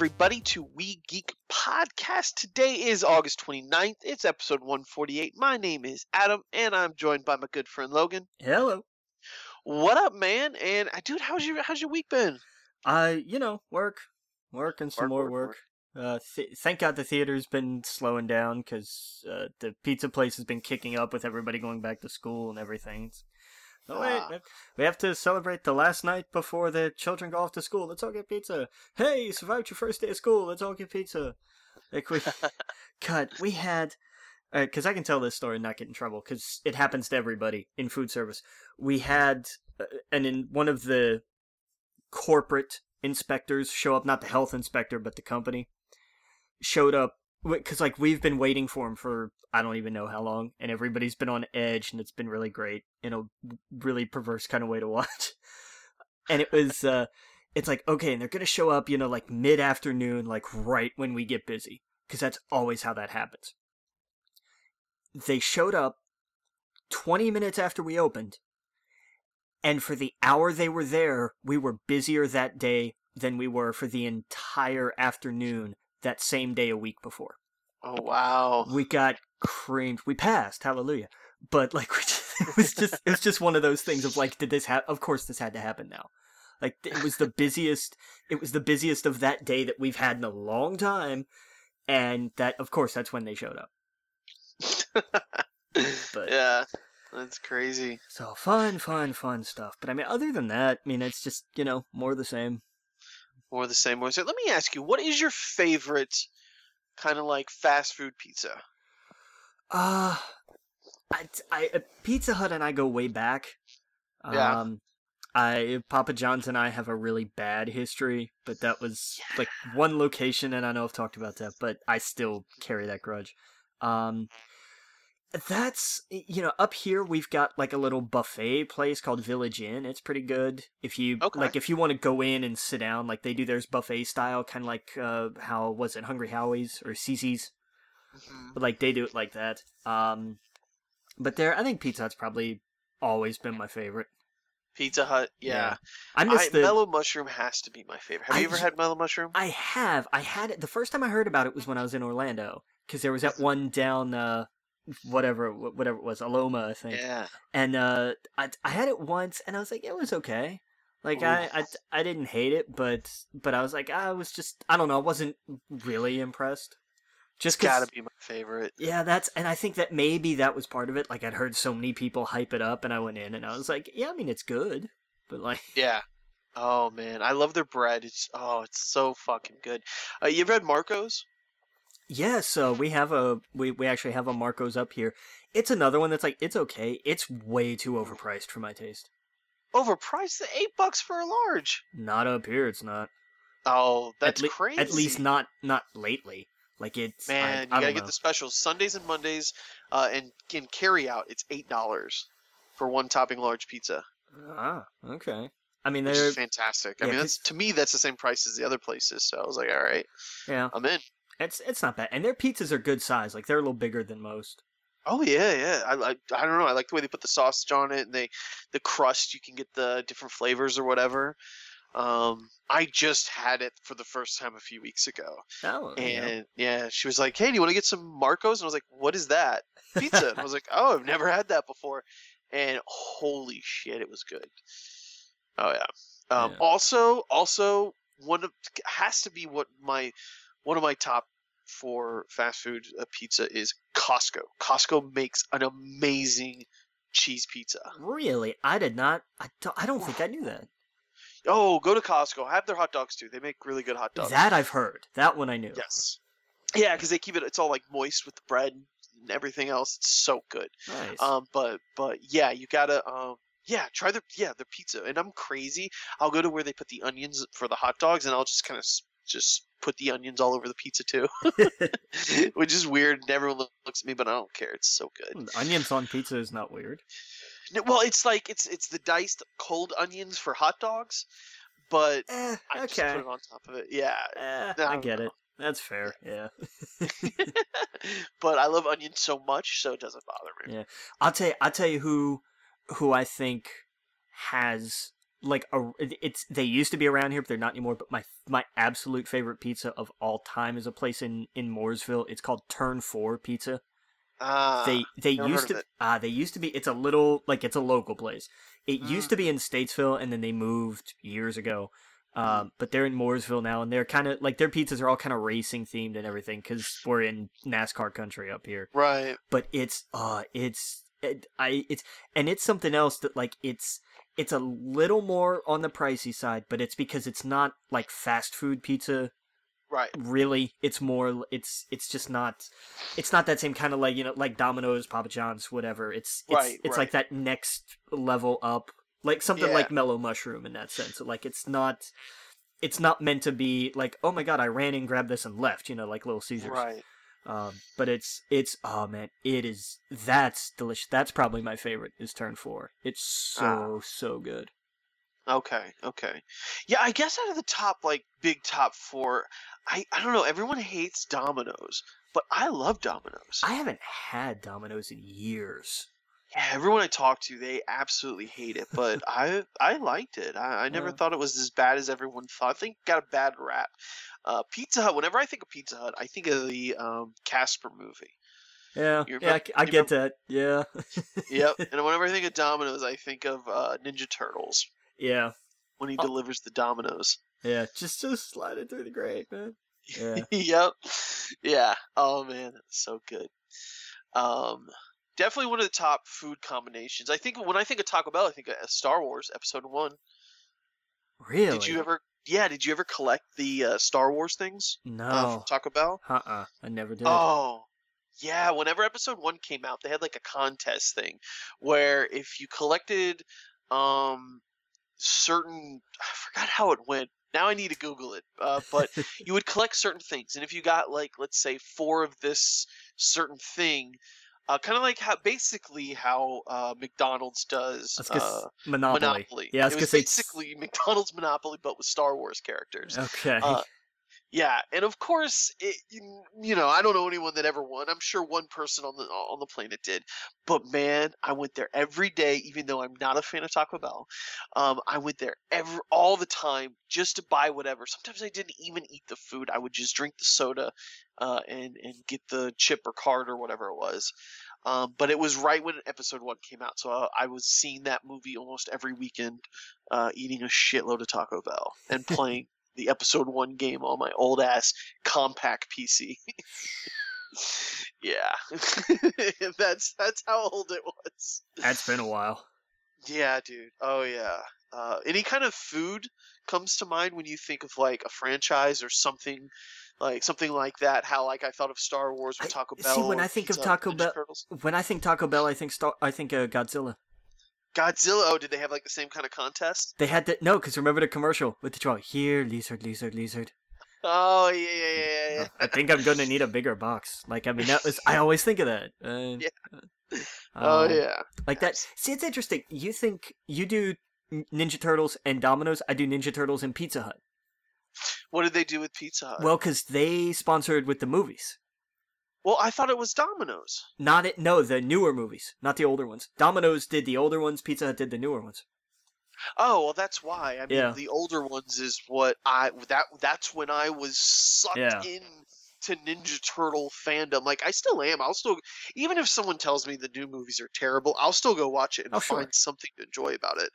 Everybody, to We Geek Podcast. Today is August 29th. It's episode 148. My name is Adam, and I'm joined by my good friend Logan. Hello. What up, man? And uh, dude, how's your how's your week been? Uh, you know, work, work, and some Work, more work, work. Uh, th- thank God the theater's been slowing down because uh, the pizza place has been kicking up with everybody going back to school and everything. It's- Oh wait, we have to celebrate the last night before the children go off to school. Let's all get pizza. Hey, you survived your first day of school. Let's all get pizza. Like we, God, we had, because I can tell this story and not get in trouble because it happens to everybody in food service. We had, uh, and in one of the corporate inspectors show up, not the health inspector, but the company showed up because like we've been waiting for him for I don't even know how long, and everybody's been on edge, and it's been really great in a really perverse kind of way to watch. And it was, uh, it's like okay, and they're gonna show up, you know, like mid afternoon, like right when we get busy, because that's always how that happens. They showed up twenty minutes after we opened, and for the hour they were there, we were busier that day than we were for the entire afternoon that same day a week before. Oh wow. We got creamed. We passed, hallelujah. But like, it was just it was just one of those things of like, did this happen? Of course, this had to happen now. Like it was the busiest. It was the busiest of that day that we've had in a long time, and that of course that's when they showed up. But- yeah, that's crazy. So fun, fun, fun stuff. But I mean, other than that, I mean, it's just you know more the same. More the same way. So let me ask you, what is your favorite kind of like fast food pizza? Uh, I, I, uh, Pizza Hut and I go way back. Yeah. Um, I Papa John's and I have a really bad history, but that was like one location, and I know I've talked about that, but I still carry that grudge. Um, that's you know up here we've got like a little buffet place called Village Inn. It's pretty good if you Okay. like if you want to go in and sit down like they do theirs buffet style, kind of like uh how was it Hungry Howie's or Cici's Mhm. but like they do it like that. Um, but there, I think Pizza Hut's probably always been my favorite. Pizza Hut, yeah. Yeah. I I, miss the. Mellow Mushroom has to be my favorite. Have I you ever had Mellow Mushroom? I have. I had it. The first time I heard about it was when I was in Orlando because there was that one down, uh, whatever, whatever it was, Aloma, I think. Yeah. And uh, I I had it once, and I was like, it was okay. Like I, I I didn't hate it, but but I was like, I was just I don't know, I wasn't really impressed. Just it's gotta be my favorite. Yeah, that's and I think that maybe that was part of it. Like I'd heard so many people hype it up, and I went in and I was like, yeah, I mean it's good, but like, Yeah. Oh man, I love their bread. It's oh, it's so fucking good. Uh, you ever had Marco's? Yeah. So we have a we we actually have a Marco's up here. It's another one that's like it's okay. It's way too overpriced for my taste. Overpriced, eight bucks for a large. Not up here. It's not. Oh, that's at lea- crazy. At least not not lately. Like it's Man, I, I you gotta get the specials Sundays and Mondays, uh, and in carry out, it's eight dollars for one topping large pizza, Ah, okay. I mean, they're fantastic. I mean, that's to me that's the same price as the other places. So I was like, all right, yeah. I'm in. It's it's not bad, and their pizzas are good size. Like they're a little bigger than most. Oh yeah, yeah. I like. I don't know. I like the way they put the sausage on it, and they, the crust. You can get the different flavors or whatever. Um, I just had it for the first time a few weeks ago, Oh, and yeah, she was like, "Hey, do you want to get some Marco's?" And I was like, "What is that?" Pizza. and I was like, "Oh, I've never had that before," and holy shit, it was good. Oh yeah. Um, Yeah. Also, also one of has to be what my one of my top for fast food uh, pizza is Costco. Costco makes an amazing cheese pizza. Really, I did not. I don't, I don't think I knew that. Oh, go to Costco. Have their hot dogs too. They make really good hot dogs. That I've heard. That one I knew. yes. Yeah, because they keep it. It's all like moist with the bread and everything else. It's so good. Nice. Um, but but yeah, you gotta um. Yeah, try their yeah their pizza. And I'm crazy. I'll go to where they put the onions for the hot dogs, and I'll just kind of just put the onions all over the pizza too, which is weird. And everyone looks at me, but I don't care. It's so good. Onions on pizza is not weird. No, Well, it's like it's it's the diced cold onions for hot dogs, but Eh, I just put it on top of it. Yeah, Eh, No, I get no. it. That's fair. Yeah. but I love onions so much, so it doesn't bother me. Yeah. I'll tell you. I'll tell you who, who I think has like a it's they used to be around here, but they're not anymore. But my my absolute favorite pizza of all time is a place in in Mooresville. It's called Turn Four Pizza. Ah, they they used to ah they used to be. It's a little like it's a local place. It used Mm. to be in Statesville, and then they moved years ago. Mm. Um, but they're in Mooresville now, and they're kind of like their pizzas are all kind of racing themed and everything because we're in NASCAR country up here right. but it's uh it's it, I it's and it's something else that like it's it's a little more on the pricey side, but it's because it's not like fast food pizza Right. really. It's more it's it's just not it's not that same kind of like you know like Domino's, Papa John's, whatever. It's it's Right, it's like that next level up, like something Yeah. like Mellow Mushroom in that sense. Like it's not. It's not meant to be like, oh my god, I ran and grabbed this and left, you know, like Little Caesars. Right. Um, but it's it's oh man, it is that's delicious. That's probably my favorite is Turn Four. It's so so good. Okay. Okay. Yeah, I guess out of the top like big top four, I I don't know. Everyone hates Domino's, but I love Domino's. I haven't had Domino's in years. Yeah, everyone I talk to, they absolutely hate it, but I I liked it. I, I never Yeah. thought it was as bad as everyone thought. I think got a bad rap. Uh, Pizza Hut. Whenever I think of Pizza Hut, I think of the um, Casper movie. Yeah, You yeah, I, I get that. Yeah, Yep. and whenever I think of Domino's, I think of uh, Ninja Turtles yeah, when he Oh. delivers the Domino's. yeah. Just just slide it through the grate, man. Yeah. yep. Yeah. Oh man, so good. Um, definitely one of the top food combinations. I think when I think of Taco Bell, I think of Star Wars Episode One. Really? Did you ever? Yeah. Did you ever collect the uh, Star Wars things uh, No. from Taco Bell? Uh uh I never did. Oh. Yeah, whenever episode one came out, they had like a contest thing where if you collected um certain I forgot how it went. Now I need to Google it. Uh, but you would collect certain things, and if you got like let's say four of this certain thing, uh, kind of like how basically how uh, McDonald's does I was gonna uh, Monopoly. Monopoly. Yeah, it was say it's- basically McDonald's Monopoly, but with Star Wars characters. Okay. Yeah, and of course, it, you know, I don't know anyone that ever won. I'm sure one person on the on the planet did, but man, I went there every day, even though I'm not a fan of Taco Bell. Um, I went there every all the time just to buy whatever. Sometimes I didn't even eat the food. I would just drink the soda, uh, and and get the chip or card or whatever it was. Um, but it was right when episode one came out, so uh, I was seeing that movie almost every weekend, uh, eating a shitload of Taco Bell and playing the episode one game on my old ass Compaq PC. yeah, that's that's how old it was. That's been a while. Yeah, dude. Oh yeah. Uh, any kind of food comes to mind when you think of like a franchise or something like something like that. How like I thought of Star Wars with I- Taco see, when I think of Taco Bell- When I think Taco Bell, I think Star. I think uh, Godzilla. Godzilla. Oh, did they have like the same kind of contest? They had that. No, because remember the commercial with the troll. Here, lizard, lizard, lizard. Oh yeah, yeah, yeah, yeah. yeah. I think I'm gonna need a bigger box. Like I mean, that was. I always think of that. Uh, Yeah. uh, Oh um, yeah. Like that. See, it's interesting. You think you do Ninja Turtles and Domino's? I do Ninja Turtles and Pizza Hut. What did they do with Pizza Hut? Well, because they sponsored with the movies. Well, I thought it was Domino's. Not it. No, the newer movies, not the older ones. Domino's did the older ones. Pizza Hut did the newer ones. Oh well, that's why. I mean, Yeah. the older ones is what I that that's when I was sucked Yeah. in to Ninja Turtle fandom. Like I still am. I'll still even if someone tells me the new movies are terrible, I'll still go watch it and Oh, sure. find something to enjoy about it.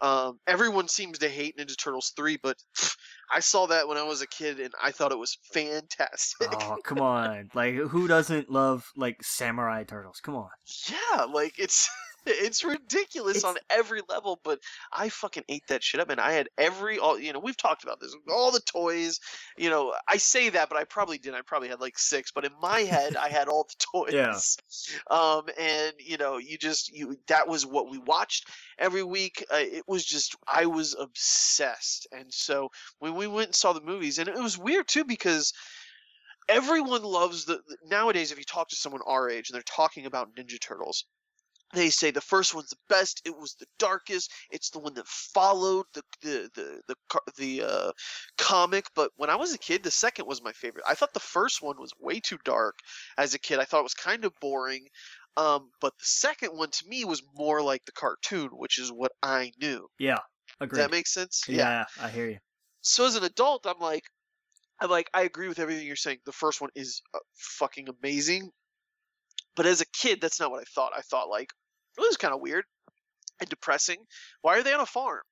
Um, everyone seems to hate Ninja Turtles three, but I saw that when I was a kid and I thought it was fantastic. Oh, come on! Like, who doesn't love like samurai turtles? Come on. Yeah, like it's it's ridiculous It's- on every level, but I fucking ate that shit up, and I had every all you know. We've talked about this, all the toys. You know, I say that, but I probably didn't. I probably had like six, but in my head, I had all the toys. Yeah. Um, and you know, you just you that was what we watched every week. Uh, it was just I was obsessed, and so when we went and saw the movies, and it was weird too because everyone loves the the- nowadays if you talk to someone our age and they're talking about ninja turtles they say the first one's the best it was the darkest it's the one that followed the the the the, the uh, comic but when i was a kid the second was my favorite i thought the first one was way too dark as a kid i thought it was kind of boring um, but the second one to me was more like the cartoon which is what i knew Yeah. Agreed. Does that makes sense? yeah, I hear you. So as an adult, I'm like, I'm like, I agree with everything you're saying. The first one is uh, fucking amazing. But as a kid, that's not what I thought. I thought like, well, this is kind of weird and depressing. Why are they on a farm?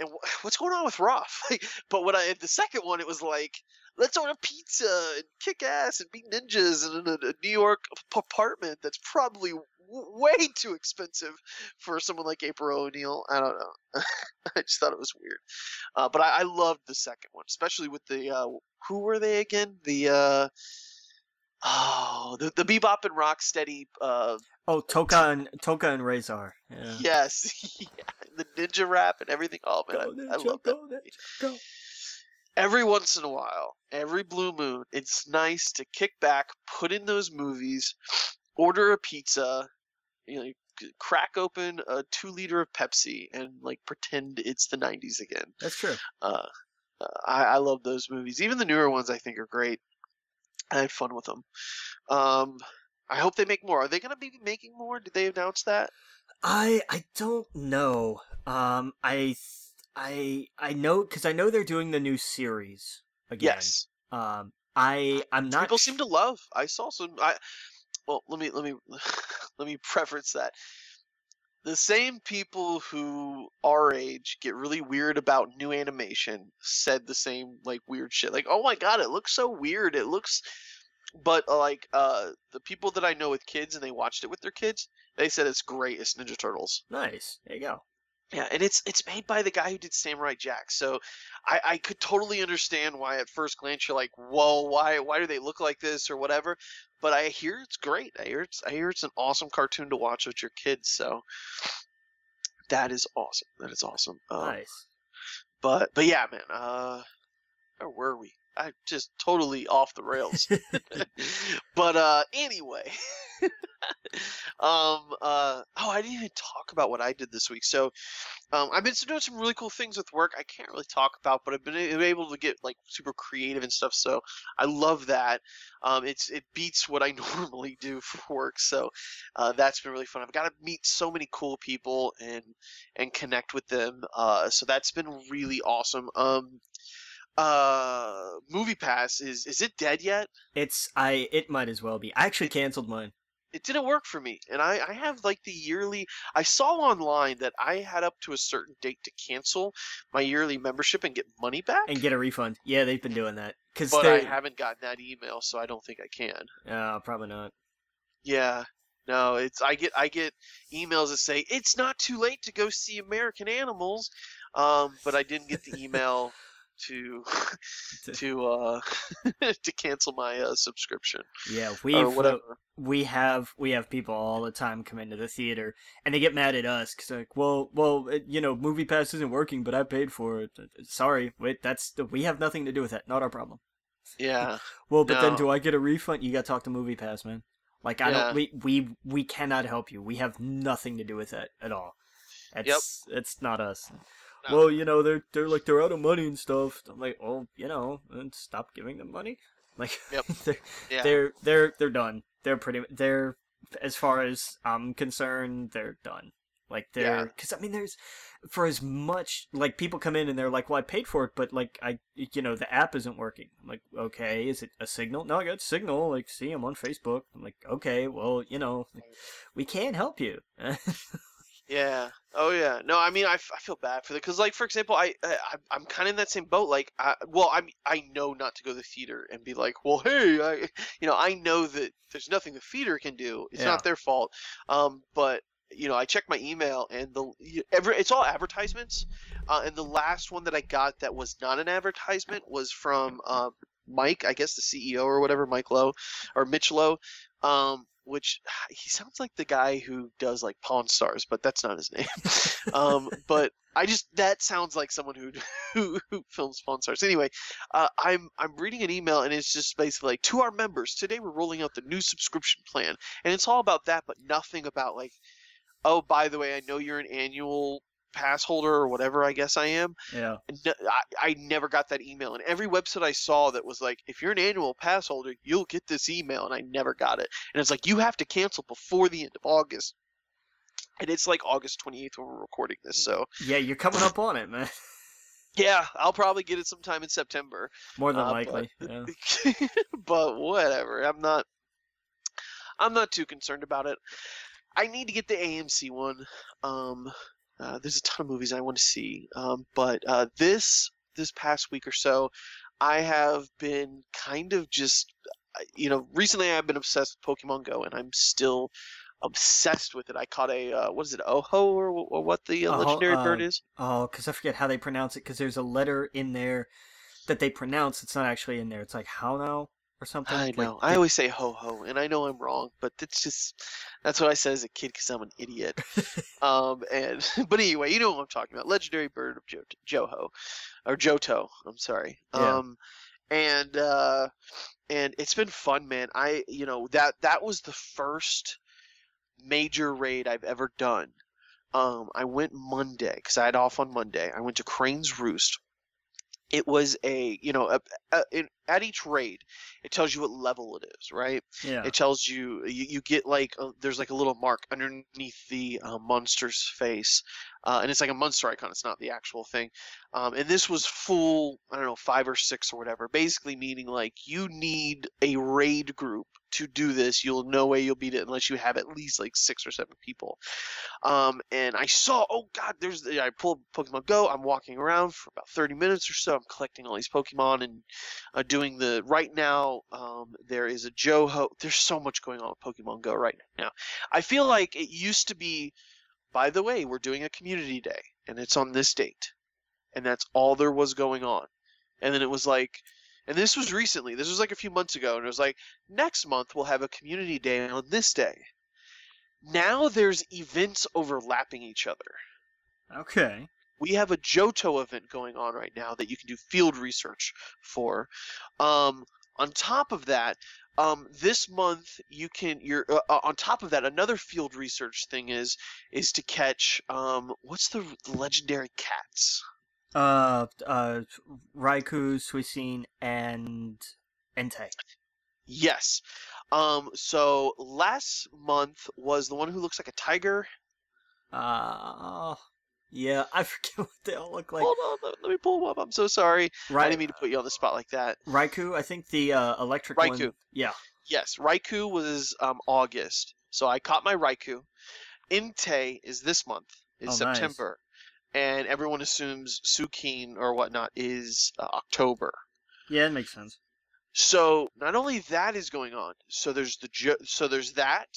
And wh- what's going on with Raph? but when I the second one, it was like, let's order pizza and kick ass and be ninjas in a, a New York apartment that's probably w- way too expensive for someone like April O'Neil. I don't know. I just thought it was weird. Uh, but I, I loved the second one, especially with the uh, who were they again? The uh, oh, the the Bebop and Rocksteady. Uh, Oh, Tokka and Tokka and Rahzar. Yeah. Yes, yeah, the ninja rap and everything. Oh man, Go, I, I Ninja, love that. go, Ninja, go. Every once in a while, every blue moon, it's nice to kick back, put in those movies, order a pizza, you know, crack open a two liter of Pepsi, and like pretend it's the '90s again. That's true. Uh, uh, I, I love those movies. Even the newer ones, I think, are great. I had fun with them. Um, I hope they make more. Are they going to be making more? Did they announce that? I I don't know. Um, I I I know because I know they're doing the new series again. Yes. Um, I I'm not. People seem to love. I saw some. I well, let me let me let me preference that. The same people who our age get really weird about new animation said the same like weird shit. Like, oh my god, it looks so weird. It looks, but uh, like uh, the people that I know with kids and they watched it with their kids, they said it's great. It's Ninja Turtles. Nice. There you go. Yeah, and it's it's made by the guy who did Samurai Jack. So I, I could totally understand why at first glance you're like, whoa, why why do they look like this or whatever. But I hear it's great. I hear it's I hear it's an awesome cartoon to watch with your kids. So that is awesome. That is awesome. Um, nice. But but yeah, man. Uh, where were we? I just totally off the rails. but uh, anyway, um, uh, oh, I didn't even talk about what I did this week. So, um, I've been doing some really cool things with work. I can't really talk about, but I've been able to get like super creative and stuff. So I love that. Um, it's it beats what I normally do for work. So uh, that's been really fun. I've got to meet so many cool people and and connect with them. Uh, so that's been really awesome. Um, uh, MoviePass is is it dead yet? It's I. It might as well be. I actually canceled mine it didn't work for me and I, I have like the yearly i saw online that i had up to a certain date to cancel my yearly membership and get money back and get a refund. Yeah, they've been doing that because but i haven't gotten that email so i don't think i can Uh, probably not. yeah no it's i get i get emails that say it's not too late to go see american animals um but i didn't get the email to to uh to cancel my uh, subscription. Yeah, uh, whatever. we have we have people all the time come into the theater and they get mad at us because like well well it, you know movie pass isn't working but i paid for it. Uh, sorry wait that's we have nothing to do with that not our problem. Yeah. Well but then do i get a refund? You gotta talk to movie pass man. Like i Yeah. don't we we we cannot help you. We have nothing to do with that at all. It's it's not us No. well you know they're they're like they're out of money and stuff i'm like well you know then stop giving them money like Yep. they're yeah they're they're they're done. They're pretty. They're as far as I'm concerned, they're done. Like they're because I mean, there's for as much like people come in and they're like, "Well, I paid for it, but like I, you know, the app isn't working." I'm like, "Okay, is it a signal?" No, I got signal. Like, see, I'm on Facebook. I'm like, "Okay, well, you know, we can't help you." Yeah. Oh yeah. No, I mean, I, f- I feel bad for the because, like, for example, I, I I'm- kind of in that same boat. Like, I, well, I'm I know not to go to the theater and be like, well, hey, I, you know, I know that there's nothing the theater can do. It's Yeah. not their fault. Um, but you know, I check my email and the every it's all advertisements. Uh, and the last one that I got that was not an advertisement was from um Mike, I guess the CEO or whatever, Mike Lowe or Mitch Lowe. Um, which he sounds like the guy who does like Pawn Stars, but that's not his name. um, but I just that sounds like someone who who, who films Pawn Stars. Anyway, uh, I'm I'm reading an email and it's just basically like to our members today we're rolling out the new subscription plan, and it's all about that, but nothing about like, oh by the way I know you're an annual pass holder or whatever I guess I am. yeah, No, I, I never got that email. And every website I saw that was like, if you're an annual pass holder, you'll get this email. And I never got it. And it's like, you have to cancel before the end of August. and it's like August 28th when we're recording this. So Yeah, you're coming up on it, man. yeah, I'll probably get it sometime in September. More than Uh, likely. yeah. but, but whatever. I'm not. I'm not too concerned about it. I need to get the AMC one. Um, uh, there's a ton of movies I want to see. Um, but uh, this this past week or so, I have been kind of just, uh, you know, recently I've been obsessed with Pokemon Go, and I'm still obsessed with it. I caught a uh, what is it, Oho, or, or what the uh, legendary bird uh, is? Oh, because I forget how they pronounce it. Because there's a letter in there that they pronounce. It's not actually in there. It's like how now or something. I Like, know. I always say ho ho, and I know I'm wrong, but it's just that's what I said as a kid because I'm an idiot. um, and but anyway, you know what I'm talking about. Legendary bird of jo- Joho, or Johto. I'm sorry. Yeah. Um, and uh, and it's been fun, man. I you know that that was the first major raid I've ever done. Um, I went Monday because I had off on Monday. I went to Crane's Roost. It was a you know a, a, in, at each raid, it tells you what level it is, right? yeah. It tells you you, you get like a, there's like a little mark underneath the uh, monster's face, uh, and it's like a monster icon. It's not the actual thing. Um, and this was full I don't know five or six or whatever. Basically meaning like you need a raid group to do this. You'll no way you'll beat it unless you have at least like six or seven people. Um, and I saw oh god, there's I pulled Pokemon Go. I'm walking around for about 30 minutes or so. I'm collecting all these Pokemon and uh, doing the right now. Um, there is a Joho. There's so much going on with Pokemon Go right now. I feel like it used to be. By the way, we're doing a community day, and it's on this date, and that's all there was going on. And then it was like, and this was recently. This was like a few months ago, and it was like next month we'll have a community day on this day. Now there's events overlapping each other Okay. We have a Johto event going on right now that you can do field research for. Um, on top of that, um, this month you can you're uh, uh, on top of that another field research thing is is to catch um, what's the legendary cats? Uh, uh, Raikou, Suicune, and Entei. Yes. Um, so last month was the one who looks like a tiger. Uh, yeah, I forget what they all look like. Hold on, let, let me pull them up. I'm so sorry. I Rai- didn't mean to put you on the spot like that. Raikou, I think the uh, electric one. Raikou. Yeah. Yes, Raikou was um, August, so I caught my Raikou. Entei is this month, is Oh, nice. September, and everyone assumes Suicune or whatnot is uh, October. Yeah, it makes sense. So not only that is going on, so there's the jo- so there's that,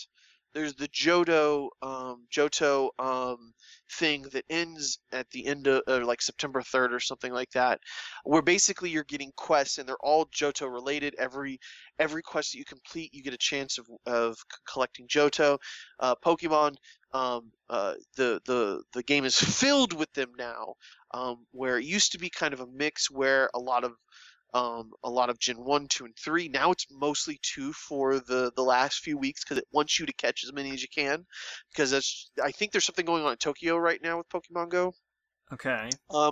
there's the Johto um, Johto um, thing that ends at the end of uh, like September 3rd or something like that, where basically you're getting quests and they're all Johto related. Every every quest that you complete, you get a chance of of collecting Johto, uh, Pokemon. Um, uh, the the the game is filled with them now, um, where it used to be kind of a mix where a lot of um, a lot of Gen 1, 2, and 3. Now it's mostly 2 for the, the last few weeks because it wants you to catch as many as you can. Because that's, I think there's something going on in Tokyo right now with Pokemon Go. Okay. Um,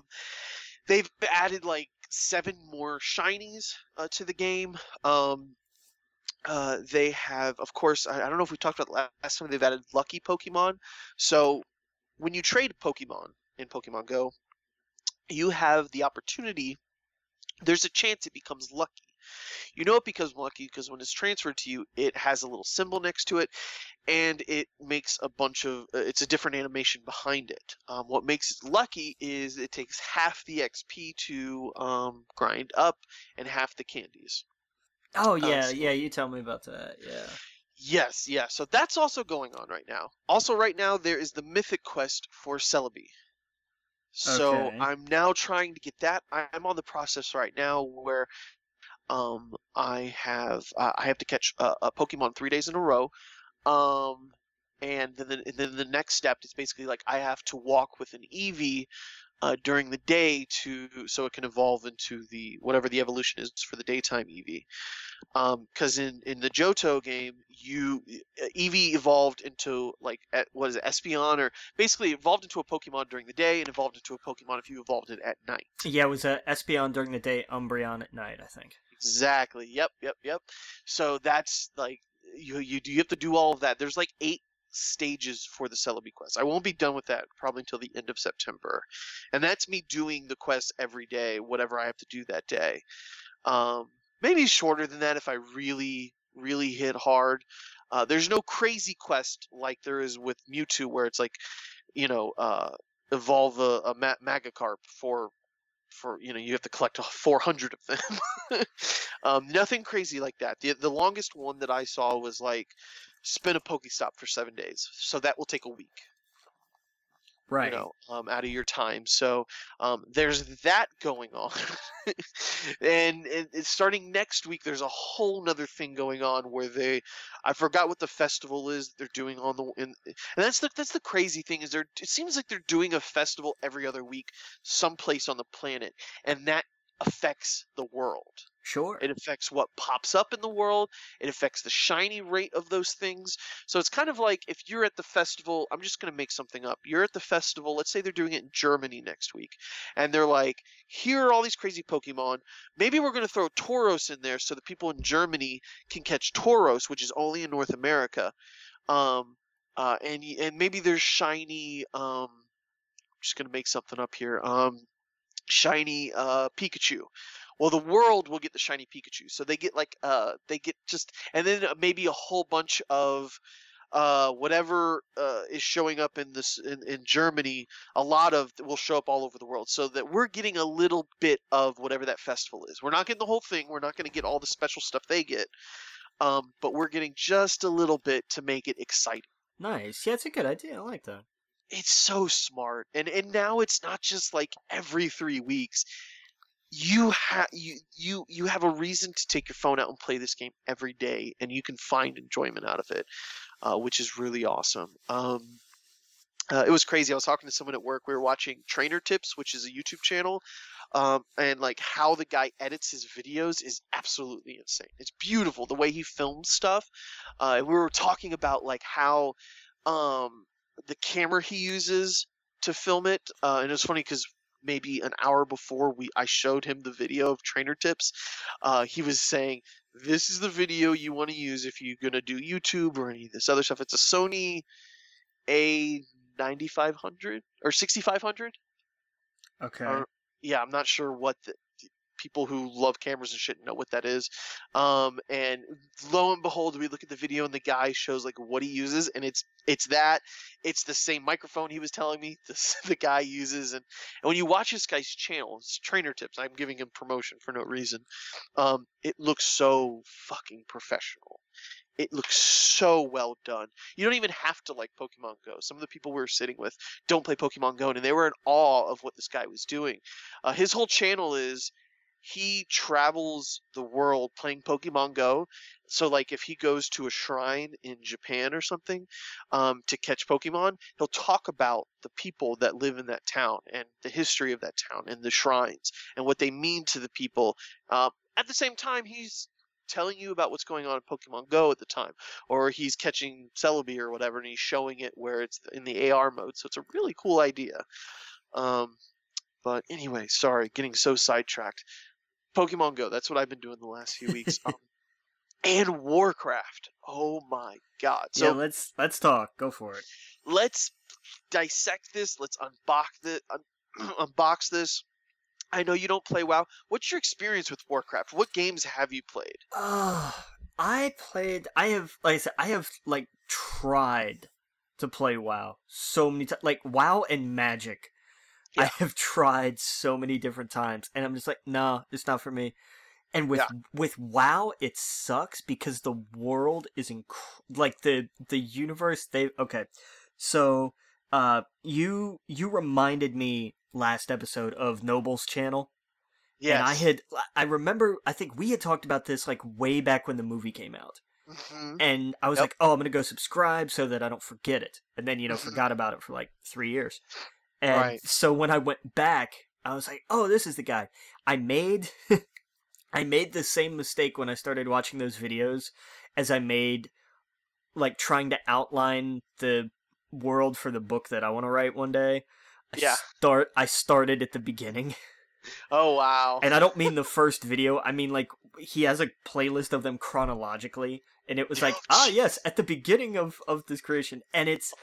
they've added like seven more shinies uh, to the game. Um, uh, they have, of course, I, I don't know if we talked about la- last time, they've added lucky Pokemon. So when you trade Pokemon in Pokemon Go, you have the opportunity, there's a chance it becomes lucky. You know it becomes lucky because when it's transferred to you, it has a little symbol next to it, and it makes a bunch of. Uh, it's a different animation behind it. Um, what makes it lucky is it takes half the XP to um, grind up and half the candies. Oh yeah, so- yeah. You tell me about that. Yeah. Yes, yeah. So that's also going on right now. Also, right now there is the Mythic Quest for Celebi. So Okay. I'm now trying to get that. I'm on the process right now where um I have uh, I have to catch a, a Pokemon three days in a row. Um, and then the, then the next step is basically like I have to walk with an Eevee uh, during the day to so it can evolve into the whatever the evolution is for the daytime Eevee. Because in in the Johto game, you uh, Eevee evolved into like at, what is it Espeon or basically evolved into a Pokemon during the day and evolved into a Pokemon if you evolved it at night. Yeah, it was uh, Espeon during the day, Umbreon at night. I think. Exactly. Yep. Yep. Yep. So that's like you you do you have to do all of that. There's like eight stages for the Celebi quest. I won't be done with that probably until the end of September, and that's me doing the quest every day, whatever I have to do that day. Um, maybe shorter than that if I really really hit hard. Uh, there's no crazy quest like there is with Mewtwo, where it's like, you know, uh, evolve a, a Ma- Magikarp for for you know you have to collect 400 of them. um, nothing crazy like that. The the longest one that I saw was like spin a Pokestop for seven days, so that will take a week right. you know, um, out of your time. So um, there's that going on, and, and it's starting next week. There's a whole nother thing going on where they, I forgot what the festival is they're doing on the, in, and that's the that's the crazy thing is they're it seems like they're doing a festival every other week, someplace on the planet, and that affects the world. Sure. It affects what pops up in the world. It affects the shiny rate of those things. So it's kind of like if you're at the festival, I'm just going to make something up. You're at the festival, let's say they're doing it in Germany next week, and they're like, here are all these crazy Pokemon. Maybe we're going to throw Tauros in there so the people in Germany can catch Tauros, which is only in North America. Um, uh, and and maybe there's shiny. Um, I'm just going to make something up here. Um, shiny uh, Pikachu. Well, the world will get the shiny Pikachu, so they get like uh they get just and then uh, maybe a whole bunch of uh whatever uh is showing up in this in, in Germany, a lot of will show up all over the world, so that we're getting a little bit of whatever that festival is. We're not getting the whole thing. We're not going to get all the special stuff they get, um, but we're getting just a little bit to make it exciting Nice. Yeah, it's a good idea. I like that. it's so smart and and now it's not just like every three weeks you have you you you have a reason to take your phone out and play this game every day and you can find enjoyment out of it uh, which is really awesome um uh, it was crazy. I was talking to someone at work. We were watching Trainer Tips, which is a YouTube channel, um, and like how the guy edits his videos is absolutely insane. It's beautiful the way he films stuff. Uh, and we were talking about like how um, the camera he uses to film it, uh, and it was funny because maybe an hour before we I showed him the video of Trainer Tips, uh, he was saying this is the video you want to use if you're gonna do YouTube or any of this other stuff. It's a Sony A. 9500 or 6500 Okay. or yeah i'm not sure what the people who love cameras and shit know what that is um and lo and behold we look at the video and the guy shows like what he uses and it's it's that it's the same microphone he was telling me this the guy uses and, and when you watch this guy's channel it's trainer tips i'm giving him promotion for no reason um it looks so fucking professional it looks so well done. You don't even have to like Pokemon Go. Some of the people we were sitting with don't play Pokemon Go, and they were in awe of what this guy was doing. Uh, his whole channel is he travels the world playing Pokemon Go. So, like, if he goes to a shrine in Japan or something um, to catch Pokemon, he'll talk about the people that live in that town and the history of that town and the shrines and what they mean to the people. Um, at the same time, he's telling you about what's going on in Pokemon Go at the time, or he's catching Celebi or whatever, and he's showing it where it's in the AR mode. So it's a really cool idea. Um, but anyway, sorry, getting so sidetracked. Pokemon Go. That's what I've been doing the last few weeks. um, and Warcraft. Oh my God! So yeah, let's let's talk. Go for it. let's dissect this. Let's unbox this. Un- unbox this. I know you don't play WoW. What's your experience with Warcraft? What games have you played? Uh, I played. I have, like I said, I have like tried to play WoW so many times. Like WoW and Magic, I have tried so many different times, and I'm just like, no, it's not for me. And with Yeah. with WoW, it sucks because the world is inc- like the the universe. They okay, so uh, you you reminded me last episode of Nobbel's channel. Yeah, And I had, I remember, I think we had talked about this like way back when the movie came out. Mhm. And I was Yep. like, oh, I'm going to go subscribe so that I don't forget it. And then, you know, Mhm. forgot about it for like three years. And Right. so when I went back, I was like, oh, this is the guy. I made, I made the same mistake when I started watching those videos as I made, like, trying to outline the world for the book that I want to write one day. I Yeah. Start. I started at the beginning. Oh wow. And I don't mean the first video. I mean like he has a playlist of them chronologically, and it was like, ah, yes, at the beginning of of this creation, and it's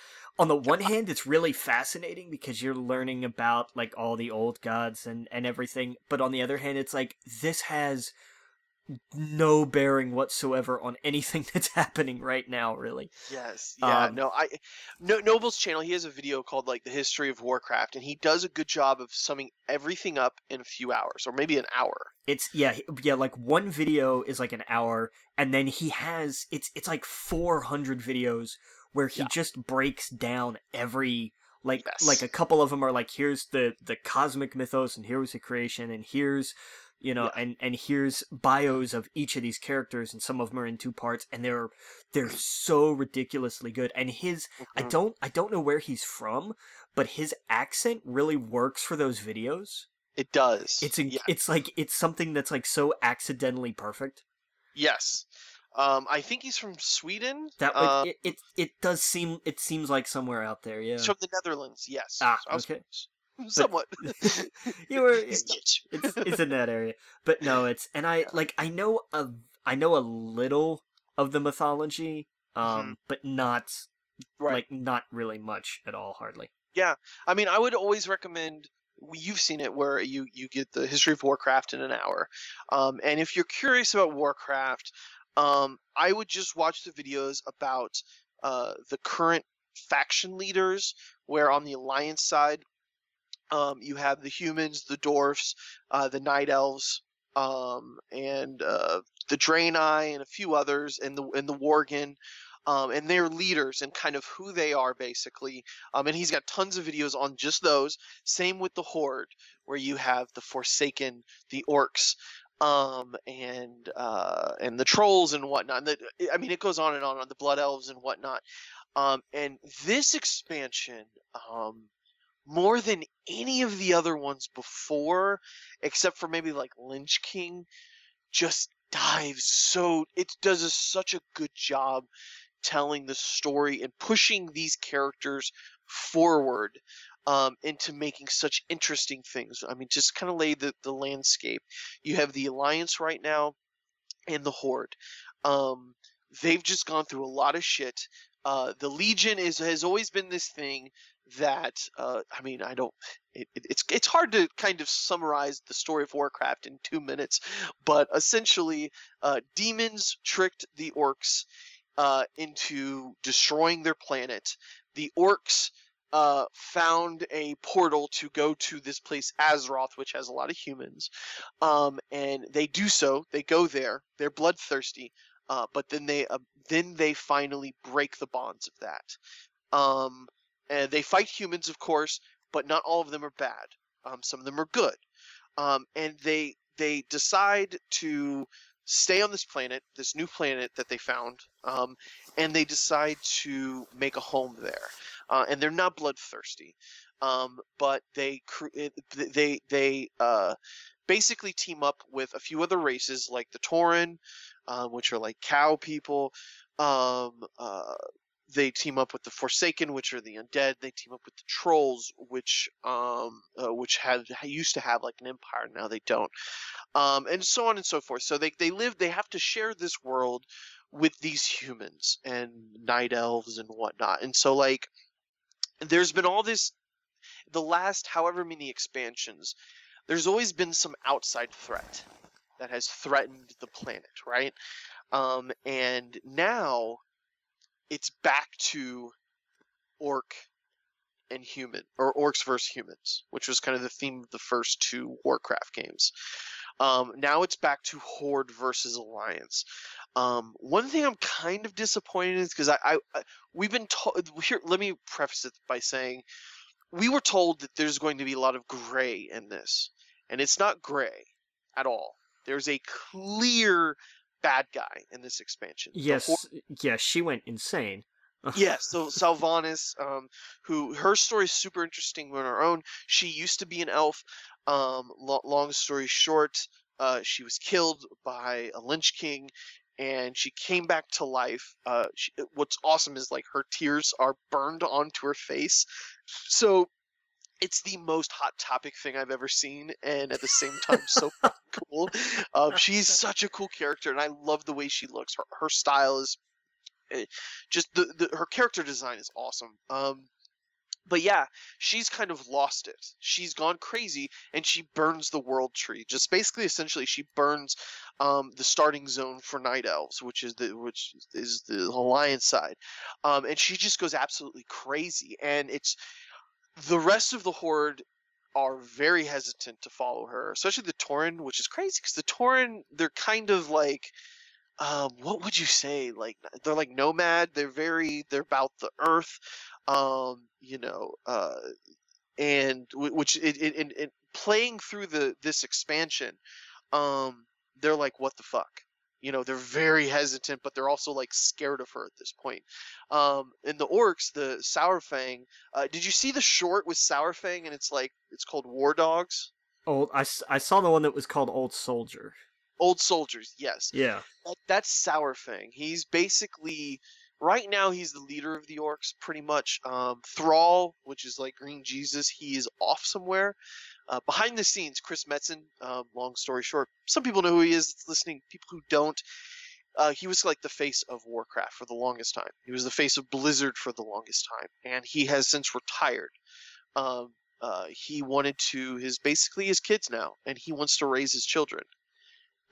on the one hand, it's really fascinating because you're learning about like all the old gods and and everything, but on the other hand, it's like this has no bearing whatsoever on anything that's happening right now really Yes. Yeah. Um, no. I. No. Nobbel's channel. He has a video called like the history of Warcraft, and he does a good job of summing everything up in a few hours, or maybe an hour. it's yeah yeah like one video is like an hour and then he has it's it's like 400 videos where he Yeah. just breaks down every like Yes. like a couple of them are like here's the the cosmic mythos and here was the creation and here's you know Yeah. and and here's bios of each of these characters and some of them are in two parts and they're they're so ridiculously good and his I Mhm. don't I don't know where he's from but his accent really works for those videos It does. it's in, yeah. it's like it's something that's like so accidentally perfect Yes. Um. I think he's from Sweden. that would, Uh, it, it it does seem it seems like somewhere out there yeah from the Netherlands. Yes. Ah, was okay. close. Somewhat. you were it's it's in that area but no it's and I like I know a I know a little of the mythology um but not Mm-hmm. Right. like not really much at all hardly Yeah, I mean, I would always recommend. You've seen it where you you get the history of Warcraft in an hour, um, and if you're curious about Warcraft, um, I would just watch the videos about uh, the current faction leaders. Where on the Alliance side, um, you have the humans, the dwarfs, uh, the night elves, um, and uh, the Draenei, and a few others, and the and the Worgen. Um, and their leaders and kind of who they are basically um, and he's got tons of videos on just those. Same with the Horde, where you have the Forsaken, the Orcs, um, and uh, and the Trolls and whatnot. And the, I mean, it goes on and on on the Blood Elves and whatnot. Um, and this expansion, um, more than any of the other ones before, except for maybe like Lich King, just dives so it does a, such a good job telling the story and pushing these characters forward um, into making such interesting things. I mean, just kind of lay the, the landscape. You have the Alliance right now and the Horde. Um, they've just gone through a lot of shit. Uh, the Legion is has always been this thing that uh, I mean I don't it, it, it's it's hard to kind of summarize the story of Warcraft in two minutes, but essentially uh, demons tricked the orcs uh, into destroying their planet. The orcs uh, found a portal to go to this place, Azeroth, which has a lot of humans. Um, and they do so. They go there. They're bloodthirsty. Uh, but then they uh, then they finally break the bonds of that. Um, and they fight humans, of course, but not all of them are bad. Um, some of them are good. Um, and they they decide to stay on this planet, this new planet that they found, um, and they decide to make a home there. Uh, and they're not bloodthirsty, um, but they they they uh, basically team up with a few other races like the Tauren, uh, which are like cow people. Um, uh, they team up with the Forsaken, which are the undead. They team up with the Trolls, which um, uh, which had used to have like an empire. Now they don't um, and so on and so forth. So they they live, they have to share this world with these humans and night elves and whatnot. And so like, there's been all this, the last however many expansions, there's always been some outside threat that has threatened the planet, right? Um, and now it's back to orc and human or orcs versus humans, which was kind of the theme of the first two Warcraft games. Um, now it's back to Horde versus Alliance. Um, one thing I'm kind of disappointed in is because I, I, I we've been told here. Let me preface it by saying we were told that there's going to be a lot of gray in this, and it's not gray at all. There's a clear bad guy in this expansion. Yes Horde- yeah she went insane yeah, so Sylvanas, um, who her story is super interesting on her own. She used to be an elf. Um, lo- long story short, uh, she was killed by a Lich King, and she came back to life. Uh, she, what's awesome is like her tears are burned onto her face. So it's the most hot topic thing I've ever seen, and at the same time, so cool. Um, she's such a cool character, and I love the way she looks. Her her style is eh, just the, the her character design is awesome. Um, but yeah, she's kind of lost it. She's gone crazy, and she burns the world tree. Just basically, essentially, she burns um, the starting zone for night elves, which is the which is the alliance side, um, and she just goes absolutely crazy. And it's the rest of the horde are very hesitant to follow her, especially the Tauren, which is crazy because the Tauren they're kind of like um, what would you say? Like they're like nomad. They're very they're about the earth, um, you know, uh, and wh- which it, it, it, it playing through the this expansion, um, they're like what the fuck, you know, they're very hesitant, but they're also like scared of her at this point. Um, and the orcs, the Saurfang, uh, did you see the short with Saurfang? And it's like it's called War Dogs. Old. I saw the one that was called Old Soldier. Old soldiers, yes. Yeah. that, that's Saurfang. He's basically right now he's the leader of the orcs, pretty much. Um, Thrall, which is like Green Jesus, he is off somewhere. Uh, behind the scenes, Chris Metzen. Um, long story short, some people know who he is. Listening, people who don't. Uh, he was like the face of Warcraft for the longest time. He was the face of Blizzard for the longest time, and he has since retired. Um, uh, he wanted to his basically his kids now, and he wants to raise his children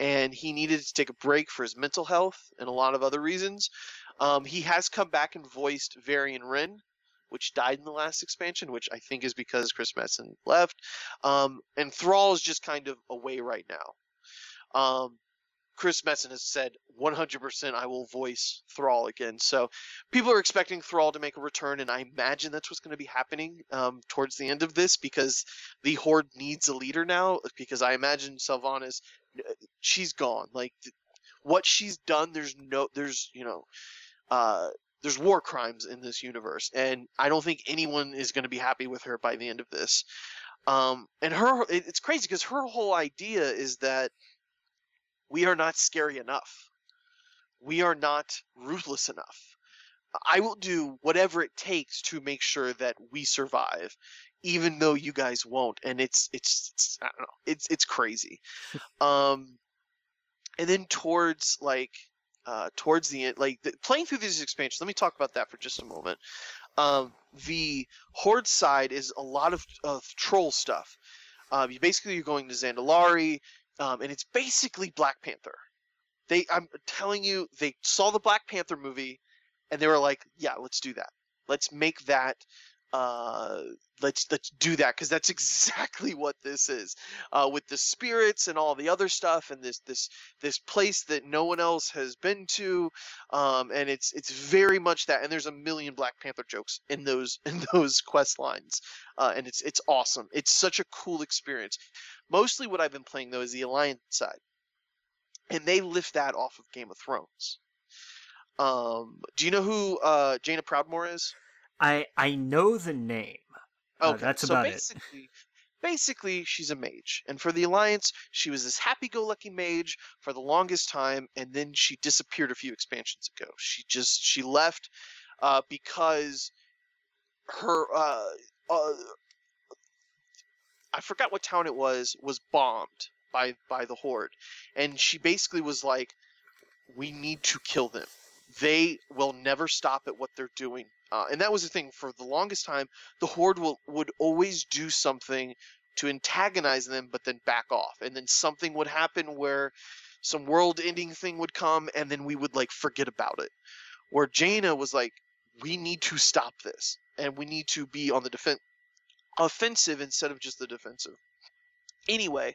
and he needed to take a break for his mental health and a lot of other reasons. Um, he has come back and voiced Varian Wrynn, which died in the last expansion, which I think is because Chris Metzen left. Um, and Thrall is just kind of away right now. Um, Chris Metzen has said 100% I will voice Thrall again. So people are expecting Thrall to make a return, and I imagine that's what's going to be happening um, towards the end of this because the Horde needs a leader now. Because I imagine Sylvanas, uh, she's gone. Like what she's done, there's no, there's you know, uh, there's war crimes in this universe, and I don't think anyone is going to be happy with her by the end of this. Um, and her, it- it's crazy because her whole idea is that we are not scary enough. We are not ruthless enough. I will do whatever it takes to make sure that we survive, even though you guys won't. And it's it's, it's I don't know. It's it's crazy. um, and then towards like uh, towards the end, like the, playing through these expansions. Let me talk about that for just a moment. Um, the horde side is a lot of, of troll stuff. Um, you basically you're going to Zandalari, um, and it's basically Black Panther. They, I'm telling you, they saw the Black Panther movie, and they were like, "Yeah, let's do that. Let's make that. Uh, let's let's do that because that's exactly what this is. Uh, with the spirits and all the other stuff, and this this this place that no one else has been to, um, and it's it's very much that. And there's a million Black Panther jokes in those in those quest lines, uh, and it's it's awesome. It's such a cool experience. Mostly, what I've been playing though is the Alliance side, and they lift that off of Game of Thrones. Um, do you know who uh, Jaina Proudmoore is? I I know the name. Uh, that's so about it. basically, basically, she's a mage, and for the Alliance, she was this happy-go-lucky mage for the longest time, and then she disappeared a few expansions ago. She just she left uh, because her uh, uh, I forgot what town it was was bombed by by the horde, and she basically was like, "We need to kill them. They will never stop at what they're doing." Uh, and that was the thing for the longest time. The horde will would always do something to antagonize them, but then back off, and then something would happen where some world-ending thing would come, and then we would like forget about it. Where Jaina was like, "We need to stop this, and we need to be on the defense." offensive instead of just the defensive. Anyway,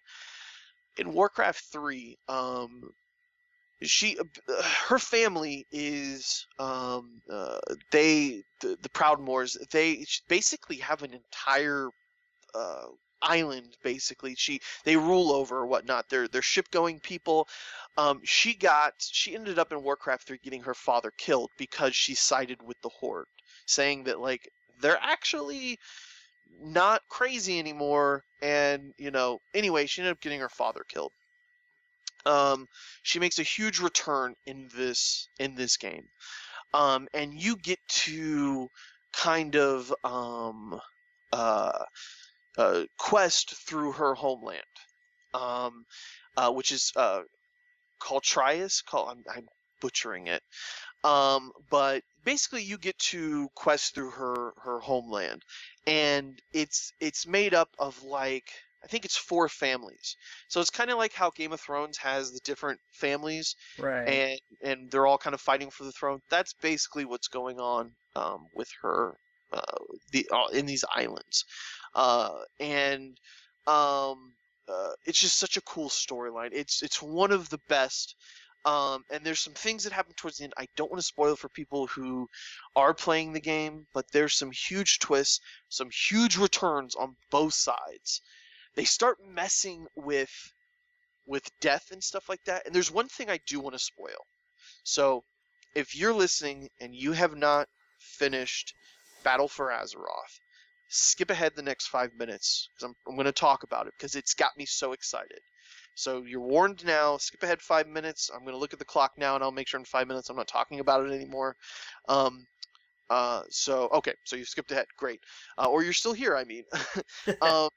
in Warcraft 3, um she uh, her family is um uh, they the, the Proudmoores they basically have an entire uh island basically. She they rule over or whatnot. They're they're ship going people. Um she got she ended up in warcraft 3 getting her father killed because she sided with the horde saying that like they're actually not crazy anymore. And you know anyway she ended up getting her father killed um she makes a huge return in this in this game. Um and you get to kind of um uh uh, quest through her homeland, um, uh, which is uh, called Trias. Call I'm, I'm butchering it, um, but basically you get to quest through her her homeland, and it's it's made up of like I think it's four families. So it's kind of like how Game of Thrones has the different families, Right. and and they're all kind of fighting for the throne. That's basically what's going on um, with her uh, the uh, in these islands, uh, and um, uh, it's just such a cool storyline. It's it's one of the best. Um, and there's some things that happen towards the end. I don't want to spoil for people who are playing the game, but there's some huge twists, some huge returns on both sides. They start messing with with death and stuff like that. And there's one thing I do want to spoil. So, if you're listening and you have not finished Battle for Azeroth, skip ahead the next five minutes because I'm, I'm going to talk about it because it's got me so excited. So you're warned now. Skip ahead five minutes. I'm going to look at the clock now and I'll make sure in five minutes I'm not talking about it anymore. Um, uh, so okay, so you skipped ahead. Great. Uh, or you're still here. I mean, um,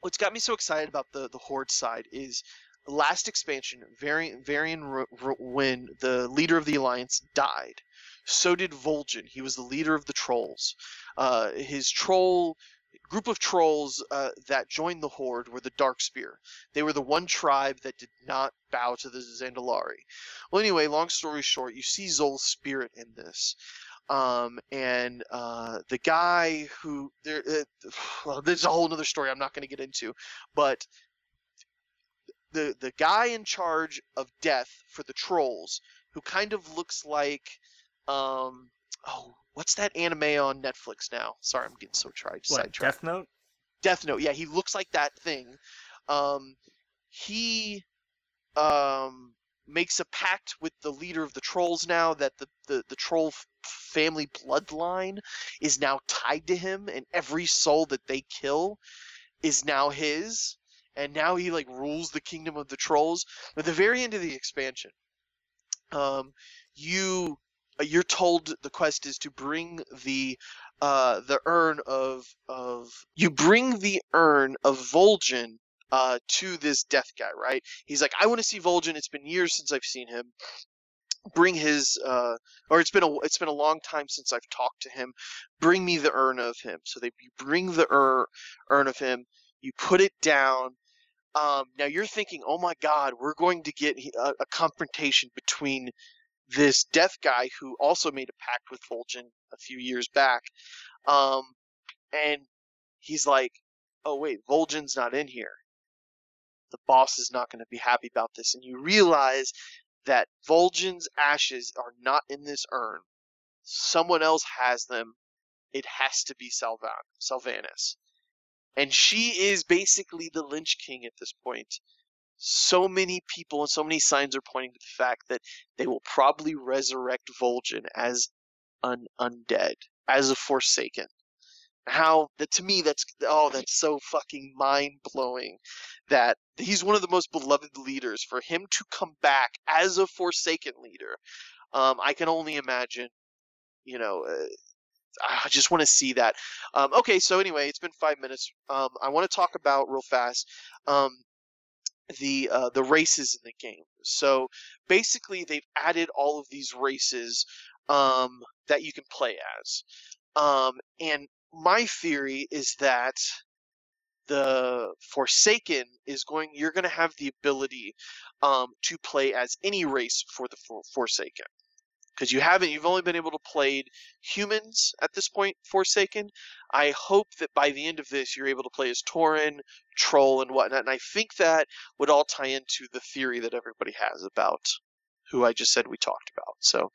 what's got me so excited about the the horde side is last expansion, Varian, Varian R- R- when the leader of the alliance died. So did Vol'jin. He was the leader of the trolls. Uh, his troll group of trolls uh, that joined the horde were the Darkspear. They were the one tribe that did not bow to the Zandalari. Well, anyway, long story short, you see Zol's spirit in this. Um, and uh, the guy who there, uh, well, there's a whole other story I'm not going to get into, but the the guy in charge of death for the trolls, who kind of looks like, um, oh, what's that anime on Netflix now? Sorry, I'm getting so tried what? sidetracked. Death Note. Death Note. Yeah, he looks like that thing. Um, he um, makes a pact with the leader of the trolls now that the, the, the troll family bloodline is now tied to him, and every soul that they kill is now his. And now he like rules the kingdom of the trolls. At the very end of the expansion, um, you uh, you're told the quest is to bring the uh, the urn of of you bring the urn of Vol'jin uh, to this death guy, right? He's like, I want to see Vol'jin. It's been years since I've seen him. Bring his, uh, or it's been a it's been a long time since I've talked to him. Bring me the urn of him. So they you bring the ur, urn of him. You put it down. Um, now you're thinking, oh my God, we're going to get a, a confrontation between this death guy who also made a pact with Vol'jin a few years back, um, and he's like, "Oh wait, Vol'jin's not in here. The boss is not going to be happy about this." And you realize that Vol'jin's ashes are not in this urn. Someone else has them. It has to be Salvan Salvanis, and she is basically the Lich King at this point. So many people and so many signs are pointing to the fact that they will probably resurrect Vol'jin as an undead, as a Forsaken. How that to me that's oh that's so fucking mind blowing that he's one of the most beloved leaders. For him to come back as a Forsaken leader, um, I can only imagine. You know, uh, I just want to see that. Um, okay, so anyway, it's been five minutes. Um, I want to talk about real fast. Um, the uh, the races in the game. So basically, they've added all of these races um, that you can play as. Um, and my theory is that the Forsaken is going. You're going to have the ability um, to play as any race for the For- Forsaken. Because you haven't, you've only been able to play humans at this point, Forsaken. I hope that by the end of this, you're able to play as Tauren, Troll, and whatnot. And I think that would all tie into the theory that everybody has about who I just said we talked about. So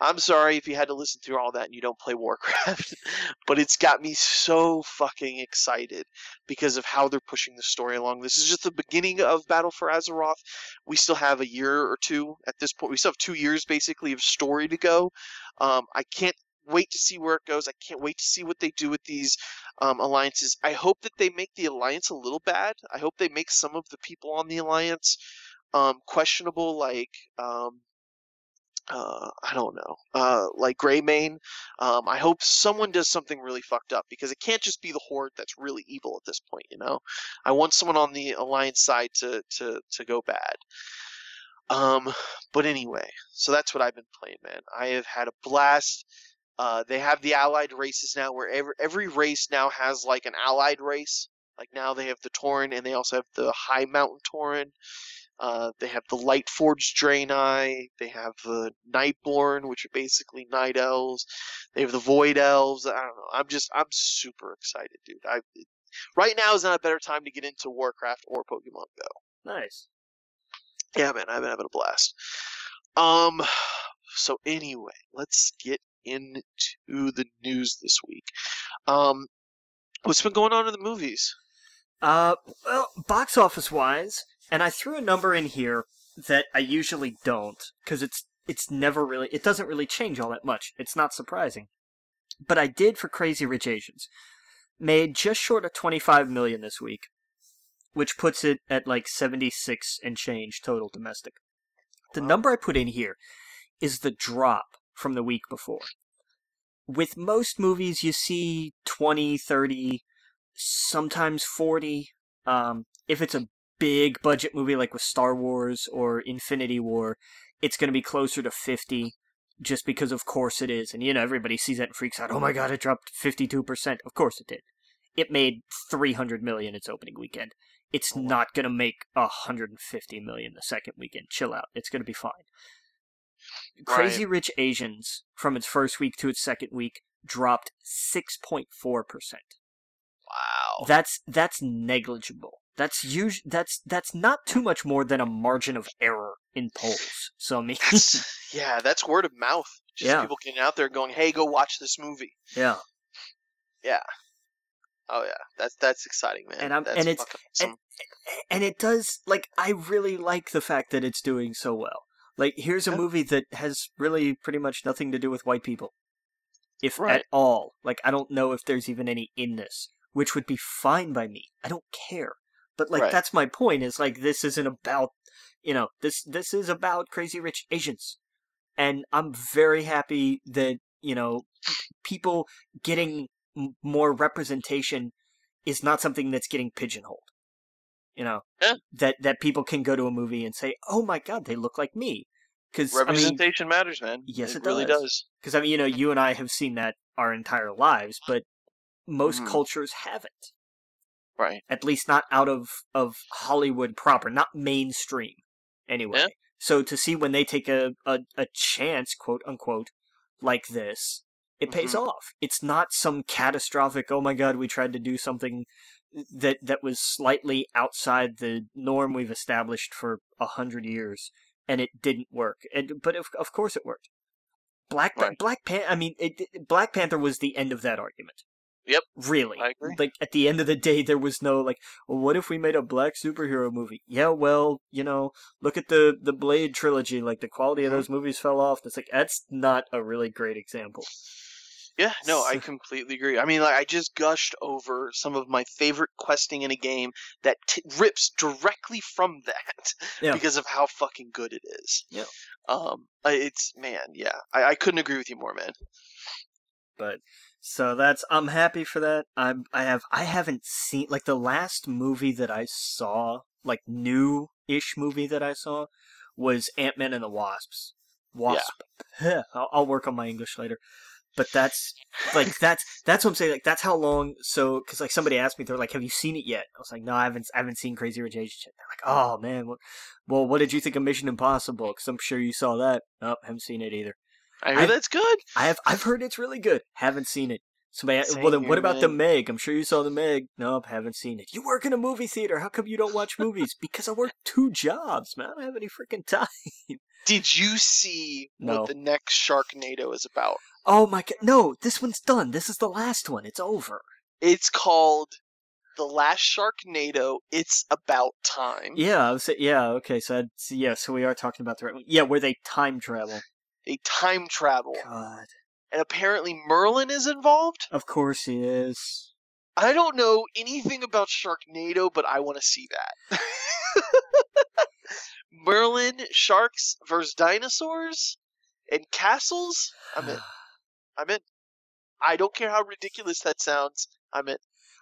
I'm sorry if you had to listen through all that and you don't play Warcraft, but it's got me so fucking excited because of how they're pushing the story along. This is just the beginning of Battle for Azeroth. We still have a year or two at this point. We still have two years basically of story to go. Um, I can't wait to see where it goes. I can't wait to see what they do with these um, alliances. I hope that they make the alliance a little bad. I hope they make some of the people on the alliance um, questionable, like um, uh, I don't know, uh, like Greymane. Um, I hope someone does something really fucked up because it can't just be the Horde that's really evil at this point. You know, I want someone on the Alliance side to to to go bad. Um, but anyway, so that's what I've been playing, man. I have had a blast. Uh, they have the allied races now, where every every race now has like an allied race. Like now they have the Tauren, and they also have the High Mountain Tauren. Uh, they have the Light Forged Draenei. They have the Nightborne, which are basically Night Elves. They have the Void Elves. I don't know. I'm just I'm super excited, dude. I right now is not a better time to get into Warcraft or Pokemon Go. Nice. Yeah, man, I've been having a blast. Um, so anyway, let's get into the news this week. Um, what's been going on in the movies? Uh, well, box office wise, and I threw a number in here that I usually don't because it's it's never really it doesn't really change all that much. It's not surprising, but I did for Crazy Rich Asians. Made just short of twenty five million this week, which puts it at like seventy six and change total domestic. The Wow. number I put in here is the drop from the week before. With most movies, you see 20, 30, sometimes 40. Um, if it's a big budget movie like with Star Wars or Infinity War, it's going to be closer to 50 just because of course it is. And you know, everybody sees that and freaks out. Oh my god, it dropped 52%. Of course it did. It made 300 million its opening weekend. It's Oh, wow. not going to make 150 million the second weekend. Chill out. It's going to be fine. Crazy Rich Asians from its first week to its second week dropped 6.4%. Wow. That's that's negligible. That's us- that's that's not too much more than a margin of error in polls. So I mean, That's, yeah, that's word of mouth. Just Yeah. people getting out there going, "Hey, go watch this movie." yeah. Yeah, oh yeah, that's that's exciting, man. And I'm- that's and it's- awesome. and it does like I really like the fact that it's doing so well. Like here's a Yeah. movie that has really pretty much nothing to do with white people. If Right. at all. Like I don't know if there's even any in this, which would be fine by me. I don't care. But like Right. that's my point is like this isn't about you know, this this is about crazy rich Asians. And I'm very happy that, you know, people getting m- more representation is not something that's getting pigeonholed. You know, Yeah. that that people can go to a movie and say, "Oh my god, they look like me." Because I mean, Representation matters, man. yes, it really does. because I mean, you know, you and I have seen that our entire lives, but most Mhm. cultures haven't. Right. At least not out of of Hollywood proper, not mainstream. Anyway, Yeah. so to see when they take a, a a chance, quote unquote, like this, it pays Mhm. off. It's not some catastrophic. Oh my god, we tried to do something that that was slightly outside the norm we've established for a hundred years, and it didn't work. And but of of course it worked. Black Right. Black Pan. I mean, it- Black Panther was the end of that argument. Yep. Really. I agree. Like at the end of the day, there was no like, well, what if we made a black superhero movie? Yeah, well, you know, look at the the Blade trilogy. Like the quality of Mhm. those movies fell off. It's like that's not a really great example. Yeah, no, I completely agree. I mean, like, I just gushed over some of my favorite questing in a game that t- rips directly from that Yeah. because of how fucking good it is. Yeah. Um, it's man, yeah, I, I couldn't agree with you more, man. But so that's I'm happy for that. I'm I have I haven't seen like the last movie that I saw, like new ish movie that I saw, was Ant Man and the Wasps. Wasp. I'll, I'll work on my English later. But that's like that's that's what I'm saying. Like that's how long. So because like somebody asked me, they're like, "Have you seen it yet?" I was like, "No, I haven't. I haven't seen Crazy Rich Asians yet." They're like, "Oh man, what, well, what did you think of Mission Impossible?" Because I'm sure you saw that. Nope, haven't seen it either. I hear I- that's good. I have I've heard it's really good. Haven't seen it. Somebody, Same well, then what here, about the. Meg? I'm sure you saw the Meg. Nope, haven't seen it. You work in a movie theater. How come you don't watch movies? because I work two jobs, man. I don't have any freaking time. Did you see No. what the next Sharknado is about? Oh my god, no! This one's done. This is the last one. It's over. It's called The Last Sharknado. It's about time. Yeah, I was yeah. Okay, so I'd, so yeah, so we are talking about the right one. Yeah, where they time travel. They time travel, God, and apparently Merlin is involved. of course he is. I don't know anything about Sharknado, but I want to see that. Merlin, sharks versus dinosaurs. and castles, I'm in. I'm in. I don't care how ridiculous that sounds. I'm in.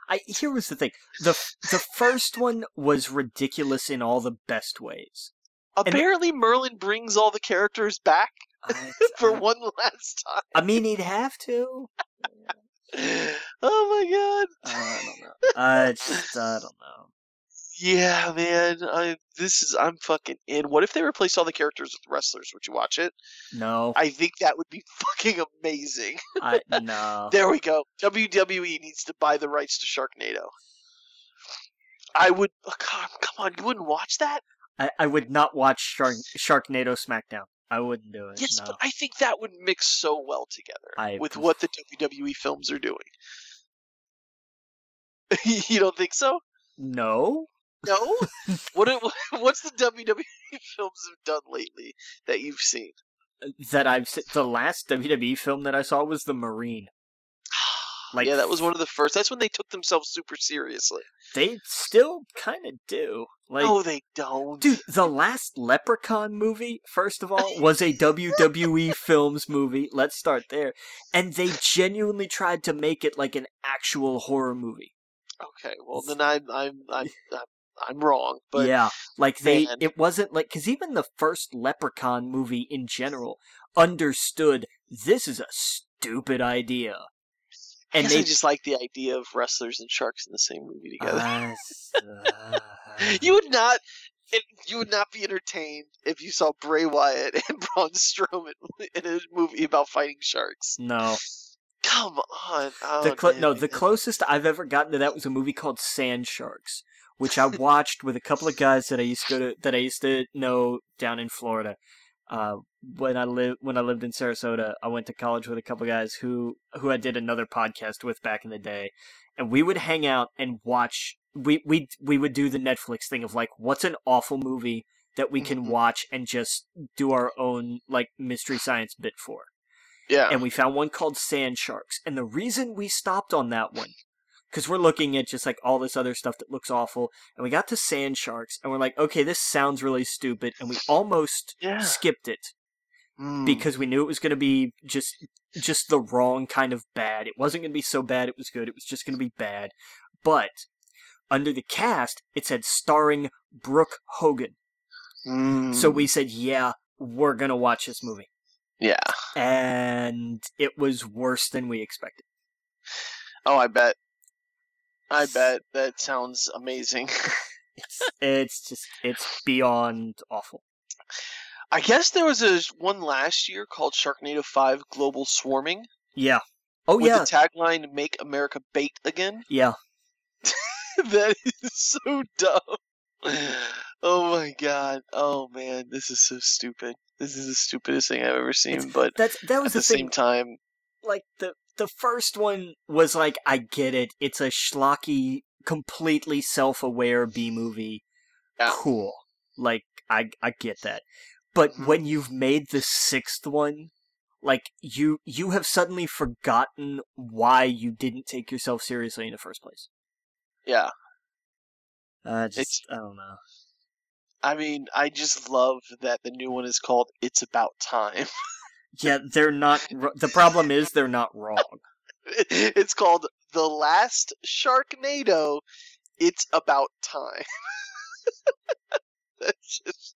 I here was the thing. The the first one was ridiculous in all the best ways. Apparently, Merlin brings all the characters back Uh I, for I- one last time. I mean, he'd have to. Oh my god. I don't know. I just I don't know. Yeah, man. I this is I'm fucking in. What if they replaced all the characters with wrestlers? Would you watch it? No, I think that would be fucking amazing. I no. There we go. WWE needs to buy the rights to Sharknado. I would. Uh, oh, God, come on, you wouldn't watch that? I, I would not watch Shark, Sharknado SmackDown. I wouldn't do it. Yes, no. but I think that would mix so well together I- with what the WWE films are doing. you don't think so? no. No. what? What's the WWE films have done lately that you've seen? That I've the last WWE film that I saw was The Marine. Like yeah, that was one of the first. That's when they took themselves super seriously. They still kind of do. Like, no, they don't. dude, the last Leprechaun movie, first of all, was a WWE Films movie. Let's start there. And they genuinely tried to make it like an actual horror movie. Okay, well then I'm I'm I'm I'm, I'm wrong. But yeah, like they, man. it wasn't like because even the first Leprechaun movie in general understood this is a stupid idea, and they just like the idea of wrestlers and sharks in the same movie together. You would not. It, you would not be entertained if you saw Bray Wyatt and Braun Strowman in a movie about fighting sharks. no, Come on. Oh, the cl- man, no, the closest I've ever gotten to that was a movie called Sand Sharks, which I watched with a couple of guys that I used to go to that I used to know down in Florida. Uh, when I lived when I lived in Sarasota, I went to college with a couple guys who who I did another podcast with back in the day, and we would hang out and watch. We we we would do the Netflix thing of like, what's an awful movie that we can Mhm. watch and just do our own like mystery science bit for Yeah. and we found one called Sand Sharks. And the reason we stopped on that one, because we're looking at just like all this other stuff that looks awful, and we got to Sand Sharks, and we're like, okay, this sounds really stupid, and we almost Yeah. skipped it Mm. because we knew it was going to be just just the wrong kind of bad. It wasn't going to be so bad it was good. It was just going to be bad. But under the cast, it said starring Brooke Hogan. Mm. So we said, yeah, we're going to watch this movie. Yeah. And it was worse than we expected. Oh, I bet. I bet that sounds amazing. It's it's just it's beyond awful. I guess there was a one last year called Sharknado Five: Global Swarming. Yeah. Oh yeah. with yeah. the tagline "Make America Bait Again." yeah. that is so dumb. Oh my god. Oh man, this is so stupid. This is the stupidest thing I've ever seen. But That's that at was the, the, same time, Like the the first one was like I get it. It's a schlocky, completely self-aware B movie. Yeah. Cool. Like I I get that. But Mhm. when you've made the sixth one, like you you have suddenly forgotten why you didn't take yourself seriously in the first place. yeah. Uh, just It's- I don't know. I mean, I just love that the new one is called "It's About Time." Yeah, they're not. The problem is they're not wrong. it's called "The Last Sharknado." It's about time. That's just,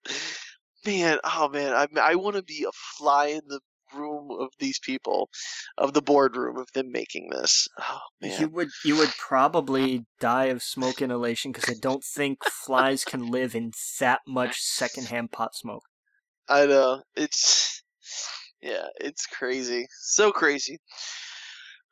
man. Oh man, I I want to be a fly in the room of these people, of the boardroom of them making this. Oh man. You would you would probably die of smoke inhalation because I don't think flies can live in that much secondhand pot smoke. I know it's yeah, it's crazy, so crazy.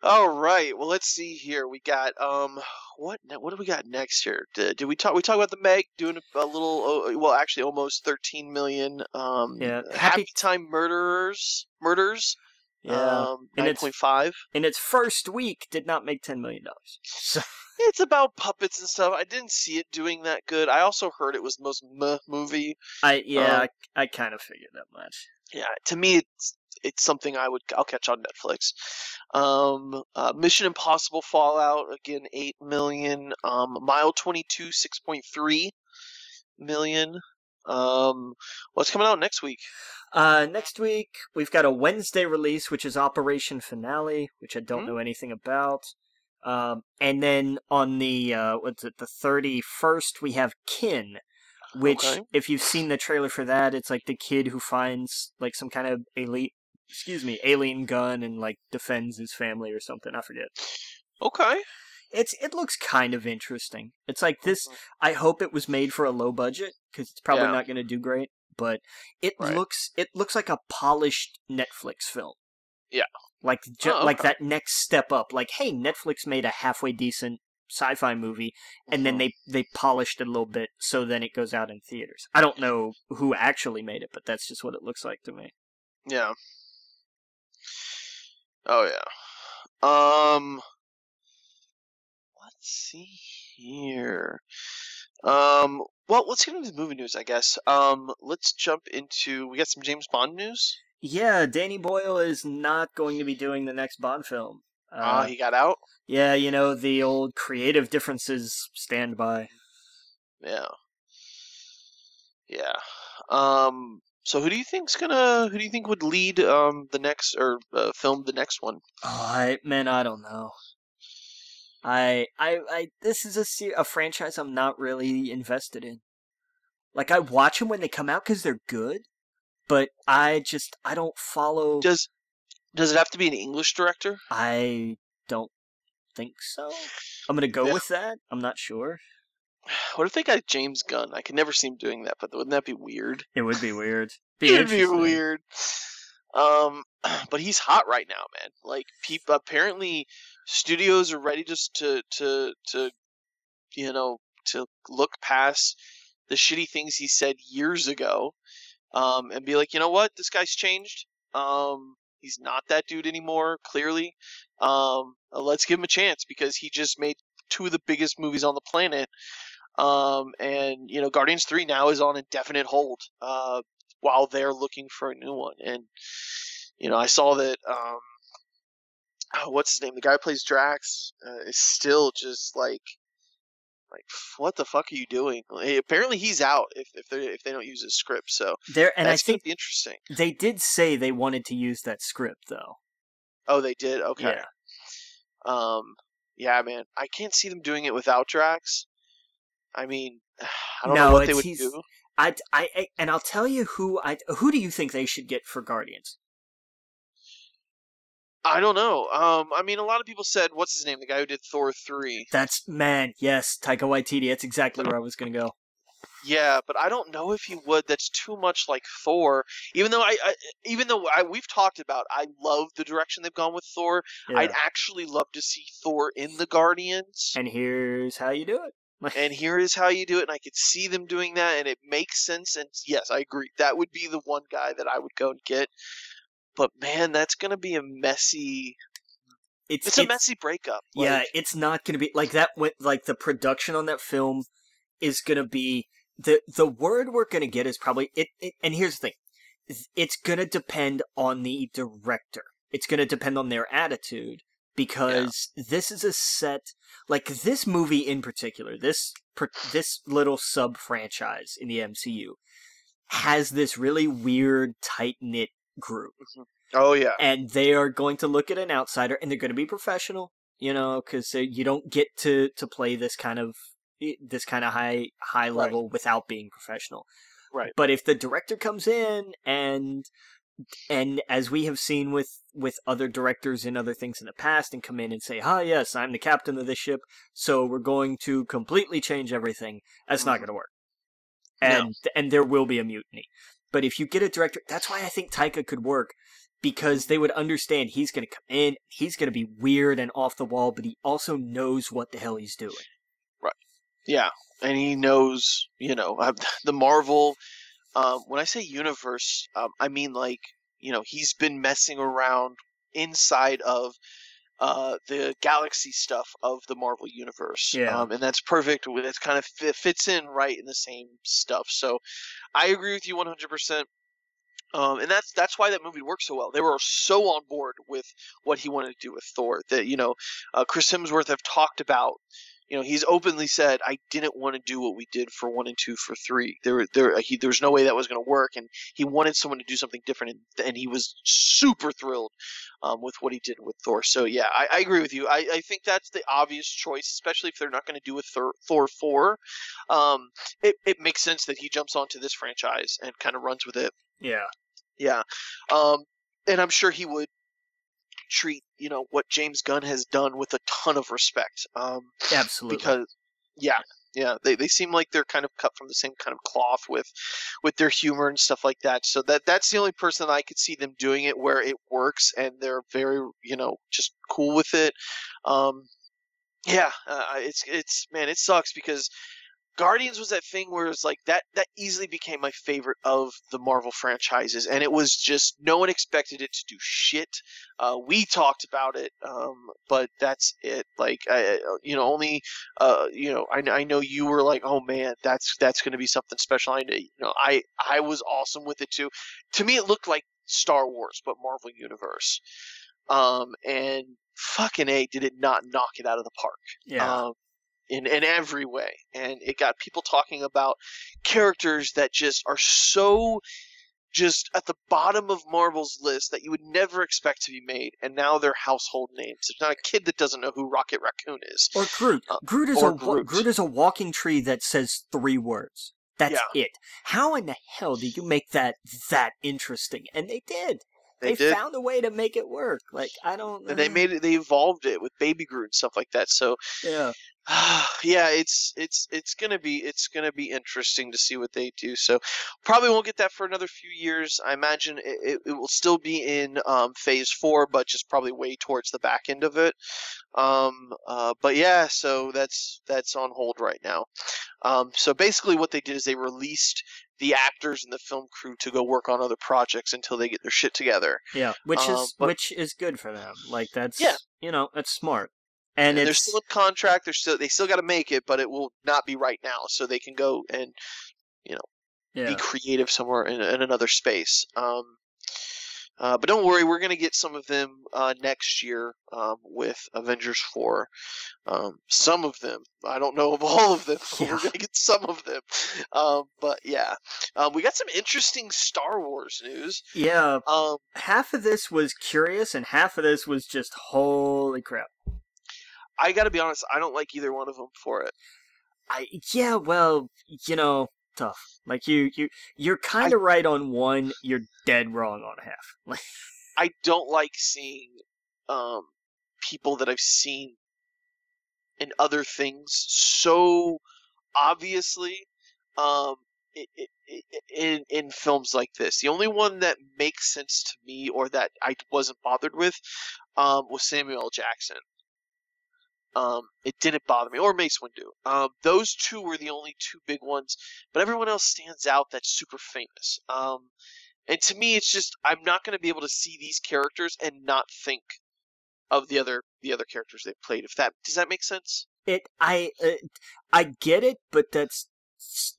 All right, well let's see here. We got um, what what do we got next here? Did, did we talk? We talk about the Meg doing a, a little, well, actually almost thirteen million. Um, Yeah, Happy, Happy- Time Murderers, Murders. Yeah, um, and it's- point five. in its first week, did not make ten million dollars. So It's about puppets and stuff. I didn't see it doing that good. I also heard it was the most meh movie. I yeah, Um, I, I kind of figured that much. Yeah, to me, it's it's something I would I'll catch on Netflix. Um, uh, Mission Impossible Fallout again, eight million. Um, Mile Twenty Two, six point three million. Um, what's coming out next week? Uh, next week we've got a Wednesday release, which is Operation Finale, which I don't Hmm. know anything about. Um, and then on the uh, what's it, the thirty first, we have Kin, which Okay. if you've seen the trailer for that, it's like the kid who finds like some kind of elite, excuse me, alien gun and like defends his family or something. I forget. Okay. It's it looks kind of interesting. It's like this. Mm-hmm. I hope it was made for a low budget because it's probably Yeah. not going to do great. But it Right. looks it looks like a polished Netflix film. Yeah. like ju- Oh, like that next step up. Like, hey, Netflix made a halfway decent sci-fi movie, and then Mhm. they they polished it a little bit, so then it goes out in theaters. I don't know who actually made it, but that's just what it looks like to me. Yeah. Oh yeah. Um. Let's see here. Um. Well, let's get into the movie news, I guess. Um. Let's jump into. We got some James Bond news. Yeah, Danny Boyle is not going to be doing the next Bond film. Ah, Uh, he got out. yeah, you know the old creative differences stand by. Yeah. Yeah. Um. So who do you think's gonna? Who do you think would lead um the next or uh, film the next one? Oh, I man, I don't know. I I I this is a a franchise I'm not really invested in. Like I watch them when they come out because they're good, but I just I don't follow. Does Does it have to be an English director? I don't think so. I'm gonna go Yeah. with that. I'm not sure. What if they got James Gunn? I could never see him doing that, but wouldn't that be weird? It would be weird. Be It'd be weird. Um, but he's hot right now, man. Like, people apparently studios are ready just to to to you know to look past the shitty things he said years ago, um, and be like, you know what, this guy's changed. Um, he's not that dude anymore. Clearly, um, uh, let's give him a chance because he just made two of the biggest movies on the planet. Um, and you know, Guardians Three now is on indefinite hold. Uh, while they're looking for a new one. And you know, I saw that um what's his name? The guy who plays Drax uh, is still just like like what the fuck are you doing? Like, apparently he's out if if they if they don't use his script. So There and I think be interesting. they did say they wanted to use that script though. Oh, they did. Okay. Yeah. Um. Yeah, man. I can't see them doing it without Drax. I mean, I don't No, know what they would do. I, I and I'll tell you who I who do you think they should get for Guardians? I don't know. Um. I mean, a lot of people said, "What's his name?" The guy who did Thor three. That's man, yes, Taika Waititi. That's exactly where I was gonna go. Yeah, but I don't know if he would. That's too much like Thor. Even though I, I even though I, we've talked about, I love the direction they've gone with Thor. Yeah. I'd actually love to see Thor in the Guardians. And here's how you do it. And here is how you do it, and I could see them doing that, and it makes sense. And yes, I agree. That would be the one guy that I would go and get. But man, that's gonna be a messy. It's, It's, a messy breakup. Yeah, it's not gonna be like that. Went like the production on that film is gonna be the the word we're gonna get is probably it. it and here's the thing, it's gonna depend on the director. It's gonna depend on their attitude because this is a set like this movie in particular. This per- this little sub franchise in the MCU has this really weird tight knit group oh yeah, and they are going to look at an outsider and they're going to be professional you know because you don't get to to play this kind of this kind of high high Right. level without being professional Right. but if the director comes in and and as we have seen with with other directors and other things in the past and come in and say ah yes i'm the captain of this ship so we're going to completely change everything that's not Mhm. going to work No. and and there will be a mutiny but if you get a director that's why i think taika could work because they would understand he's going to come in he's going to be weird and off the wall but he also knows what the hell he's doing Right. Yeah, and he knows, you know, uh, the Marvel. Um, when I say universe, um, I mean like, you know, he's been messing around inside of uh, the galaxy stuff of the Marvel universe. Yeah. Um, and that's perfect. with- It's kind of fit, fits in right in the same stuff. So, I agree with you 100%. Um, and that's that's why that movie worked so well. They were so on board with what he wanted to do with Thor that you know, uh, Chris Hemsworth have talked about you know, he's openly said, "I didn't want to do what we did for one and two for three. There, there, he, there was no way that was going to work, and he wanted someone to do something different, and, and he was super thrilled um, with what he did with Thor. So yeah, I, I agree with you. I, I think that's the obvious choice, especially if they're not going to do a Thor, Thor four. Um, it it makes sense that he jumps onto this franchise and kind of runs with it. Yeah. Yeah, um, and I'm sure he would treat you know what James Gunn has done with a ton of respect. Um, Absolutely. because yeah, yeah, they, they seem like they're kind of cut from the same kind of cloth with with their humor and stuff like that. So that that's the only person I could see them doing it where it works and they're very you know just cool with it. Um, yeah, uh, it's it's man, it sucks because Guardians was that thing where it's like that that easily became my favorite of the Marvel franchises, and it was just no one expected it to do shit. Uh, we talked about it, um, but that's it. Like, I, you know, only, uh, you know, I, I know you were like, oh man, that's that's going to be something special. I you know, I I was awesome with it too. To me, it looked like Star Wars, but Marvel Universe. Um, and fucking a, did it not knock it out of the park? Yeah. Um, in, in every way. And it got people talking about characters that just are so just at the bottom of Marvel's list that you would never expect to be made, and now they're household names. There's not a kid that doesn't know who Rocket Raccoon is. Or Groot. Uh, Groot is or a Groot. Groot is a walking tree that says three words. That's it. How in the hell do you make that that interesting? And they did. They, They, did. found a way to make it work. Like I don't. and they made it. They evolved it with Baby Groot and stuff like that. So Yeah. yeah, it's it's it's gonna be it's gonna be interesting to see what they do. So probably won't get that for another few years. I imagine it, it, it will still be in um, phase four, but just probably way towards the back end of it. Um, uh, but yeah, so that's that's on hold right now. Um, so basically, what they did is they released the actors and the film crew to go work on other projects until they get their shit together. Yeah. Which Um, is but- which is good for them. Like that's Yeah. you know that's smart. And, they're still in contract. They're still they still got to make it, but it will not be right now. So they can go and you know yeah. be creative somewhere in, in another space. Um, uh, but don't worry, we're going to get some of them uh, next year um, with Avengers 4. Um, some of them. I don't know of all of them, but Yeah. we're going to get some of them. Um, but yeah. Um, we got some interesting Star Wars news. Yeah. Um, Half of this was curious, and half of this was just holy crap. I got to be honest, I don't like either one of them for it. I yeah, well, you know, tough. Like you you you're kind of right on one, you're dead wrong on half. Like I don't like seeing um, people that I've seen in other things so obviously um, in in films like this. The only one that makes sense to me, or that I wasn't bothered with, um, was Samuel Jackson. Um, it didn't bother me, or Mace Windu. Um, those two were the only two big ones, but everyone else stands out that's super famous. Um, and to me, it's just I'm not going to be able to see these characters and not think of the other the other characters they played. If that does that make sense? it I uh, I get it, but that's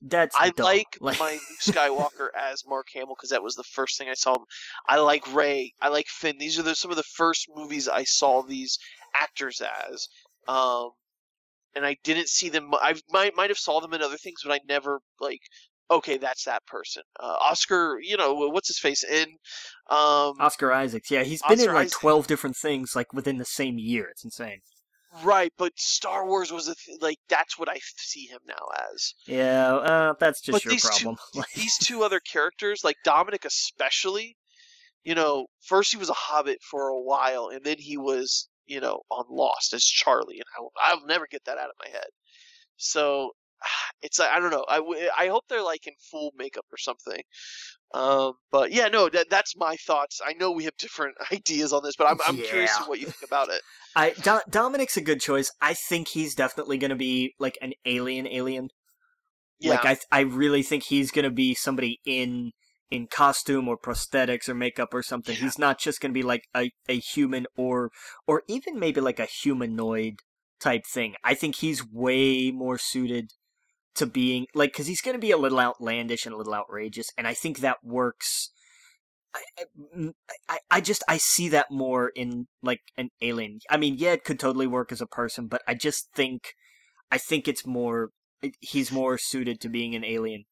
that's I dumb. like my Luke Skywalker as Mark Hamill because that was the first thing I saw. Him. I like Ray. I like Finn. These are the, some of the first movies I saw these actors as. Um, and I didn't see them. I might might have saw them in other things, but I never like. Okay, that's that person. Uh, Oscar, you know what's his face in. Um, Oscar Isaacs. Yeah, he's been in Oscar like Isaac. 12 different things like within the same year. It's insane. Right, but Star Wars was a th- like that's what I see him now as. Yeah, uh, that's just But your these problem. Like, These two other characters, like Dominic especially, you know, first he was a Hobbit for a while, and then he was, you know, on Lost as Charlie, and I, I'll never get that out of my head. So it's like I don't know. I, I hope they're like in full makeup or something. Um, but yeah, no, that, that's my thoughts. I know we have different ideas on this, but I'm, I'm curious Yeah. to what you think about it. I Do- Dominic's a good choice. I think he's definitely going to be like an alien alien. Yeah, Like I I really think he's going to be somebody in in costume or prosthetics or makeup or something. Yeah. He's not just going to be like a a human or or even maybe like a humanoid type thing. I think he's way more suited to being like cuz he's going to be a little outlandish and a little outrageous and I think that works I, I- I, I just I see that more in like an alien. I mean, yeah, it could totally work as a person, but I just think I think it's more he's more suited to being an alien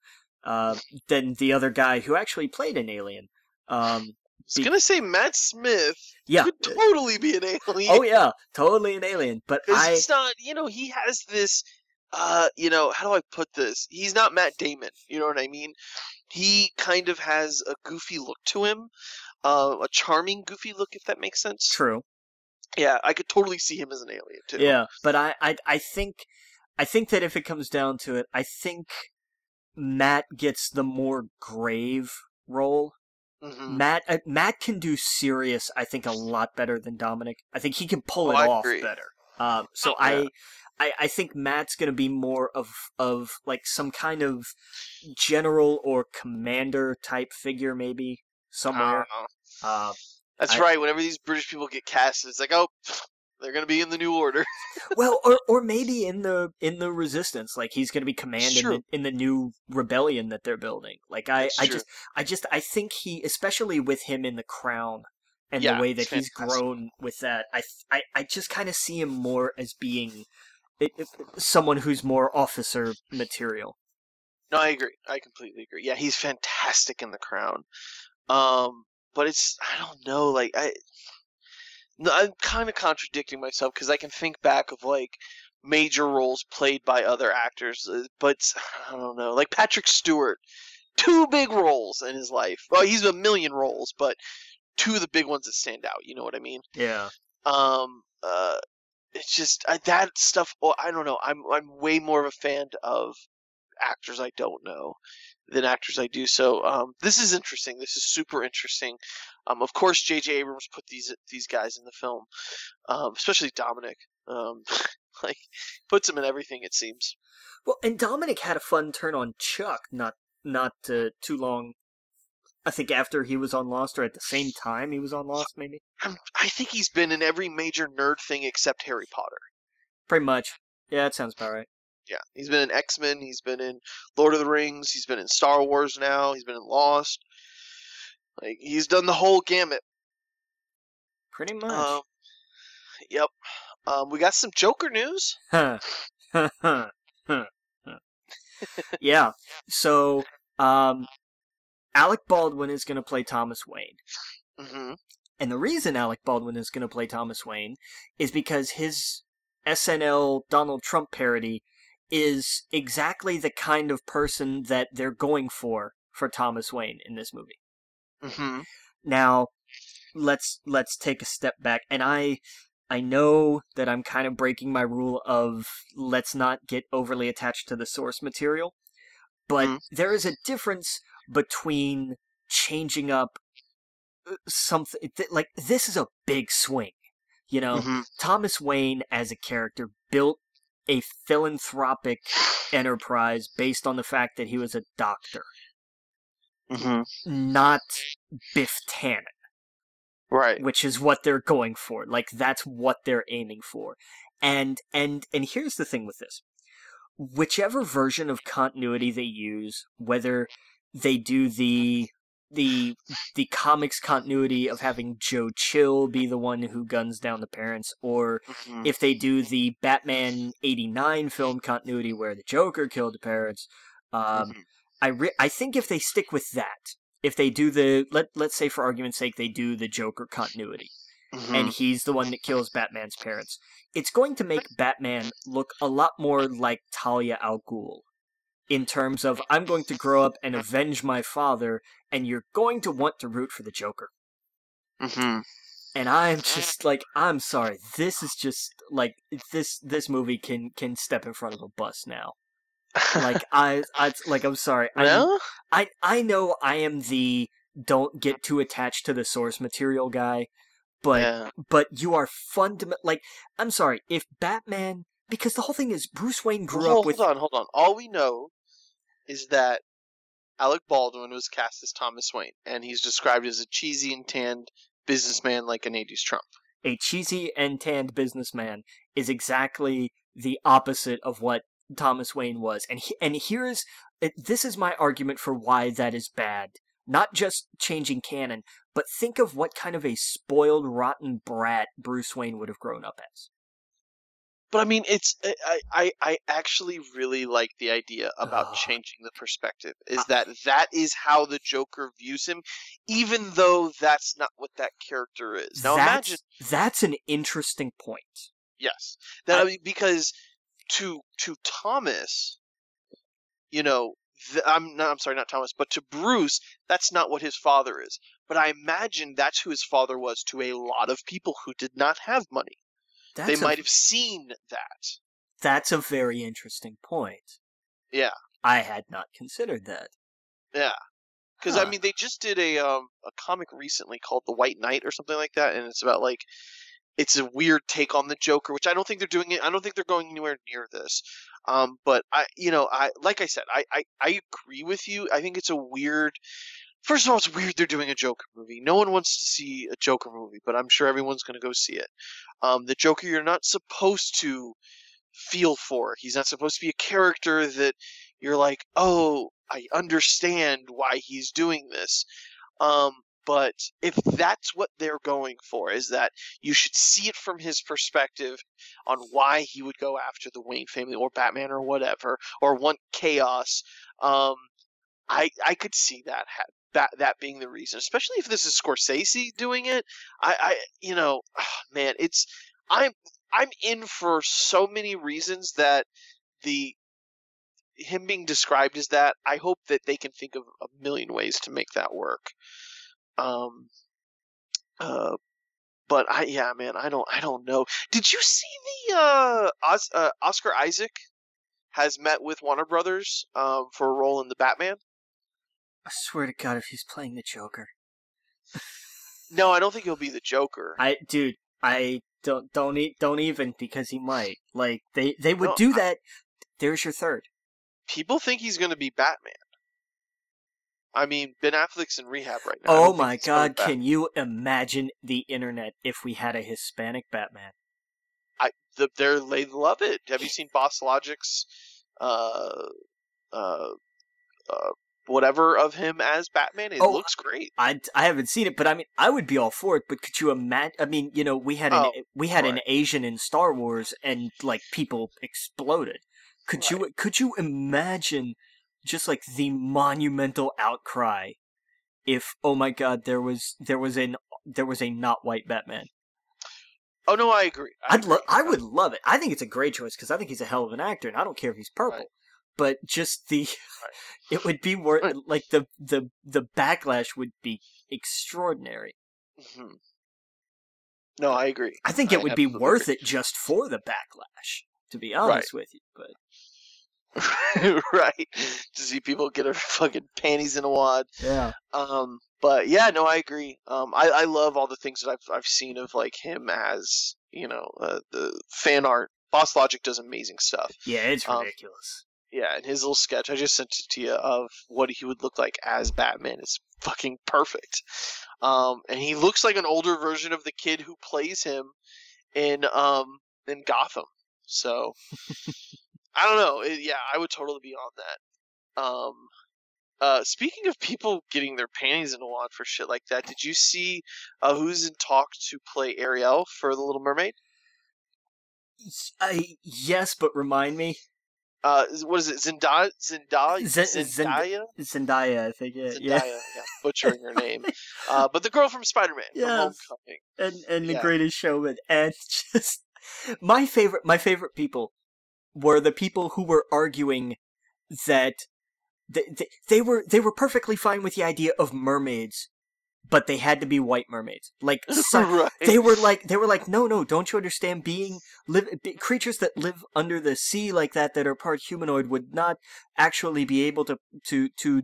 uh, than the other guy who actually played an alien. Um, I was gonna say Matt Smith yeah, could totally be an alien. oh yeah, totally an alien. But I he's not, you know, he has this, uh, you know, how do I put this? He's not Matt Damon. You know what I mean? He kind of has a goofy look to him, uh, a charming goofy look, if that makes sense. true. Yeah, I could totally see him as an alien too. Yeah, but I, I I think I think that if it comes down to it, I think Matt gets the more grave role. hmm Matt uh, Matt can do serious. I think a lot better than Dominic. I think he can pull Oh, it I off agree. better. Um, so Oh, yeah. I. I, I think Matt's gonna be more of of like some kind of general or commander type figure, maybe somewhere. Uh, Uh, that's I- right. Whenever these British people get cast, it's like, oh, they're gonna be in the New Order. well, or or maybe in the in the resistance, like he's going to be command in the, in the new rebellion that they're building. Like I, That's I true. just, I just, I think he, especially with him in the crown and Yeah, the way that he's grown with that, I, I, I just kind of see him more as being it, it- someone who's more officer material. No, I agree. I completely agree. Yeah, he's fantastic in The Crown. Um, but it's I don't know, like I, I'm kind of contradicting myself because I can think back of like major roles played by other actors, uh, but I don't know, like Patrick Stewart, two big roles in his life. Well, he's a million roles, but two of the big ones that stand out. You know what I mean? Yeah, um uh it's just I, that stuff oh, i don't know i'm i'm way more of a fan of actors i don't know than actors i do so um this is interesting this is super interesting um of course jj abrams put these these guys in the film um especially dominic um like puts him in everything it seems well, and Dominic had a fun turn on Chuck not not uh, too long. I think after he was on Lost, or at the same time he was on Lost, maybe. I'm, i think he's been in every major nerd thing except harry potter Pretty much. Yeah, that sounds about right. Yeah, he's been in X Men. He's been in Lord of the Rings. He's been in Star Wars now. He's been in Lost. Like he's done the whole gamut. Pretty much. Um, yep. Um, we got some Joker news. Yeah. So, um, Alec Baldwin is going to play Thomas Wayne. hmm And the reason Alec Baldwin is going to play Thomas Wayne is because his SNL Donald Trump parody is exactly the kind of person that they're going for for Thomas Wayne in this movie. Hmm Now, let's let's take a step back and I I know that I'm kind of breaking my rule of let's not get overly attached to the source material, but Mhm. there is a difference between changing up uh, something th- like this is a big swing. You know, hmm Thomas Wayne as a character built a philanthropic enterprise based on the fact that he was a doctor, hmm not Biff Tannen. Right. which is what they're going for. Like that's what they're aiming for. And and and here's the thing with this. Whichever version of continuity they use, whether they do the the the comics continuity of having Joe Chill be the one who guns down the parents or hmm if they do the Batman 89 film continuity where the Joker killed the parents, um, Mhm. I re- I think if they stick with that, if they do the let let's say for argument's sake they do the Joker continuity Mhm. and he's the one that kills Batman's parents, it's going to make Batman look a lot more like Talia al Ghul in terms of I'm going to grow up and avenge my father and you're going to want to root for the Joker. Mhm. And I'm just like I'm sorry, this is just like this this movie can can step in front of a bus now. Like I I like I'm sorry. I'm, I I know I am the don't get too attached to the source material guy, but yeah. but you are fundament like I'm sorry if Batman because the whole thing is Bruce Wayne grew hold, up with hold on, hold on. All we know is that Alec Baldwin was cast as Thomas Wayne, and he's described as a cheesy and tanned businessman like an 80s Trump. a cheesy and tanned businessman is exactly the opposite of what Thomas Wayne was and he, and here's this is my argument for why that is bad not just changing canon but think of what kind of a spoiled rotten brat Bruce Wayne would have grown up as But I mean, it's eh, I I, I actually really like the idea about changing the perspective. Is uh. that that is how the Joker views him, even though that's not what that character is. Now that's, imagine, that's an interesting point. yes, that I- I mean, because to to Thomas, you know, th- I'm not, I'm sorry, not Thomas, but to Bruce, that's not what his father is. But I imagine that's who his father was to a lot of people who did not have money. That's they a, might have seen that. That's a very interesting point. Yeah. I had not considered that. Yeah. Because I mean, they just did a um a comic recently called The White Knight or something like that, and it's about like it's a weird take on the Joker, which I don't think they're doing it. I don't think they're going anywhere near this. Um, but I, you know, I like I said, I, I I agree with you. I think it's a weird. First of all, it's weird they're doing a Joker movie. No one wants to see a Joker movie, but I'm sure everyone's going to go see it. Um, the Joker, you're not supposed to feel for. He's not supposed to be a character that you're like, oh, I understand why he's doing this. Um, but if that's what they're going for, is that you should see it from his perspective on why he would go after the Wayne family or Batman or whatever, or want chaos. Um, I I could see that ha- that that being the reason, especially if this is Scorsese doing it. I, I you know, man, it's I'm I'm in for so many reasons that the him being described as that. I hope that they can think of a million ways to make that work. Um. Uh. But I yeah man I don't I don't know. Did you see the uh, Os, uh Oscar Isaac has met with Warner Brothers um for a role in the Batman? I swear to God, if he's playing the Joker, No, I don't think he'll be the Joker. I, dude, I don't don't e- don't even because he might. Like they they would No, do I- that. There's your third. People think he's going to be Batman. I mean, Ben Affleck's in rehab right now. Oh my God! Can you imagine the internet if we had a Hispanic Batman? I the, they're they love it. Have you seen Boss Logic's uh uh uh whatever of him as Batman? It Oh, looks great. I, I haven't seen it, but I mean, I would be all for it. But could you imagine? I mean, you know, we had an Oh, we had an. Asian in Star Wars, and like people exploded. Could you could you imagine just like the monumental outcry if oh my god there was there was an there was a not white Batman? Oh no, I agree. I I'd lo- I would love it. I think it's a great choice because I think he's a hell of an actor, and I don't care if he's purple. Right. But just the, it would be worth Right. like the the the backlash would be extraordinary. Mhm. No, I agree. I think it I would be worth agree. it just for the backlash. To be honest with you, but right. To see people get their fucking panties in a wad. yeah, Um, but yeah, no, I agree. Um, I, I love all the things that I've I've seen of like him as you know uh, the fan art. Boss Logic does amazing stuff. yeah, it's Um, ridiculous. Yeah, and his little sketch I just sent it to you of what he would look like as Batman is fucking perfect. Um, and he looks like an older version of the kid who plays him in um in Gotham. So I don't know. It- yeah, I would totally be on that. Um, uh, speaking of people getting their panties in a wad for shit like that, did you see uh, who's in talk to play Ariel for The Little Mermaid? I yes, but remind me, Uh, what is it? Zendaya? Zendaya? Zen- Zendaya? Zendaya, I think. Yeah, Zendaya, yeah. yeah. butchering her name. Uh, but the girl from Spider-Man Yes. from Homecoming. and and the Yeah. greatest showman and just my favorite my favorite people were the people who were arguing that they, they, they were they were perfectly fine with the idea of mermaids but they had to be white mermaids. Like so, right. they were like they were like no no don't you understand being live be, creatures that live under the sea like that that are part humanoid would not actually be able to to to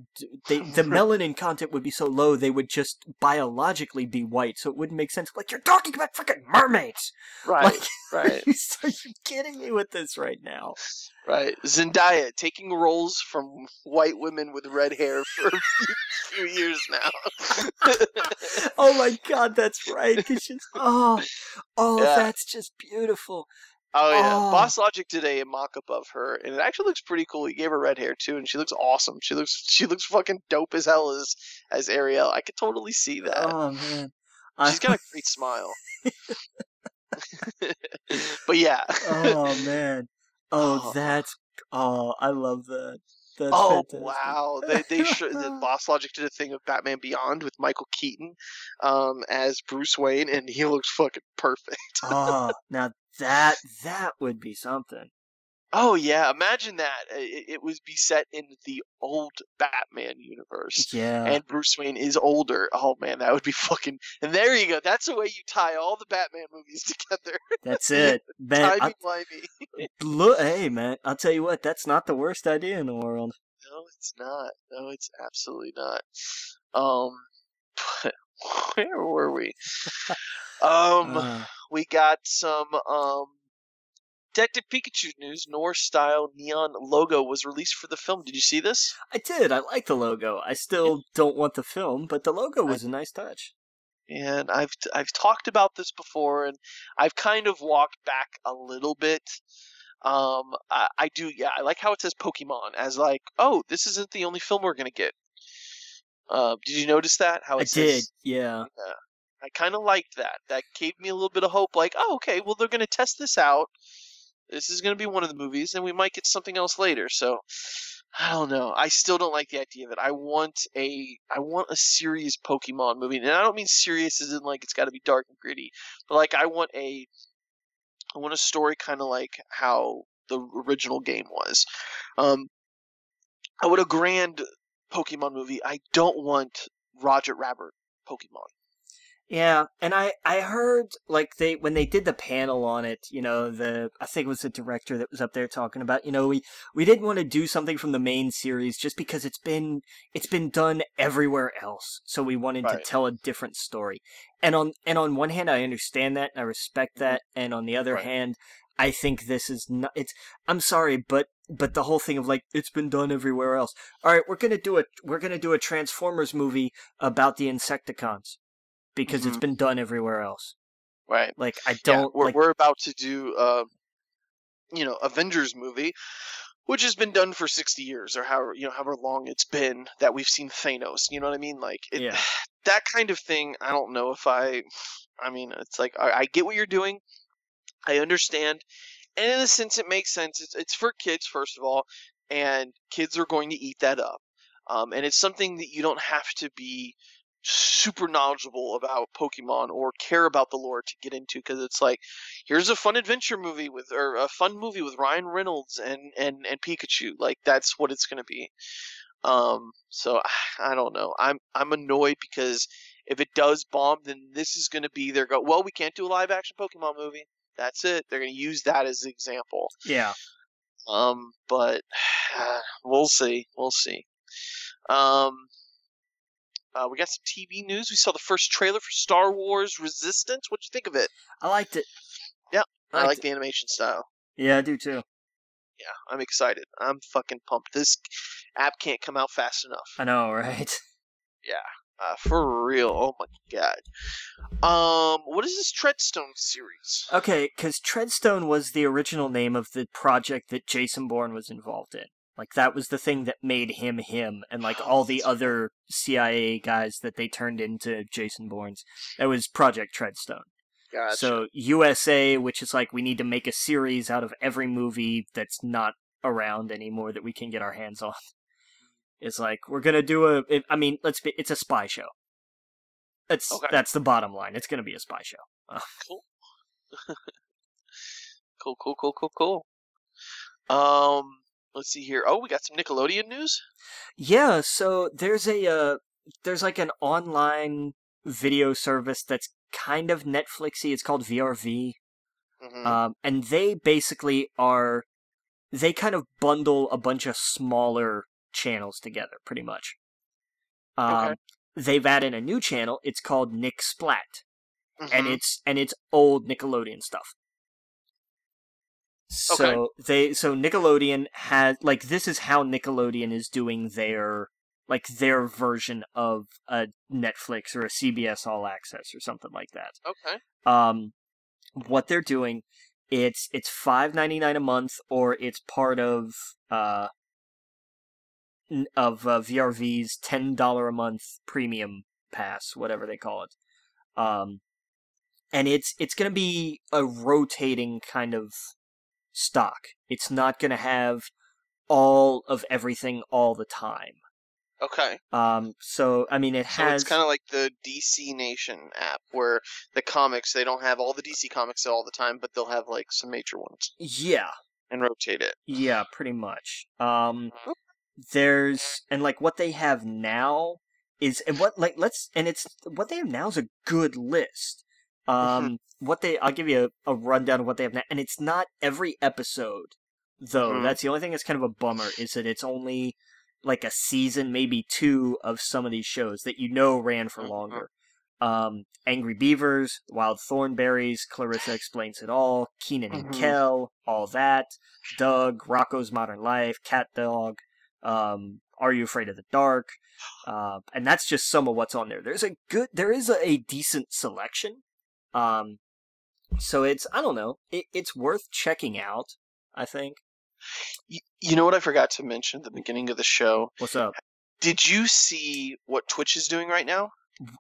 they, the melanin content would be so low they would just biologically be white so it wouldn't make sense. Like you're talking about freaking mermaids! Right, like right, are you kidding me with this right now right. Zendaya taking roles from white women with red hair for a few, few years now. oh my god that's right just oh oh Yeah. that's just beautiful Oh yeah, Oh. Boss Logic did a mock-up of her, and it actually looks pretty cool. He gave her red hair too, and she looks awesome. She looks she looks fucking dope as hell as as Ariel. I could totally see that. oh man She's got a great smile. But yeah. oh man. Oh, Oh. that's oh, I love that. That's oh fantastic. wow! They they sh- the Boss Logic did a thing of Batman Beyond with Michael Keaton um, as Bruce Wayne, and he looks fucking perfect. oh, now that that would be something. Oh yeah, imagine that. It, it would be set in the old Batman universe. Yeah. And Bruce Wayne is older. Oh man, that would be fucking. And there you go. That's the way you tie all the Batman movies together. that's it. Man, Timey wimey. look, hey man, I'll tell you what, that's not the worst idea in the world. No, it's not. No, it's absolutely not. Um, but where were we? Um, Uh, we got some um Detective Pikachu news. North style neon logo was released for the film. Did you see this? I did. I like the logo. I still don't want the film, but the logo was a nice touch. And I've I've talked about this before, and I've kind of walked back a little bit. Um, I, I do, yeah. I like how it says Pokemon as like, oh, this isn't the only film we're gonna get. Uh, did you notice that? How it I says, did. Yeah. I kind of liked that. That gave me a little bit of hope. Like, oh, okay, well, they're going to test this out. This is going to be one of the movies, and we might get something else later. So, I don't know. I still don't like the idea of it. I want a, I want a serious Pokemon movie, and I don't mean serious as in like it's got to be dark and gritty, but like I want a, I want a story kind of like how the original game was. Um, I want a grand Pokemon movie. I don't want Roger Rabbit Pokemon. Yeah, and I I heard like they when they did the panel on it, you know, the I think it was the director that was up there talking about, you know, we we didn't want to do something from the main series just because it's been it's been done everywhere else. So we wanted Right. to tell a different story. And on and on one hand I understand that, and I respect mm-hmm. that, and on the other Right. hand, I think this is not it's I'm sorry, but but the whole thing of like it's been done everywhere else. All right, we're going to do a we're going to do a Transformers movie about the Insecticons because it's Mhm. been done everywhere else. Right. Like I don't we're like we're about to do uh, you know, Avengers movie, which has been done for sixty years or however you know however long it's been that we've seen Thanos. You know what I mean? Like it, Yeah. that kind of thing. I don't know if I. I mean, it's like I, I get what you're doing. I understand, and in a sense, it makes sense. It's it's for kids first of all, and kids are going to eat that up. Um, and it's something that you don't have to be super knowledgeable about Pokemon or care about the lore to get into because it's like here's a fun adventure movie with or a fun movie with Ryan Reynolds and and and Pikachu. Like that's what it's going to be. Um so I don't know. I'm I'm annoyed because if it does bomb then this is going to be their go well we can't do a live action Pokemon movie. That's it. They're going to use that as an example. Yeah. um but we'll see. We'll see. Um uh, we got some TV news. We saw the first trailer for Star Wars Resistance. What'd you think of it? I liked it. Yeah, I liked like it. the animation style. Yeah, I do too. Yeah, I'm excited. I'm fucking pumped. This app can't come out fast enough. I know, right? Yeah, uh, for real. Oh my god. Um, what is this Treadstone series? Okay, because Treadstone was the original name of the project that Jason Bourne was involved in. Like that was the thing that made him him, and like all the other CIA guys that they turned into Jason Bournes. That was Project Treadstone. Gotcha. So USA, which is like we need to make a series out of every movie that's not around anymore that we can get our hands on. It's like we're gonna do a. I mean, let's be. It's a spy show. That's Okay. that's the bottom line. It's gonna be a spy show. cool. cool, cool, cool, cool, cool. Um, let's see here. Oh, we got some Nickelodeon news. Yeah, so there's a uh, there's like an online video service that's kind of Netflixy. It's called VRV. mm-hmm. Um, and they basically are they kind of bundle a bunch of smaller channels together, pretty much. Um, Okay. They've added a new channel. It's called Nick Splat, and Mhm. it's and it's old Nickelodeon stuff. So they so Nickelodeon has like this is how Nickelodeon is doing their like their version of a Netflix or a CBS All Access or something like that. Okay. um what they're doing it's it's five ninety nine a month or it's part of uh of uh, VRV's ten dollar a month premium pass whatever they call it. Um and it's it's going to be a rotating kind of stock. It's not going to have all of everything all the time. Okay. Um, so I mean, it So has it's kind of like the DC Nation app, where the comics they don't have all the DC comics all the time, but they'll have like some major ones yeah, and rotate it. yeah, pretty much. Um, there's and like what they have now is and what like let's and it's what they have now is a good list. Um, what they I'll give you a, a rundown of what they have now, and it's not every episode though. Mhm. That's the only thing that's kind of a bummer is that it's only like a season, maybe two of some of these shows that you know ran for Mhm. longer. Um, Angry Beavers, Wild Thornberrys, Clarissa Explains It All, Kenan and Mhm. Kel, all that, Doug, Rocko's Modern Life, CatDog, um, Are You Afraid of the Dark? Uh, and that's just some of what's on there. There's a good, there is a, a decent selection. Um, so it's, I don't know, it, it's worth checking out, I think. Y- you know what I forgot to mention at the beginning of the show? What's up? Did you see what Twitch is doing right now?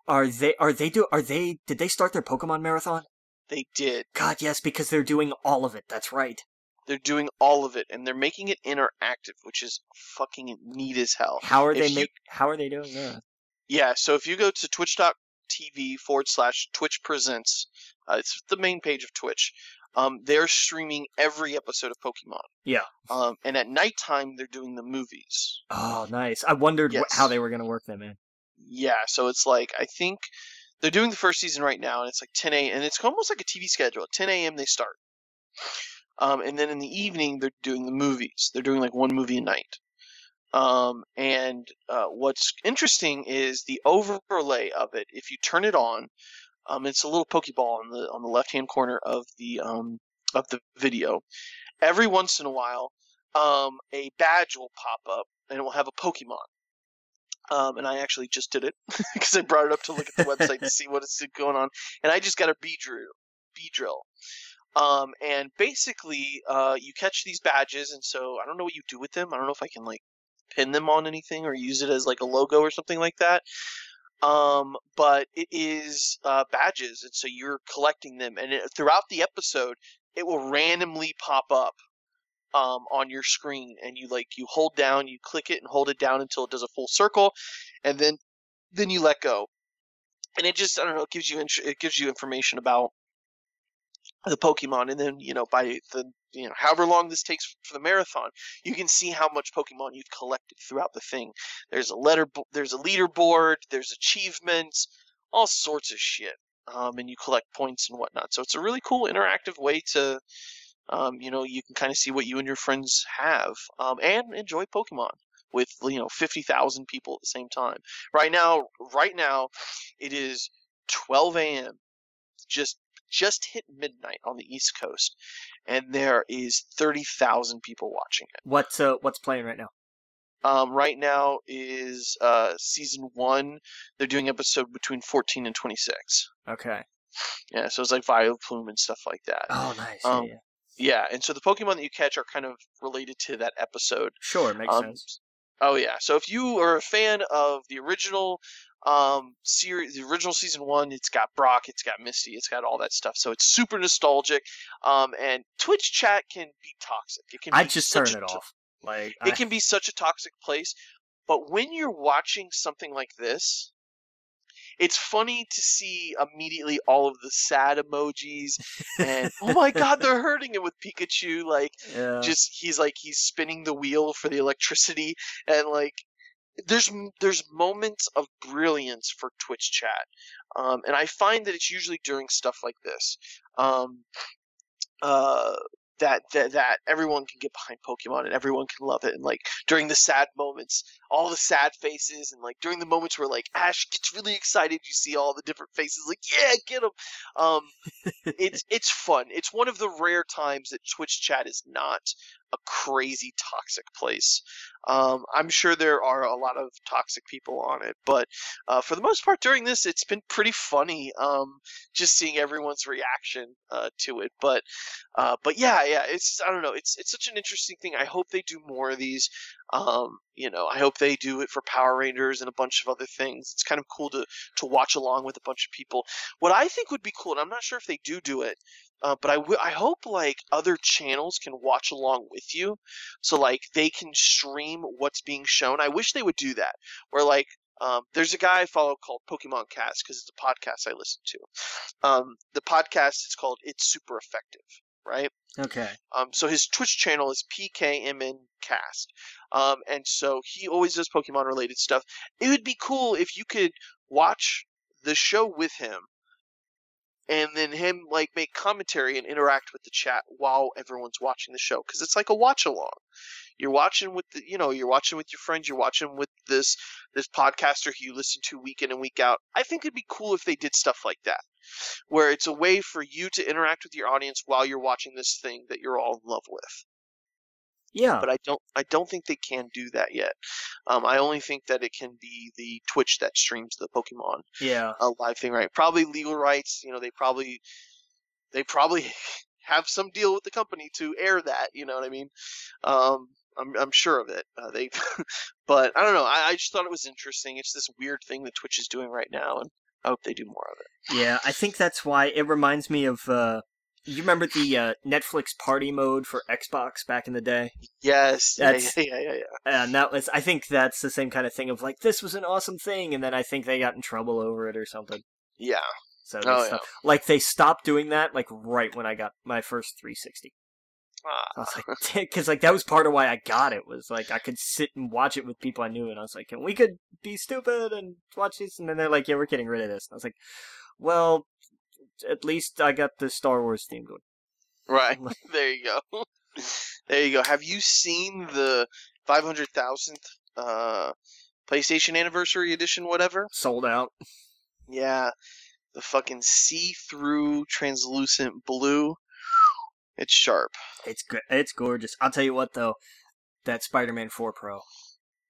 Are they, are they do, are they, did they start their Pokemon marathon? They did. God, yes, because they're doing all of it. That's right. They're doing all of it, and they're making it interactive, which is fucking neat as hell. How are If they you- make, how are they doing that? Yeah, so if you go to twitch.tv forward slash Twitch Presents, uh, it's the main page of Twitch. Um, they're streaming every episode of Pokemon. Yeah. Um, and at nighttime, they're doing the movies. Oh, nice. I wondered wh- how they were going to work them in. Yeah, so it's like, I think they're doing the first season right now, and it's like 10 a.m., and it's almost like a TV schedule. At 10 a.m., they start. Um, and then in the evening, they're doing the movies. They're doing like one movie a night. Um, and uh, what's interesting is the overlay of it. If you turn it on, um, it's a little Pokeball on the on the left hand corner of the um, of the video. Every once in a while, um, a badge will pop up, and it will have a Pokemon. Um, and I actually just did it because I brought it up to look at the website to see what is going on, and I just got a Beedrill. B drill. Um, and basically, uh, you catch these badges, and so I don't know what you do with them. I don't know if I can like pin them on anything or use it as like a logo or something like that. Um, but it is uh, badges, and so you're collecting them, and it, throughout the episode, it will randomly pop up um, on your screen, and you like you hold down, you click it, and hold it down until it does a full circle, and then then you let go, and it just I don't know, it gives you it gives you information about the Pokemon, and then you know by the you know however long this takes for the marathon, you can see how much Pokemon you've collected throughout the thing. There's a letter, there's a leaderboard, there's achievements, all sorts of shit, um, and you collect points and whatnot. So it's a really cool interactive way to, um, you know, you can kind of see what you and your friends have, um, and enjoy Pokemon with you know fifty thousand people at the same time. Right now, right now, it is 12 a.m. Just just hit midnight on the East Coast, and there is 30,000 people watching it. What's uh, what's playing right now? Um, right now is uh, season one. They're doing episode between 14 and 26. Okay. Yeah, so it's like Vileplume and stuff like that. Oh, nice. Um, yeah, yeah. Yeah, and so the Pokemon that you catch are kind of related to that episode. Sure, makes Um, sense. Oh yeah. So if you are a fan of the original um series the original season one it's got brock it's got misty it's got all that stuff so it's super nostalgic um and twitch chat can be toxic it can be. I'd just turn it to- off. Like, it I- can be such a toxic place but when you're watching something like this it's funny to see immediately all of the sad emojis and oh my god they're hurting it with pikachu like yeah. just he's like he's spinning the wheel for the electricity and like there's there's moments of brilliance for Twitch chat, um, and I find that it's usually during stuff like this, um, uh, that, that that everyone can get behind Pokemon and everyone can love it, and like during the sad moments, all the sad faces, and like during the moments where like Ash gets really excited, you see all the different faces, like yeah, get him. Um, it's it's fun. It's one of the rare times that Twitch chat is not a crazy toxic place. Um, I'm sure there are a lot of toxic people on it, but uh, for the most part, during this, it's been pretty funny. Um, just seeing everyone's reaction uh, to it, but uh, but yeah, yeah, it's I don't know, it's it's such an interesting thing. I hope they do more of these. Um, you know, I hope they do it for Power Rangers and a bunch of other things. It's kind of cool to to watch along with a bunch of people. What I think would be cool, and I'm not sure if they do do it, uh, but I, w- I hope like other channels can watch along with you, so like they can stream what's being shown. I wish they would do that. Where like um, there's a guy I follow called Pokemon Cast because it's a podcast I listen to. Um, the podcast is called It's Super Effective, right? Okay. Um, so his Twitch channel is PKMN Cast, um, and so he always does Pokemon related stuff. It would be cool if you could watch the show with him and then him like make commentary and interact with the chat while everyone's watching the show because it's like a watch along you're watching with the you know you're watching with your friends you're watching with this this podcaster who you listen to week in and week out. I think it'd be cool if they did stuff like that where it's a way for you to interact with your audience while you're watching this thing that you're all in love with Yeah. but I don't I don't think they can do that yet. Um, I only think that it can be the Twitch that streams the Pokemon yeah. A live thing, right? Probably legal rights. You know, they probably they probably have some deal with the company to air that. You know what I mean? Um, I'm I'm sure of it. Uh, they, but I don't know. I, I just thought it was interesting. It's this weird thing that Twitch is doing right now, and I hope they do more of it. Yeah, I think that's why it reminds me of. uh You remember the uh, Netflix party mode for Xbox back in the day? Yes. Yeah, That's- yeah, yeah, yeah, yeah. And that was, I think that's the same kind of thing of like, this was an awesome thing, and then I think they got in trouble over it or something. Yeah. So Oh, stopped- like they stopped doing that like right when I got my first 360. Ah, I was like, because like that was part of why I got it was like I could sit and watch it with people I knew, and I was like, and we could be stupid and watch this, and then they're like, yeah, we're getting rid of this. And I was like, well, at least I got the Star Wars theme going. Right. there you go. there you go. Have you seen the 500,000th uh, PlayStation Anniversary Edition, whatever? Sold out. Yeah. The fucking see through translucent blue. It's sharp. It's good. It's gorgeous. I'll tell you what though, that Spider-Man 4 Pro,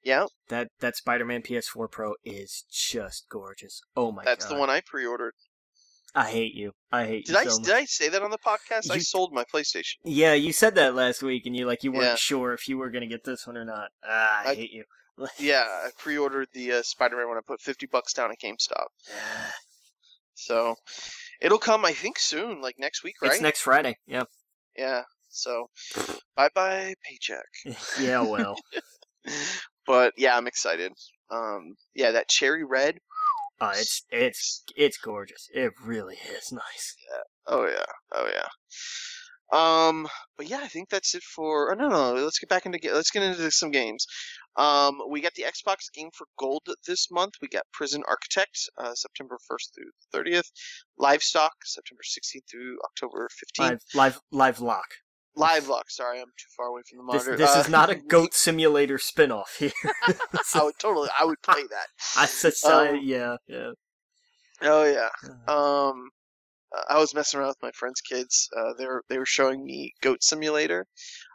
Yeah, that that Spider-Man PS4 Pro is just gorgeous. Oh my that's god. That's the one I pre ordered. I hate you. I hate Did you I so did I say that on the podcast? I sold my PlayStation. Yeah, you said that last week, and you like you weren't Yeah. sure if you were gonna get this one or not. Ah, I, I- hate you. Yeah, I pre ordered the uh, Spider Man when I put 50 bucks down at GameStop. So it'll come, I think, soon, like next week, right? It's next Friday. Yeah. Yeah. So bye bye paycheck. Yeah. Well. but yeah, I'm excited. Um, yeah, that cherry red. Uh, it's it's it's gorgeous. It really is nice. Yeah. Oh yeah, oh yeah. Um, but yeah, I think that's it for. Oh, no, no, let's get back into let's get into some games. Um, we got the Xbox Game for Gold this month. We got Prison Architect, uh, September 1st through 30th. Livestock, September 16th through October 15th. Live live live lock. Live Lock. Sorry, I'm too far away from the monitor. this Uh, is not a goat simulator spin-off here. I would totally. I would play that. I I- Um, yeah yeah. Oh yeah. Uh, Um, I was messing around with my friends' kids. Uh, they were they were showing me Goat Simulator,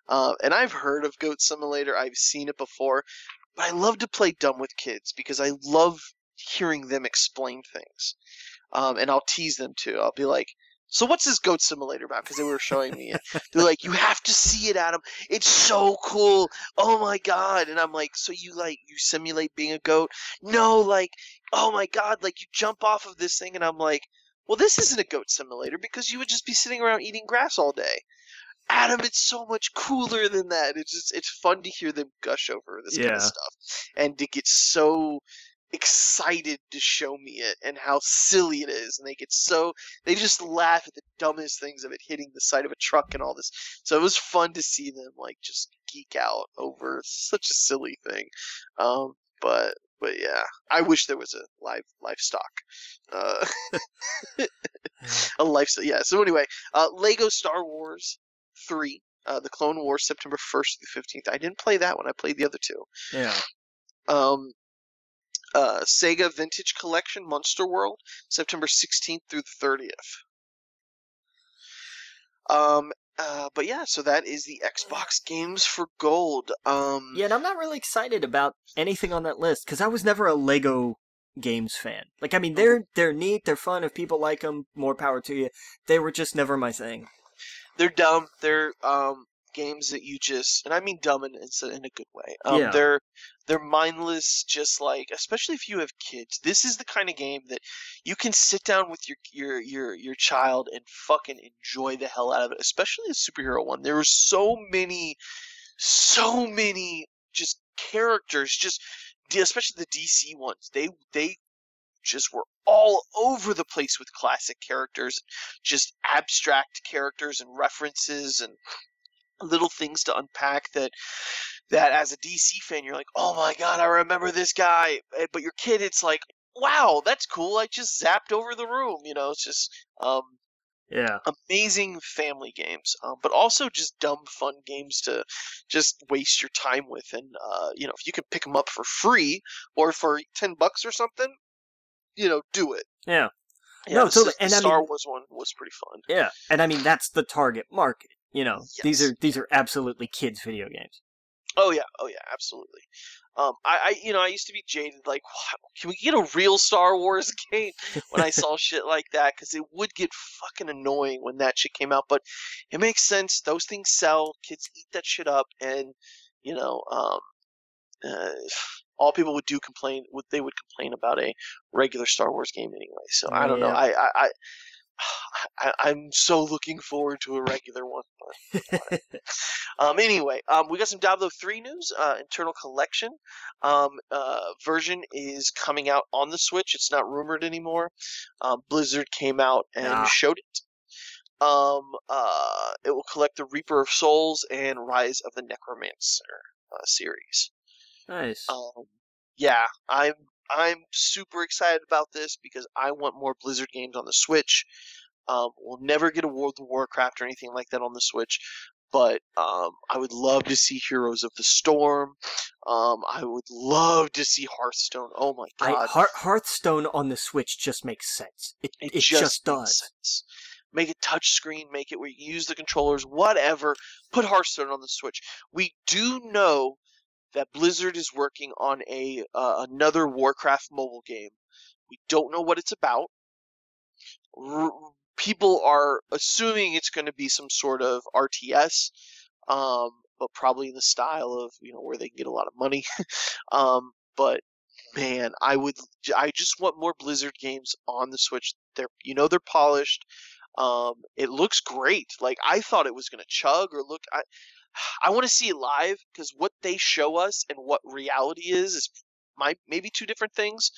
uh, and I've heard of Goat Simulator. I've seen it before, but I love to play dumb with kids because I love hearing them explain things. Um, and I'll tease them too. I'll be like, "So what's this Goat Simulator about?" Because they were showing me it. They're like, "You have to see it, Adam. It's so cool. Oh my god!" And I'm like, "So you like you simulate being a goat?" No, like, oh my god, like you jump off of this thing, and I'm like. Well, this isn't a goat simulator because you would just be sitting around eating grass all day. Adam, it's so much cooler than that. It's just it's fun to hear them gush over this kind of stuff and to get so excited to show me it and how silly it is and they get so they just laugh at the dumbest things of it hitting the side of a truck and all this so it was fun to see them like just geek out over such a silly thing um but but yeah i wish there was a live livestock uh a lifestyle. Yeah. So anyway, uh, Lego Star Wars three, uh, the Clone Wars, September first through fifteenth. I didn't play that one. I played the other two. yeah. Um, uh, Sega Vintage Collection Monster World, September sixteenth through the thirtieth. Um, uh, but yeah, so that is the Xbox games for gold. Um, Yeah, and I'm not really excited about anything on that list because I was never a Lego games fan. Like, I mean, they're they're neat, they're fun. If people like them, more power to you. They were just never my thing. they're dumb. They're um games that you just, and I mean dumb in in, in a good way. Um, Yeah. They're they're mindless, just like especially if you have kids. This is the kind of game that you can sit down with your your your your child and fucking enjoy the hell out of it. Especially the superhero one. There were so many, so many just characters, just especially the DC ones. They they just were all over the place with classic characters, just abstract characters and references and little things to unpack that that as a DC fan you're like, "Oh my god, I remember this guy." Eh, But your kid it's like, "Wow, that's cool. I just zapped over the room." You know, it's just um Yeah, amazing family games, um, but also just dumb fun games to just waste your time with. And uh, you know, if you can pick them up for free or for ten bucks or something, you know, do it. yeah, Yeah, No, the, totally, the and I Star mean- Wars one was pretty fun. yeah. And I mean, that's the target market. You know, these are these are absolutely kids' video games. Oh yeah, oh yeah, absolutely. Um, I, I, you know, I used to be jaded. Like, "Wow, can we get a real Star Wars game? When I saw shit like that, because it would get fucking annoying when that shit came out. But it makes sense. Those things sell. Kids eat that shit up, and you know, um, uh, all people would do complain. Would they would complain about a regular Star Wars game anyway? So I don't know. I, I, I, I, I'm so looking forward to a regular one. But um, anyway, um, we got some Diablo 3 news. Uh, Eternal Collection um, uh, version is coming out on the Switch. It's not rumored anymore. Um, Blizzard came out and Ah. showed it. Um, uh, it will collect the Reaper of Souls and Rise of the Necromancer uh, series. Nice. Um, yeah, I'm I'm super excited about this because I want more Blizzard games on the Switch. Um, we'll never get a World of Warcraft or anything like that on the Switch, but um, I would love to see Heroes of the Storm. Um, I would love to see Hearthstone. Oh my I, god, Heart, Hearthstone on the Switch just makes sense. It it, it, just, just, does. sense. Make it touchscreen, make it where you use the controllers, whatever. Put Hearthstone on the Switch. We do know that Blizzard is working on a uh, another Warcraft mobile game. We don't know what it's about. R- people are assuming it's going to be some sort of RTS, um, but probably in the style of you know where they can get a lot of money. um, but man, I would I just want more Blizzard games on the Switch. They're you know they're polished. Um, it looks great. Like I thought it was going to chug or look. I I want to see it live because what they show us and what reality is is might maybe two different things.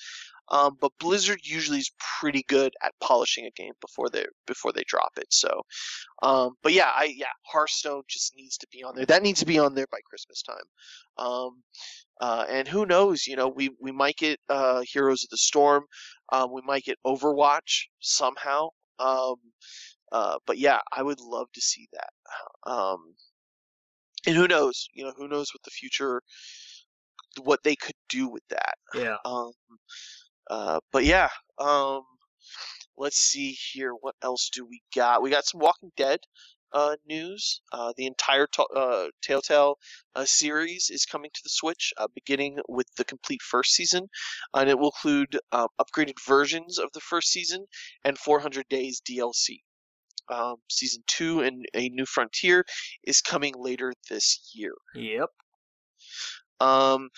Um, but Blizzard usually is pretty good at polishing a game before they before they drop it. So, um, but yeah, I yeah, Hearthstone just needs to be on there. That needs to be on there by Christmas time. Um, uh, and who knows? You know, we we might get uh, Heroes of the Storm. Um, we might get Overwatch somehow. Um, uh, but yeah, I would love to see that. And who knows? You know, who knows what the future, what they could do with that. Yeah. Um, uh, but yeah, um, let's see here. What else do we got? We got some Walking Dead uh, news. Uh, the entire uh, Telltale uh, series is coming to the Switch, uh, beginning with the complete first season, and it will include um, upgraded versions of the first season and 400 days DLC. Um, season two and a new frontier is coming later this year. Yep. Um,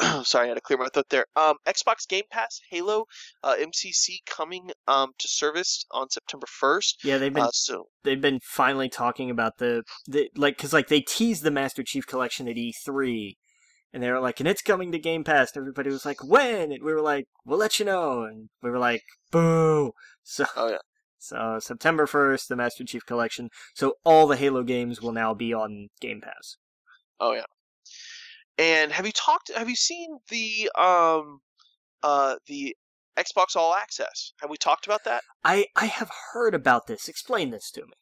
sorry, I had to clear my throat there. Um, Xbox Game Pass, Halo, uh, MCC coming um to service on September first. Yeah, they've been Uh, so they've been finally talking about the, the like because like they teased the Master Chief collection at E3, and they were like, and it's coming to Game Pass. And everybody was like, when? And we were like, we'll let you know. And we were like, boo. So Oh, yeah. So September first, the Master Chief collection. So all the Halo games will now be on Game Pass. oh yeah. And have you talked? Have you seen the um uh the Xbox All Access? Have we talked about that? I I have heard about this. Explain this to me.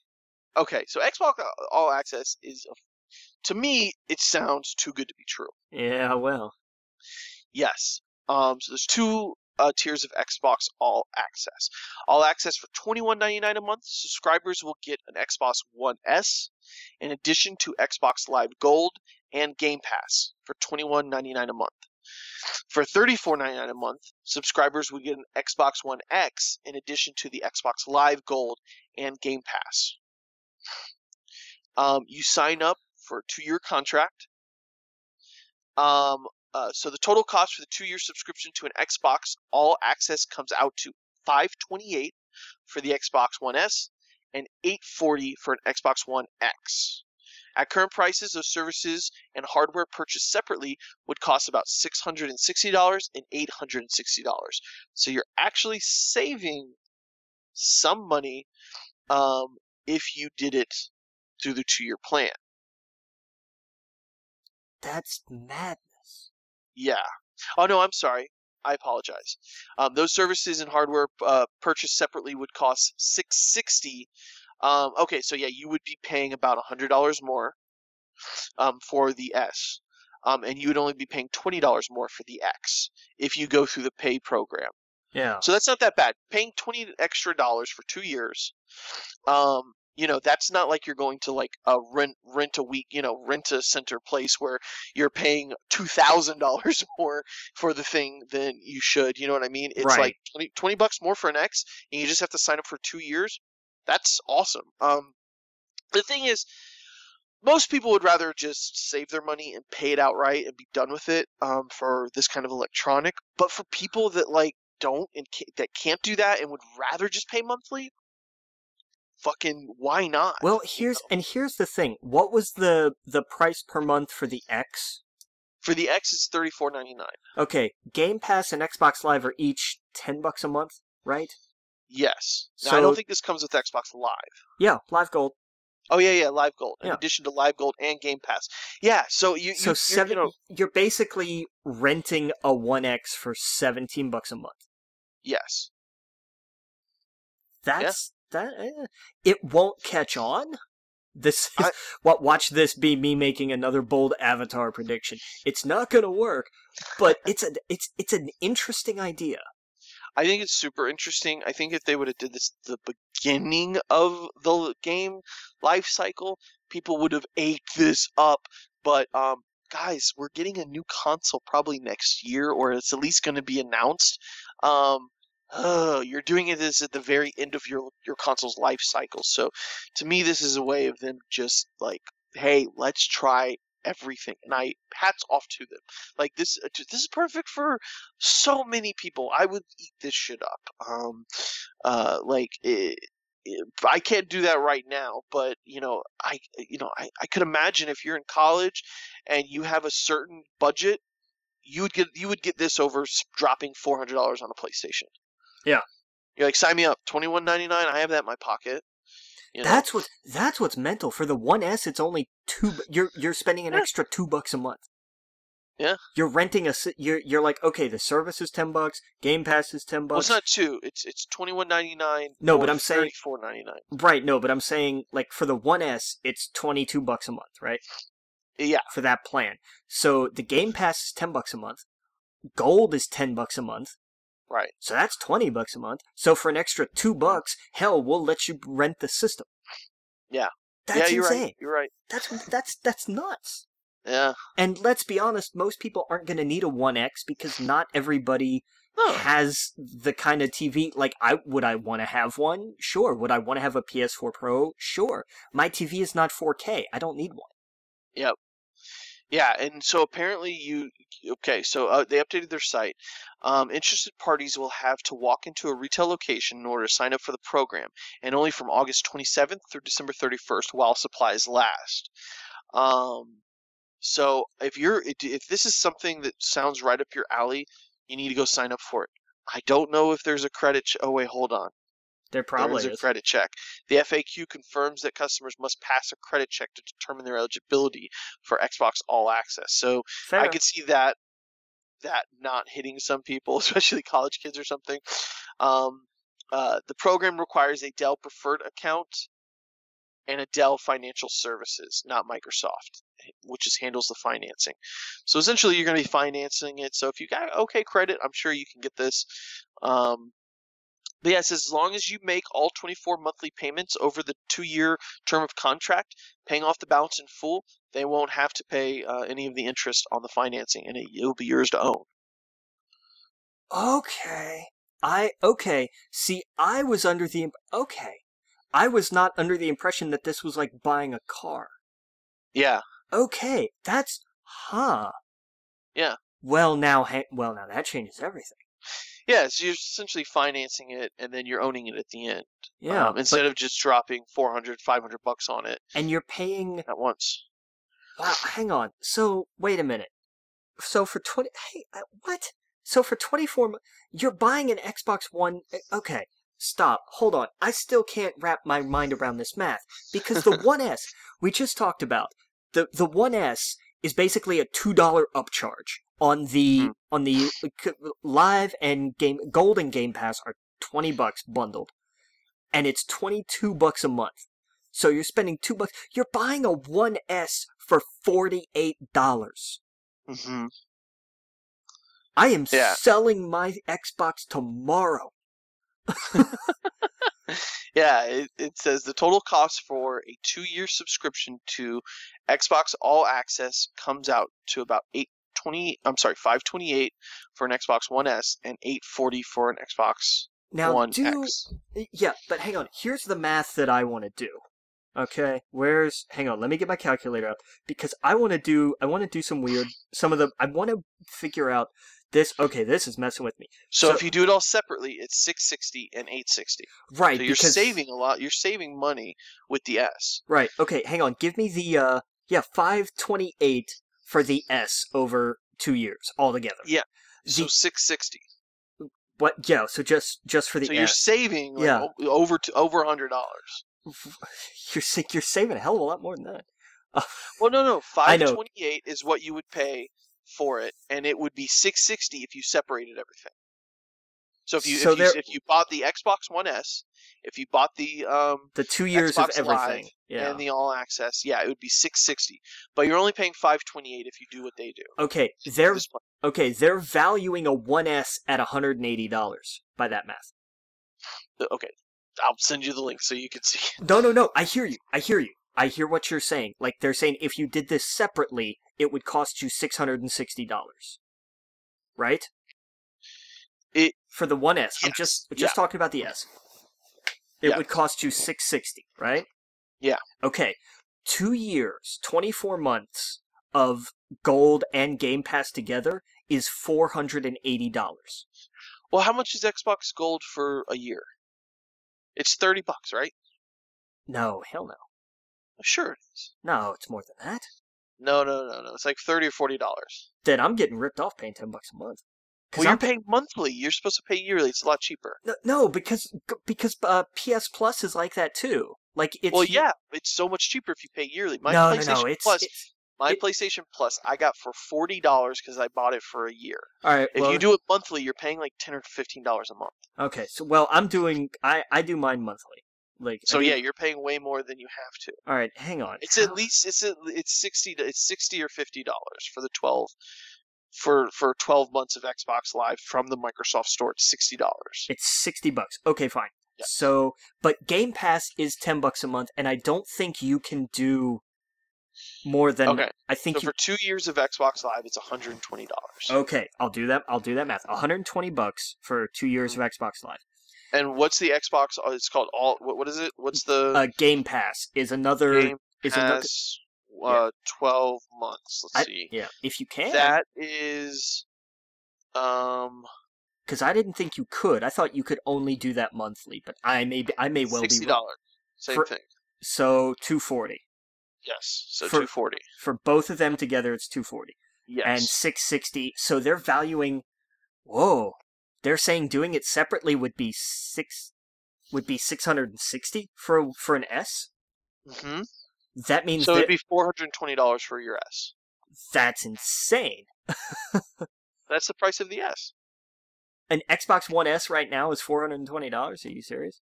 Okay, so Xbox All Access is, to me, it sounds too good to be true. Yeah, well, Yes. Um, so there's two uh, tiers of Xbox All Access. All Access for $21.99 a month, subscribers will get an Xbox One S in addition to Xbox Live Gold and Game Pass for $21.99 a month. For $34.99 a month, subscribers would get an Xbox One X in addition to the Xbox Live Gold and Game Pass. Um, you sign up for a two-year contract. Um, uh, so the total cost for the two-year subscription to an Xbox All Access comes out to 528 for the Xbox One S and 840 for an Xbox One X. At current prices, those services and hardware purchased separately would cost about $660 and $860. So you're actually saving some money um, if you did it through the two year plan. That's madness. Yeah. Oh, no, I'm sorry. I apologize. Um, those services and hardware uh, purchased separately would cost 660 um, okay, so yeah, you would be paying about hundred dollars more um, for the S, um, and you would only be paying twenty dollars more for the X if you go through the pay program. Yeah. So that's not that bad. Paying twenty extra dollars for two years, um, you know, that's not like you're going to like a rent rent a week, you know, rent a center place where you're paying two thousand dollars more for the thing than you should. You know what I mean? It's Right. like 20, 20 bucks more for an X, and you just have to sign up for two years. That's awesome. Um, the thing is, most people would rather just save their money and pay it outright and be done with it um, for this kind of electronic. But for people that like don't and ca- that can't do that and would rather just pay monthly, fucking why not? Well, here's and here's the thing. What was the the price per month for the X? For the X, it's thirty four ninety nine. Okay, Game Pass and Xbox Live are each ten bucks a month, right? Yes. Now, I don't think this comes with Xbox Live. Yeah, Live Gold. Oh yeah, yeah, Live Gold. In Yeah. addition to Live Gold and Game Pass. Yeah. So you, you So you're, seven. you know, You're basically renting a One X for seventeen bucks a month. yes. That's that. eh, It won't catch on. This is I- what. Watch this be me making another bold Avatar prediction. It's not gonna work, but it's a it's it's an interesting idea. I think it's super interesting. I think if they would have did this at the beginning of the game life cycle, people would have ate this up. But um, guys, we're getting a new console probably next year, or it's at least going to be announced. Um, oh, you're doing it this at the very end of your your console's life cycle. So, to me, this is a way of them just like, hey, let's try everything, and I hats off to them. Like this, uh, this is perfect for so many people. I would eat this shit up. Um, uh, like it, it, I can't do that right now, but you know, I, you know, I, I could imagine if you're in college and you have a certain budget, you would get you would get this over dropping four hundred dollars on a PlayStation. Yeah. You're like, sign me up, twenty one ninety nine. I have that in my pocket. You know? That's what that's what's mental. For the One S, it's only two. You're you're spending an Yeah. extra two bucks a month. Yeah. You're renting a. You're you're like okay, the service is ten bucks. Game Pass is ten well, bucks. it's not two. It's it's twenty one ninety nine. No, but I'm saying- four ninety nine. Right. No, but I'm saying like for the One S, it's twenty two bucks a month, right? Yeah, For that plan. So the Game Pass is ten bucks a month. Gold is ten bucks a month. Right. So that's twenty bucks a month. So for an extra two bucks, hell, we'll let you rent the system. Yeah. That's yeah, you're insane. right. You're right. That's that's that's nuts. Yeah. And let's be honest, most people aren't going to need a 1X because not everybody No. has the kind of TV. Like, I would I want to have one? Sure. Would I want to have a PS4 Pro? Sure. My TV is not 4K. I don't need one. Yeah, and so apparently you okay. So uh, they updated their site. Um, interested parties will have to walk into a retail location in order to sign up for the program, and only from August 27th through December 31st while supplies last. Um, so if you're if- this is something that sounds right up your alley, you need to go sign up for it. I don't know if there's a credit. Ch- oh wait, hold on. There probably there is a credit check. The FAQ confirms that customers must pass a credit check to determine their eligibility for Xbox All Access. So Fair. I could see that that not hitting some people, especially college kids or something. Um, uh, the program requires a Dell Preferred account and a Dell Financial Services, not Microsoft, which is handles the financing. So essentially, you're going to be financing it. So if you got okay credit, I'm sure you can get this. Um, but says as long as you make all 24 monthly payments over the two-year term of contract, paying off the balance in full, they won't have to pay uh, any of the interest on the financing, and it, it'll be yours to own. Okay. I okay. See, I was under the imp- okay. I was not under the impression that this was like buying a car. Yeah, Okay, that's huh. Yeah. Well, now, ha- well, now that changes everything. Yeah. So you're essentially financing it, and then you're owning it at the end. Yeah, um, instead of just dropping 400, 500 bucks on it and you're paying. at once. Wow, hang on. So wait a minute. So for twenty, hey, uh, what? So for twenty four, you're buying an Xbox One. uh, Okay, stop. Hold on. I still can't wrap my mind around this math because the One S we just talked about the the One S is basically a two dollar upcharge on the Hmm. on the live and game gold and Game Pass are twenty bucks bundled, and it's twenty two bucks a month. So you're spending two bucks. You're buying a One S for forty eight dollars. hmm I am Yeah. selling my Xbox tomorrow. Yeah, it, it says the total cost for a two-year subscription to Xbox All Access comes out to about eight twenty. I'm sorry, five twenty-eight for an Xbox One S and eight forty for an Xbox Now One do X. yeah, but hang on. Here's the math that I want to do. Okay, where's hang on, let me get my calculator up because I want to do I want to do some weird some of the I want to figure out this okay, this is messing with me. So, so- if you do it all separately, it's six sixty and eight sixty. Right, So you're because saving a lot. You're saving money with the S. Right. Okay, hang on. Give me the uh yeah, 528 for the S over 2 years altogether. Yeah. So The- six sixty. What yeah, so just just for the So you're saving like, Yeah. over to over a hundred dollars. You're you're saving a hell of a lot more than that. Well, no, no. Five know. twenty-eight is what you would pay for it, and it would be six sixty if you separated everything. So if you So if you if you bought the Xbox One S, if you bought the um The 2 years of everything. Live yeah. and the All Access, yeah, it would be six sixty. But you're only paying five twenty-eight if you do what they do. Okay, they're okay, they're valuing a 1S at $180 by that math. Okay, I'll send you the link so you can see. No, no, no. I hear you. I hear you. I hear what you're saying. Like they're saying if you did this separately, it would cost you $660. Right? It- for the 1S. I'm Yes. just just Yeah. talking about the S. It Yeah. would cost you 660, right? Yeah. Okay. 2 years, 24 months of gold and game pass together is $480. Well, how much is Xbox Gold for a year? It's thirty bucks, right? No, hell no. Sure it is. No, it's more than that. No, no, no, no. It's like thirty or forty dollars. Then I'm getting ripped off paying 10 bucks a month. Well, you're I'm pa- paying monthly. You're supposed to pay yearly. It's a lot cheaper. No, no, because because uh, PS Plus is like that too. Like it's well, yeah, it's so much cheaper if you pay yearly. My no, no, PlayStation no. It's, Plus, it's my it- PlayStation Plus, I got for forty dollars because I bought it for a year. all right. If well, you do it monthly, you're paying like ten or fifteen dollars a month. okay, so well, I'm doing I I do mine monthly. Like I So yeah, you're paying way more than you have to. All right, hang on. It's at least it's at, it's sixty to- it's sixty or fifty dollars for the twelve for for twelve months of Xbox Live from the Microsoft Store. It's sixty dollars. It's sixty bucks. Okay, fine. Yeah. So, but Game Pass is ten bucks a month, and I don't think you can do more than. Okay, I think So you. for two years of Xbox Live, it's one hundred and twenty dollars. Okay, I'll do that. I'll do that math. 120 bucks for two years of Xbox Live. And what's the Xbox? oh, It's called all. What, what is it? What's the Uh, Game Pass is another. Game is another. Uh, twelve months. Let's I- see. Yeah, if you can. That is, um, because I didn't think you could. I thought you could only do that monthly, but I may be, I may well sixty be wrong. dollars. Same For- thing. So two forty Yes. So two forty. for both of them together. It's two forty Yes. and six sixty. So they're valuing. Whoa, they're saying doing it separately would be six would be six hundred and sixty for for an S. hmm That means So that it'd be four hundred and twenty dollars for your S. that's insane. That's the price of the S. An Xbox One S right now is four hundred and twenty dollars. Are you serious?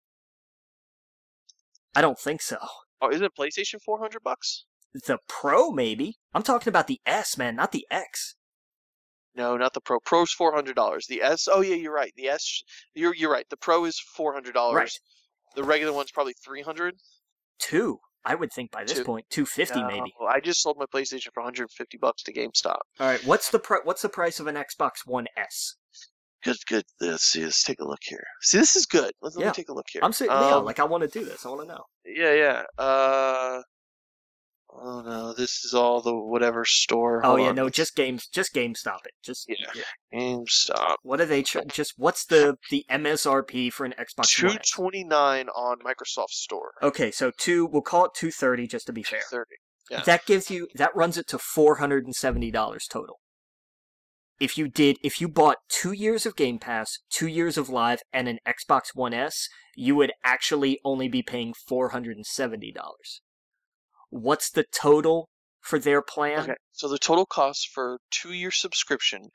I don't think so. Oh, isn't PlayStation four hundred bucks? The Pro, maybe. I'm talking about the S, man, not the X. No, not the Pro. Pro's four hundred dollars. The S. Oh yeah, you're right. The S. You're you're right. The Pro is four hundred dollars. Right. The regular one's probably three hundred. Two. I would think by this Two. point, two fifty maybe. I just sold my PlayStation for 150 bucks to GameStop. All right, what's the pri- what's the price of an Xbox One S? Good, good. Let's see. Let's take a look here. See, this is good. Let's let me take a look here. I'm saying, yeah, Um, like I want to do this. I want to know. yeah, yeah. Uh, oh no, this is all the whatever store. Oh yeah, on. no, just games, just GameStop it. Just Yeah. GameStop. What are they? Tr- just what's the the MSRP for an Xbox Two One? X? on Microsoft Store. Okay, so two. We'll call it two thirty just to be fair. Thirty. Yeah. That gives you that runs it to four hundred and seventy dollars total. If you did, if you bought two years of Game Pass, two years of Live, and an Xbox One S, you would actually only be paying four hundred and seventy dollars. What's the total for their plan? Okay, so the total cost for two year subscription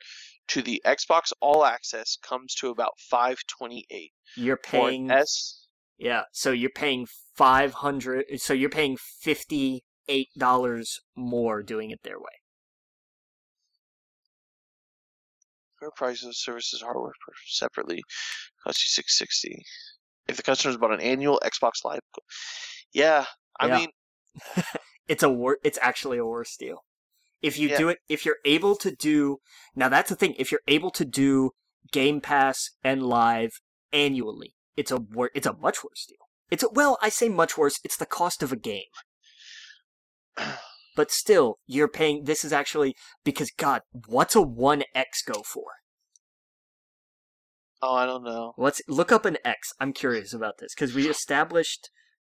to the Xbox All Access comes to about five twenty eight. You're paying S Yeah, so you're paying five hundred. So you're paying fifty eight dollars more doing it their way. Current prices of services hardware separately cost you six sixty. If the customer's bought an annual Xbox Live, yeah, I Yeah. mean, It's a war. It's actually a worse deal. If you Yeah. do it, if you're able to do now, that's the thing. If you're able to do Game Pass and Live annually, it's a wor- It's a much worse deal. It's a, well, I say much worse. It's the cost of a game. But still, you're paying. This is actually because God, what's a One X go for? oh, I don't know. Let's look up an X. I'm curious about this because we established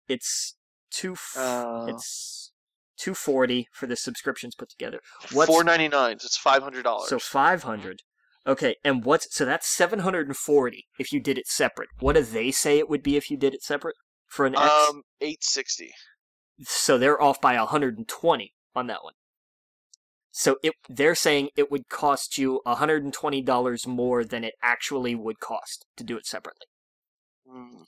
it's two. F- Uh, it's two forty for the subscriptions put together. What's Four ninety nine. So it's five hundred dollars. so five hundred? Okay, and what's so that's seven hundred and forty if you did it separate. What do they say it would be if you did it separate for an X? um, eight sixty. so they're off by hundred and twenty on that one. So it they're saying it would cost you hundred and twenty dollars more than it actually would cost to do it separately. Mm.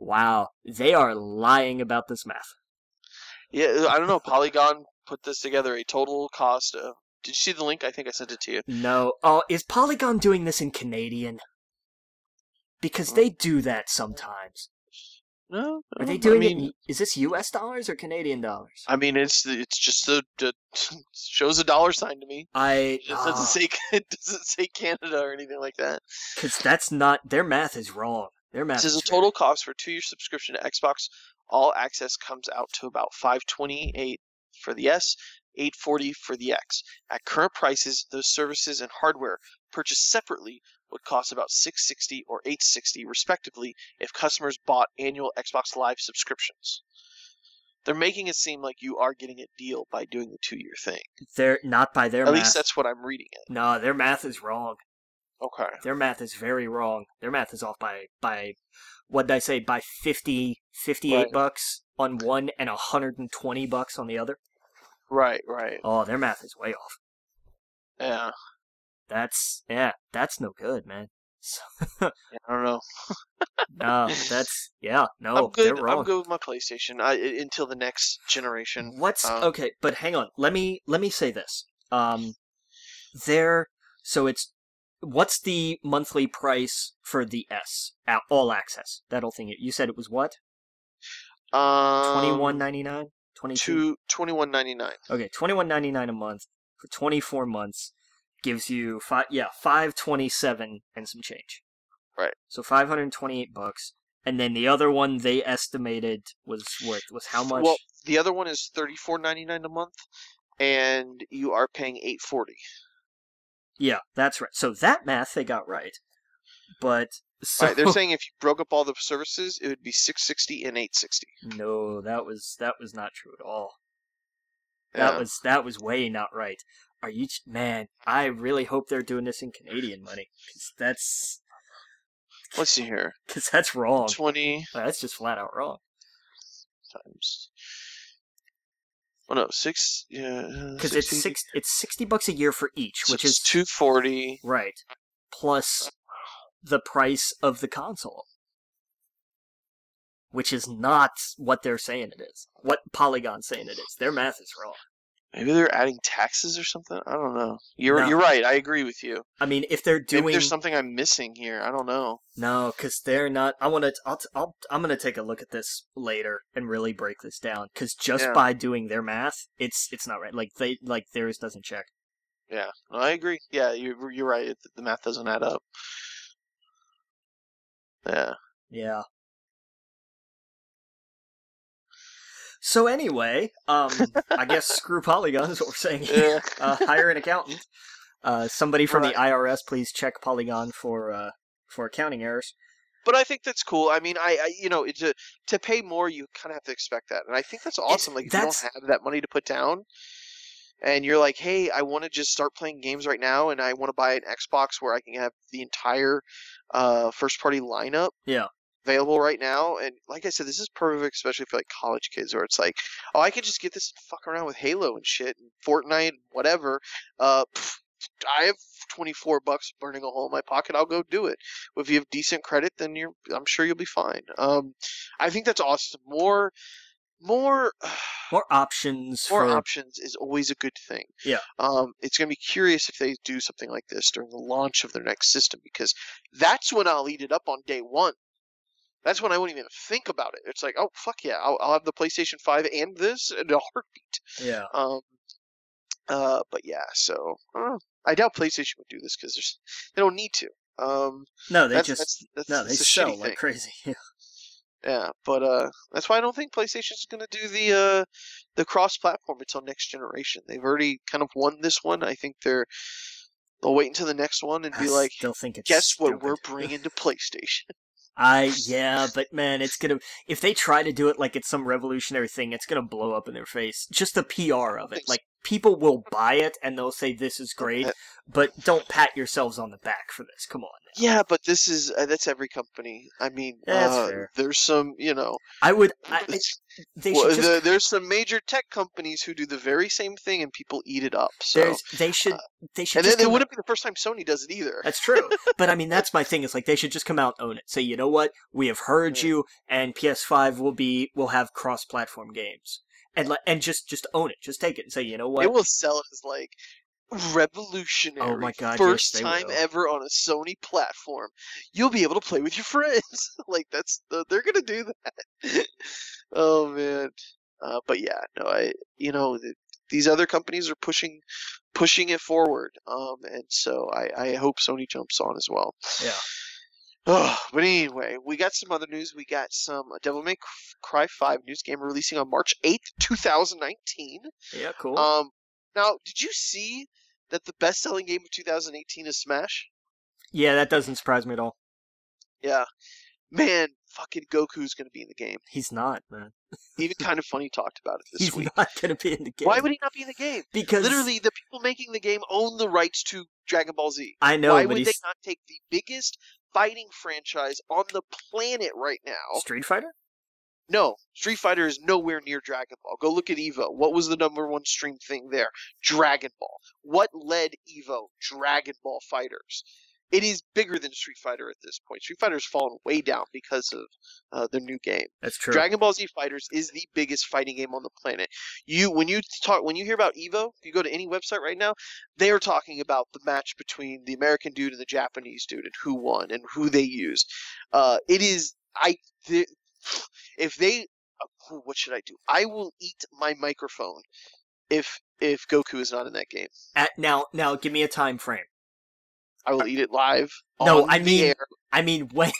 Wow, they are lying about this math. Yeah, uh, I don't know. Polygon put this together. A total cost of. Did you see the link? I think I sent it to you. No. Oh, is Polygon doing this in Canadian? Because they do that sometimes. No, Are they doing I mean, it? In, is this U.S. dollars or Canadian dollars? I mean, it's it's just the, the shows a dollar sign to me. I It doesn't ah. say it doesn't say Canada or anything like that. because that's not their math is wrong. Their math It says is the total cost for two year subscription to Xbox All Access comes out to about five twenty eight for the S, eight forty for the X. At current prices, those services and hardware purchased separately would cost about six sixty or eight sixty respectively if customers bought annual Xbox Live subscriptions. They're making it seem like you are getting a deal by doing the two year thing. They're not by their At math. least that's what I'm reading it. no, their math is wrong. Okay. Their math is very wrong. Their math is off by by what did I say by 50 58 Right. bucks on one and 120 bucks on the other. Right, right. Oh, their math is way off. Yeah. That's yeah, that's no good, man. So, yeah I don't know. no, that's yeah, no, I'm good. they're wrong. I'm good with my PlayStation I, until the next generation. What's Um, okay? But hang on. Let me let me say this. Um, there. So it's what's the monthly price for the S all access? That whole thing. You said it was what? Um, Twenty one ninety nine. Twenty two. to 21.99. Okay, twenty one ninety nine a month for twenty four months gives you five. Yeah, five twenty seven and some change. Right. So five hundred twenty eight bucks. And then the other one they estimated was worth was how much? Well, the other one is 34.99 a month, and you are paying 8.40. yeah, that's right. So that math they got right. But so Right, they're saying if you broke up all the services, it would be 660 and 860. No, that was that was not true at all. That Yeah. was that was way not right. Are you man? I really hope they're doing this in Canadian money because that's Let's see here. because that's wrong. 20 That's just flat out wrong. times. Oh no, six. Yeah. Uh, because it's 60 six. It's sixty bucks a year for each, so which is 240. right, plus the price of the console. which is not what they're saying it is. What Polygon's saying it is. Their math is wrong. Maybe they're adding taxes or something. I don't know. You're No. you're right. I agree with you. I mean, if they're doing Maybe there's something I'm missing here. I don't know. no, because they're not. I want to. I'll, t- I'll. I'm gonna take a look at this later and really break this down. Because just Yeah. by doing their math, it's it's not right. Like they like theirs doesn't check. Yeah, no, I agree. Yeah, you're you're right. It, the math doesn't add up. Yeah. Yeah. So anyway, um, I guess screw Polygon is what we're saying here. Yeah. Uh, hire an accountant. Uh, somebody from Right. the IRS, please check Polygon for uh, for accounting errors. But I think that's cool. I mean, I, I you know, to to pay more, you kind of have to expect that, and I think that's awesome. Like, if you don't have that money to put down, and you're like, hey, I want to just start playing games right now, and I want to buy an Xbox where I can have the entire uh, first party lineup. Yeah. Available right now, and like I said, this is perfect, especially for like college kids, where it's like, oh, I could just get this and fuck around with Halo and shit, and Fortnite, and whatever. Uh, pff, I have 24 bucks burning a hole in my pocket. I'll go do it. If you have decent credit, then you're. I'm sure you'll be fine. Um, I think that's awesome. More, more, More options more for options is always a good thing. Yeah. Um, it's gonna be curious if they do something like this during the launch of their next system because that's when I'll eat it up on day one. That's when I won't even think about it. It's like, oh fuck yeah, I'll, I'll have the PlayStation Five and this in a heartbeat. yeah. Um, uh, but yeah, so know. I doubt PlayStation would do this because there's they don't need to. Um, No, they that's, just that's, that's, no, they sell like thing. crazy. Yeah, but uh, that's why I don't think PlayStation's gonna do the uh, the cross-platform until next generation. They've already kind of won this one. I think they're they'll wait until the next one and I be like, still think it's guess what we're bringing to PlayStation. I yeah, but man, it's gonna if they try to do it like it's some revolutionary thing, it's gonna blow up in their face. Just the PR of it, like people will buy it and they'll say this is great, Uh, but don't pat yourselves on the back for this. Come on. Now. yeah, but this is uh, that's every company. I mean, uh, fair. there's some, you know, I would. I, they well, should just. the- there's some major tech companies who do the very same thing and people eat it up. So. They should. They should. and then it wouldn't be the first time Sony does it either. That's true. but I mean, that's my thing. Is like they should just come out and own it. Say, you know what? We have heard Yeah. you, and PS5 will be will have cross-platform games, and let and just just own it. Just take it and say, you know what? It will sell it as like revolutionary. Oh my God, First they time will. ever on a Sony platform. You'll be able to play with your friends. like that's the, they're gonna do that. oh man. Uh, but yeah, no, I you know th- these other companies are pushing pushing it forward. Um, and so I I hope Sony jumps on as well. Yeah. Oh, but anyway, we got some other news. We got some Devil May Cry 5 news game releasing on March 8th, 2019. Yeah, cool. Um, now, did you see that the best-selling game of 2018 is Smash? yeah, that doesn't surprise me at all. Yeah, man, fucking Goku's gonna be in the game. He's not, man. Even kind of funny talked about it this He's week. not going to be in the game. Why would he not be in the game? Because Literally, the people making the game own the rights to Dragon Ball Z. I know, Why would he's they not take the biggest fighting franchise on the planet right now? Street Fighter. No, Street Fighter is nowhere near Dragon Ball. Go look at Evo. What was the number one stream thing there? Dragon Ball. What led Evo? Dragon Ball Fighters. It is bigger than Street Fighter at this point. Street Fighter's fallen way down because of uh, their new game. That's true. Dragon Ball Z Fighters is the biggest fighting game on the planet. You when you talk when you hear about Evo, if you go to any website right now, they are talking about the match between the American dude and the Japanese dude and who won and who they used. Uh, it is I the, if they uh, what should I do? I will eat my microphone if if Goku is not in that game. At, now, now, give me a time frame. I will eat it live. No, on I the mean, air. I mean, when?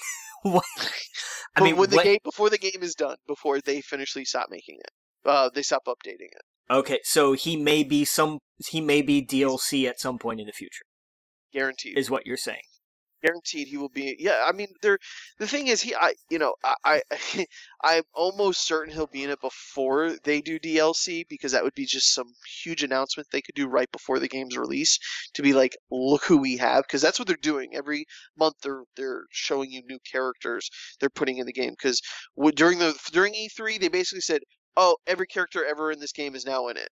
when I mean, when the game before the game is done, before they officially stop making it, uh, they stop updating it. Okay, so he may be some. He may be DLC at some point in the future. Guaranteed. Is what you're saying? Guaranteed he will be yeah i mean there the thing is he i you know i, I i'm almost certain he'll be in it before they do dlc because that would be just some huge announcement they could do right before the game's release to be like look who we have because that's what they're doing. Every month they're they're showing you new characters they're putting in the game because during the during e3 they basically said oh every character ever in this game is now in it.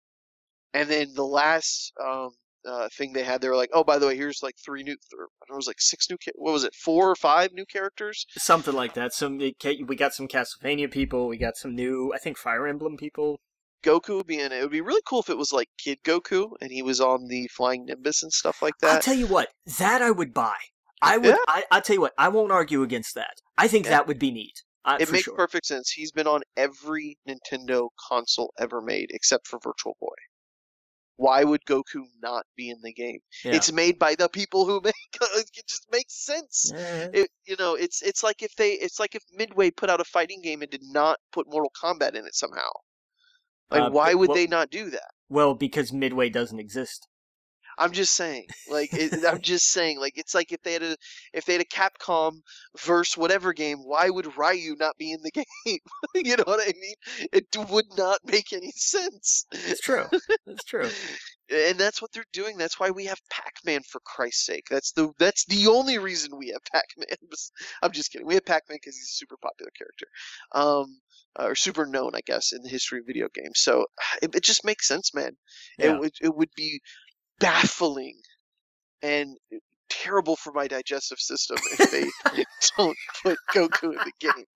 And then the last um uh, thing they had, they were like, "Oh, by the way, here's like three new, th- it was like six new, cha- what was it, four or five new characters?" Something like that. Some we got some Castlevania people. We got some new, I think, Fire Emblem people. Goku being it. It would be really cool if it was like Kid Goku and he was on the Flying Nimbus and stuff like that. I'll tell you what, that I would buy. I would. Yeah. I, I'll tell you what, I won't argue against that. I think Yeah. that would be neat. Uh, it makes sure. perfect sense. He's been on every Nintendo console ever made except for Virtual Boy. Why would Goku not be in the game? Yeah. It's made by the people who make it. Just makes sense. Eh, It, you know, it's it's like if they it's like if Midway put out a fighting game and did not put Mortal Kombat in it somehow. Like, Uh, why would well- they not do that? well, because Midway doesn't exist. I'm just saying, like, it, I'm just saying, like, it's like if they had a if they had a Capcom verse whatever game, why would Ryu not be in the game? you know what I mean? It would not make any sense. It's true. It's true. and that's what they're doing. That's why we have Pac-Man for Christ's sake. That's the that's the only reason we have Pac-Man. I'm just kidding. We have Pac-Man because he's a super popular character, um, or super known, I guess, in the history of video games. So it, it just makes sense, man. Yeah. It would it would be baffling and terrible for my digestive system if they don't put Goku in the game.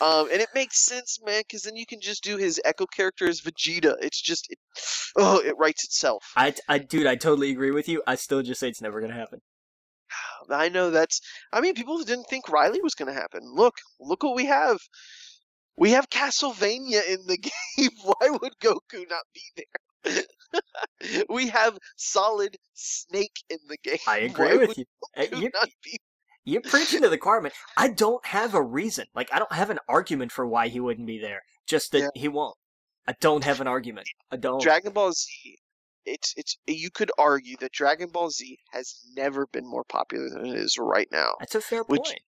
Um, and it makes sense, man, because then you can just do his Echo character as Vegeta. It's just, it, oh, it writes itself. I, I, dude, I totally agree with you. I still just say it's never gonna happen. I know that's. I mean, people didn't think Ridley was going to happen. Look, look what we have. We have Castlevania in the game. Why would Goku not be there? we have Solid Snake in the game. I Why agree with you. Uh, you you're preaching to the choir, man. I don't have a reason. Like, I don't have an argument for why he wouldn't be there. Just that Yeah. he won't. I don't have an argument. I don't. Dragon Ball Z? It's it's. You could argue that Dragon Ball Z has never been more popular than it is right now. That's a fair Which- point.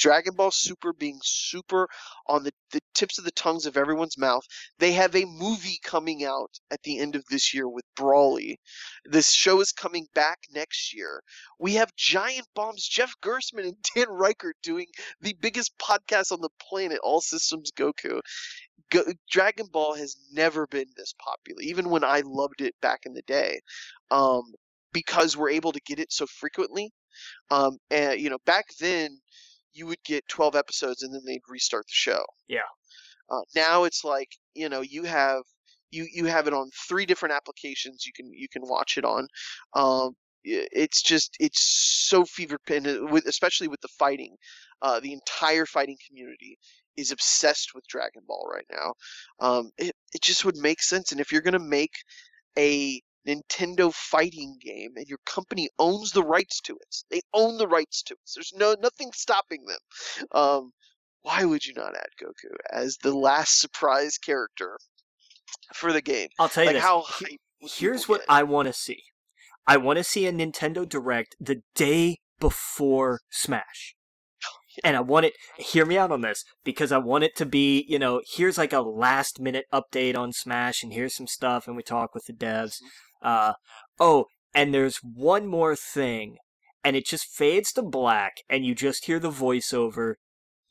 Dragon Ball Super being super on the, the tips of the tongues of everyone's mouth. They have a movie coming out at the end of this year with Broly. This show is coming back next year. We have Giant Bomb's, Jeff Gerstmann and Dan Ryckert doing the biggest podcast on the planet, All Systems Goku. Go, Dragon Ball has never been this popular, even when I loved it back in the day, um, because we're able to get it so frequently. Um, and you know, back then you would get 12 episodes and then they'd restart the show. Yeah. Uh, now it's like you know you have you you have it on three different applications you can you can watch it on. Um, it's just it's so fever pin uh, with especially with the fighting. Uh, the entire fighting community is obsessed with Dragon Ball right now. Um, it it just would make sense, and if you're gonna make a Nintendo fighting game and your company owns the rights to it. They own the rights to it. There's no nothing stopping them. Um, why would you not add Goku as the last surprise character for the game? I'll tell you Like this. how hype Here's what? I want to see. I want to see a Nintendo Direct the day before Smash. And I want it, hear me out on this, because I want it to be, you know, here's like a last minute update on Smash, and here's some stuff, and we talk with the devs. Uh, oh, and there's one more thing, and it just fades to black, and you just hear the voiceover,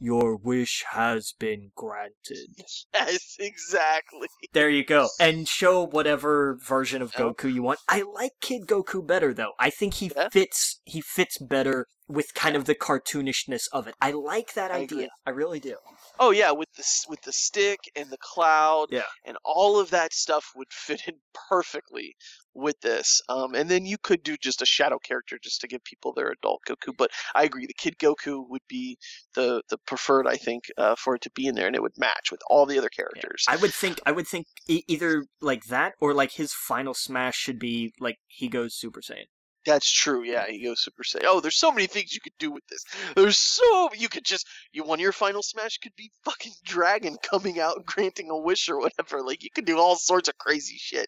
Your wish has been granted. Yes, exactly. There you go. And show whatever version of Goku you want. I like Kid Goku better though. I think he Yeah. fits he fits better with kind of the cartoonishness of it. I like that I idea. agree. I really do. Oh yeah, with the with the stick and the cloud, Yeah. and all of that stuff would fit in perfectly with this. Um, and then you could do just a shadow character just to give people their adult Goku. But I agree, the Kid Goku would be the the preferred, I think, uh, for it to be in there, and it would match with all the other characters. I would think I would think e- either like that or like his final smash should be like he goes Super Saiyan. That's true. Yeah, he goes Super Saiyan. Oh, there's so many things you could do with this. There's so you could just you one of your final smash could be fucking Dragon coming out and granting a wish or whatever. Like you could do all sorts of crazy shit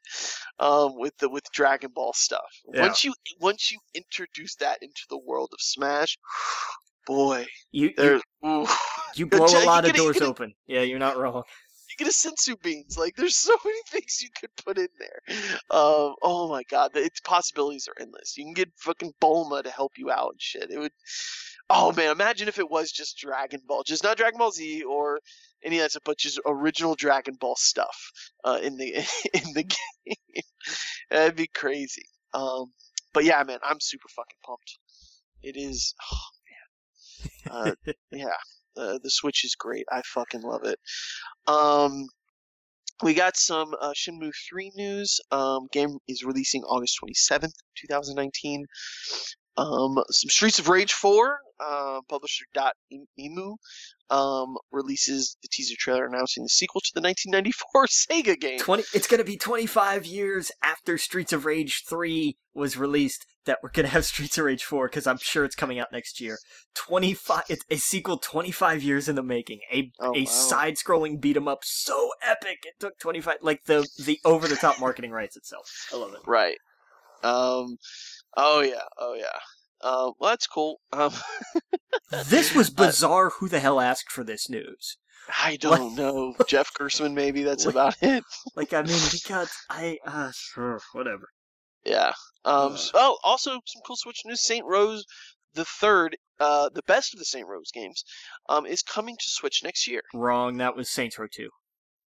um, with the with Dragon Ball stuff. Yeah. Once you once you introduce that into the world of Smash, boy, You you, you blow a lot of doors gotta- open. Yeah, you're not wrong. You get a senzu beans. Like there's so many things you could put in there. Um, oh my god, the, its possibilities are endless. You can get fucking Bulma to help you out and shit. It would. Oh man, imagine if it was just Dragon Ball, just not Dragon Ball Z or any of that stuff, but just original Dragon Ball stuff uh, in the in the game. That'd be crazy. Um, but yeah, man, I'm super fucking pumped. It is. Oh man. Uh, yeah, uh, the Switch is great. I fucking love it. Um, we got some uh, Shenmue 3 news. Um, game is releasing August 27th, 2019. Um, some Streets of Rage 4, uh, publisher Dotemu, um, releases the teaser trailer announcing the sequel to the 1994 Sega game. 20 it's going to be 25 years after Streets of Rage 3 was released that we're going to have Streets of Rage 4 cuz I'm sure it's coming out next year. 25 it's a sequel 25 years in the making. A Oh, a wow. side-scrolling beat 'em up so epic. It took 25 like the the over-the-top marketing rights itself. I love it. Right. Um. Oh yeah. Oh yeah. Um. Well, that's cool. Um. This was Uh, bizarre who the hell asked for this news. I don't know. Jeff Gerstmann, maybe that's Like- about it. Like I mean because I uh sure, whatever. Yeah. Um. Uh. s- oh, also some cool Switch news. Saints Row, the third, uh, the best of the Saints Row games, um, is coming to Switch next year. Wrong, that was Saints Row 2.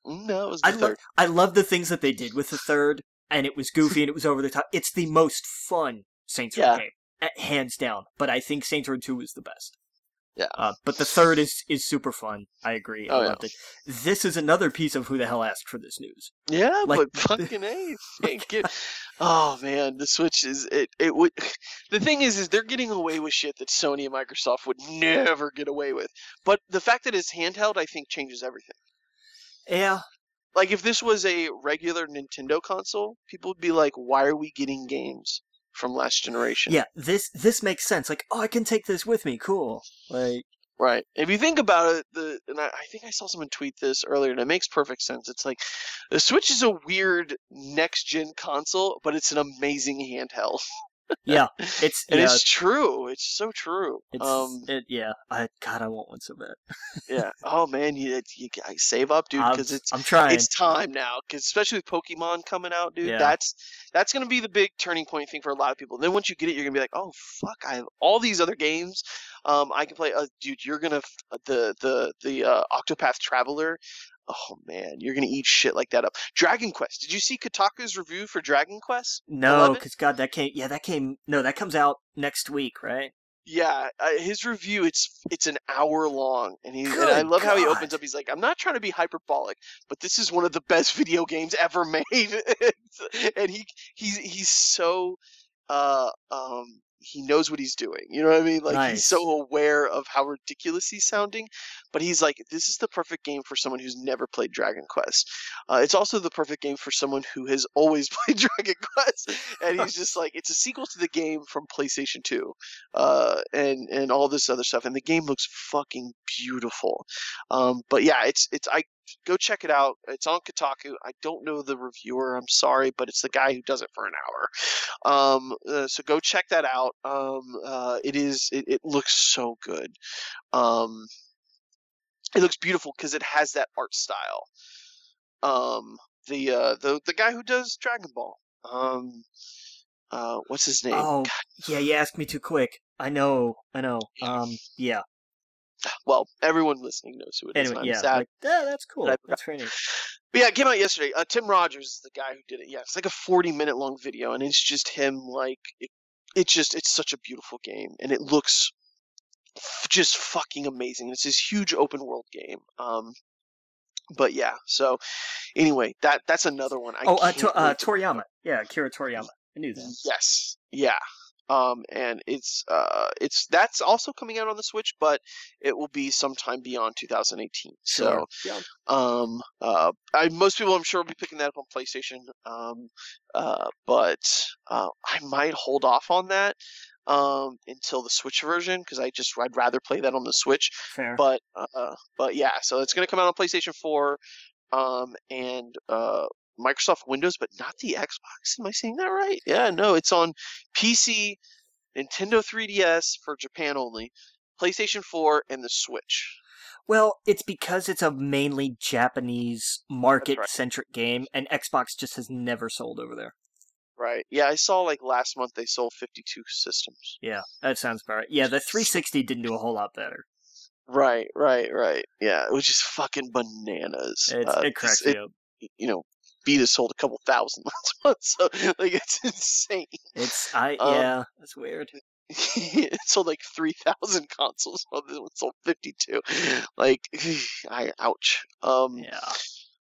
Mm, No, it was the I third. I love the things that they did with the third, and it was goofy and it was over the top. It's the most fun Saints Row Yeah. game, hands down. But I think Saints Row Two is the best. Yeah. Uh, but the third is is super fun. I agree. I Oh, yeah. loved it. This is another piece of who the hell asked for this news. Yeah, Like- but fucking a, get. Oh man, the Switch is it. It would. The thing is, is they're getting away with shit that Sony and Microsoft would never get away with. But the fact that it's handheld, I think, changes everything. Yeah, Like if this was a regular Nintendo console, people would be like, "Why are we getting games from last generation?" yeah. This this makes sense. Like, oh, I can take this with me. Cool. Like, Right. If you think about it, the and I, I think I saw someone tweet this earlier, and it makes perfect sense. It's like the Switch is a weird next gen console, but it's an amazing handheld. yeah, it's And yeah, it's true. It's so true. it's um, it, yeah. I God, I want one so bad. yeah. Oh man, you you save up, dude, because it's I'm trying. it's time now. Because especially with Pokemon coming out, dude, Yeah. that's that's gonna be the big turning point thing for a lot of people. And Then once you get it, you're gonna be like, oh fuck, I have all these other games. Um, I can play. Uh, dude, you're gonna f- the the the uh, Octopath Traveler. Oh man, you're gonna eat shit like that up. Dragon Quest. Did you see Kotaku's review for Dragon Quest? no, because God, that came. Yeah, that came. No, that comes out next week, right? Yeah, uh, his review it's it's an hour long, and he and I Good love how he opens up. He's like, "I'm not trying to be hyperbolic, but this is one of the best video games ever made," and he he's he's so uh um he knows what he's doing. You know what I mean? Like he's so aware of how ridiculous he's sounding, but he's like, "This is the perfect game for someone who's never played Dragon Quest." Uh, it's also the perfect game for someone who has always played Dragon Quest, and he's just like, "It's a sequel to the game from PlayStation 2, uh, and and all this other stuff. And the game looks fucking beautiful. Um, but yeah, it's it's I go check it out. It's on Kotaku. I don't know the reviewer. I'm sorry, but it's the guy who does it for an hour. Um, uh, so go check that out. Um, uh, it is it, it looks so good. Um, it looks beautiful because it has that art style. Um, the uh, the the guy who does Dragon Ball. Um, uh, what's his name? Oh, yeah. You asked me too quick. I know. I know. Um, yeah. well, everyone listening knows who it is. Anyway, I'm yeah. sad. Like, yeah, that's cool. That's very neat. But yeah, it came out yesterday. Uh, Tim Rogers is the guy who did it. Yeah, it's like a 40 minute long video, and it's just him. Like, it, it's just, it's such a beautiful game, and it looks f- just fucking amazing. It's this huge open world game. Um, but yeah, so anyway, that that's another one. I oh, uh, to, uh, Toriyama. Yeah, Akira Toriyama. I knew that. Yes, yeah. Um, and it's uh, it's that's also coming out on the Switch, but it will be sometime beyond 2018. So, Yeah. Um, uh, I, most people I'm sure will be picking that up on PlayStation. Um, uh, but uh, I might hold off on that um, until the Switch version because I just I'd rather play that on the Switch. Fair. But uh, but yeah, so it's gonna come out on PlayStation 4, um, and uh, Microsoft Windows, but not the Xbox. Am I saying that right? Yeah, no, it's on PC, Nintendo 3DS for Japan only, PlayStation 4, and the Switch. Well, it's because it's a mainly Japanese market centric game, and Xbox just has never sold over there. Right. Yeah, I saw like last month they sold 52 systems. Yeah, that sounds about right. Yeah, the 360 didn't do a whole lot better. Right, right, right. Yeah, it was just fucking bananas. It's, Uh, it cracks it- me up. you know, Vita sold a couple thousand last month, so like it's insane. It's I Um, yeah, that's weird. it sold like three thousand consoles. While this one sold fifty two. Like, I ouch. Um, Yeah.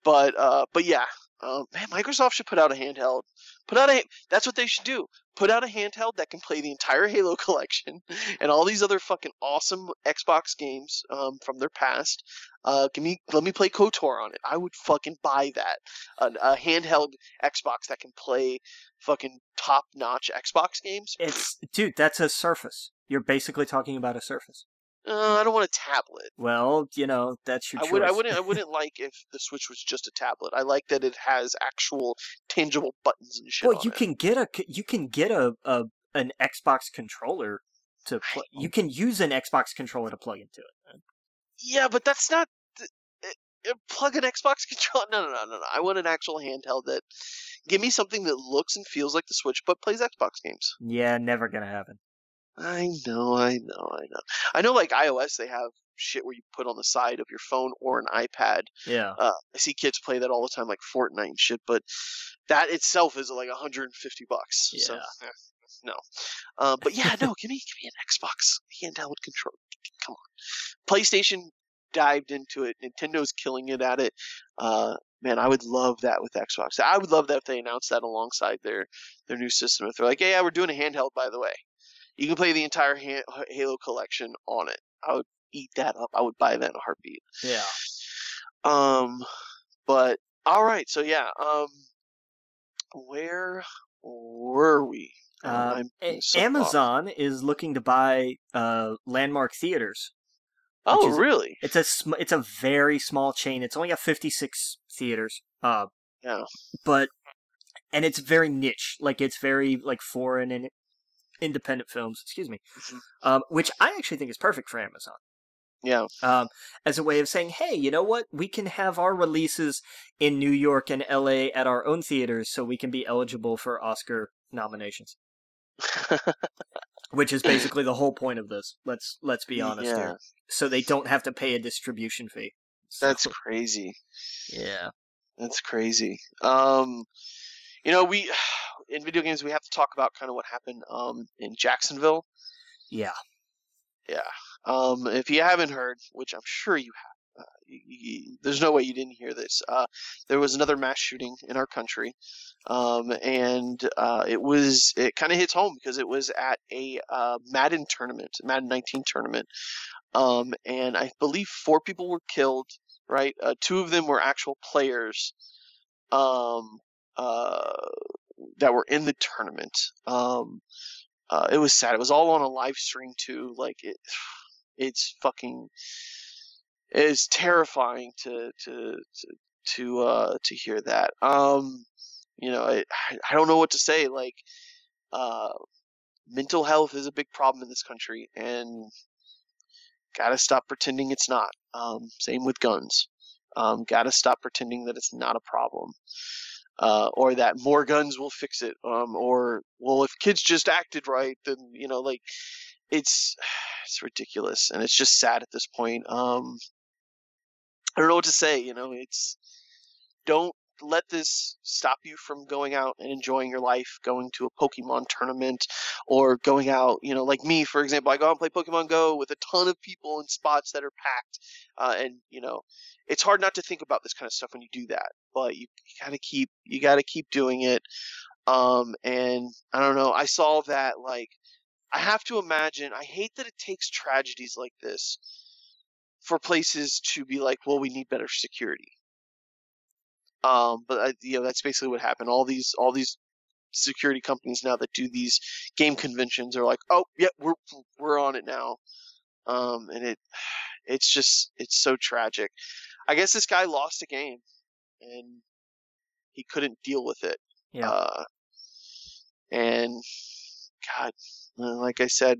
but uh, but yeah, um, man, Microsoft should put out a handheld. Put out a that's what they should do. Put out a handheld that can play the entire Halo collection and all these other fucking awesome Xbox games um, from their past. Uh, give me let me play KOTOR on it. I would fucking buy that. A, a handheld Xbox that can play fucking top notch Xbox games. It's dude, that's a Surface. You're basically talking about a Surface. Uh, I don't want a tablet. Well, you know, that's your I choice. would I wouldn't I wouldn't like if the Switch was just a tablet. I like that it has actual tangible buttons and shit. well, you it. can get a. you can get a, a an Xbox controller to play. You can use an Xbox controller to plug into it. man. Yeah, but that's not. th- uh, uh, Plug an Xbox controller. No, no, no, no, no. I want an actual handheld that. Give me something that looks and feels like the Switch, but plays Xbox games. Yeah, never gonna happen. I know, I know, I know. I know, like iOS, they have shit where you put on the side of your phone or an iPad. Yeah. Uh, I see kids play that all the time, like Fortnite and shit. But that itself is like 150 bucks. So, Yeah. eh, no. Um, but yeah, no. Give me, give me an Xbox handheld controller. Come on. PlayStation dived into it. Nintendo's killing it at it. Uh, man, I would love that with Xbox. I would love that if they announced that alongside their their new system. If they're like, "Hey, yeah, we're doing a handheld, by the way. You can play the entire Han- Halo collection on it." I would eat that up. I would buy that in a heartbeat. Yeah. Um, but all right. So yeah. Um, where were we? Uh, Uh, off. Amazon is looking to buy uh, Landmark Theaters. Oh, is- really? It's a sm- it's a very small chain. It's only got 56 theaters. Uh, Yeah. but and it's very niche. Like it's very like foreign and independent films. Excuse me. Mhm. Um, which I actually think is perfect for Amazon. Yeah. Um, as a way of saying, hey, you know what? We can have our releases in New York and LA at our own theaters, so we can be eligible for Oscar nominations. Which is basically the whole point of this. Let's let's be honest yeah. here. So they don't have to pay a distribution fee. So- That's crazy. yeah. That's crazy. Um, you know, we in video games we have to talk about kind of what happened um in Jacksonville. Yeah. Yeah. Um, if you haven't heard, which I'm sure you have, uh, you, you, there's no way you didn't hear this. Uh, there was another mass shooting in our country, um, and uh, it was it kind of hits home because it was at a uh, Madden tournament, Madden 19 tournament, um, and I believe four people were killed. Right, uh, two of them were actual players, um, uh, that were in the tournament. Um, uh, it was sad. It was all on a live stream too. Like it, it's fucking it's terrifying to to to to uh to hear that um you know I I don't know what to say like uh mental health is a big problem in this country and gotta stop pretending it's not um same with guns um gotta stop pretending that it's not a problem uh, or that more guns will fix it, um, or well, if kids just acted right, then you know, like it's it's ridiculous, and it's just sad at this point. Um, I don't know what to say. You know, it's don't let this stop you from going out and enjoying your life, going to a Pokemon tournament, or going out. You know, like me, for example, I go out and play Pokemon Go with a ton of people in spots that are packed, uh, and you know, it's hard not to think about this kind of stuff when you do that. But you, you gotta keep you gotta keep doing it. Um, and I don't know. I saw that like I have to imagine. I hate that it takes tragedies like this for places to be like, well, we need better security. Um, but I, you know that's basically what happened. All these all these security companies now that do these game conventions are like, oh yeah, we're we're on it now. Um, and it it's just it's so tragic. I guess this guy lost a game and he couldn't deal with it. Yeah. Uh, and God, uh, like I said,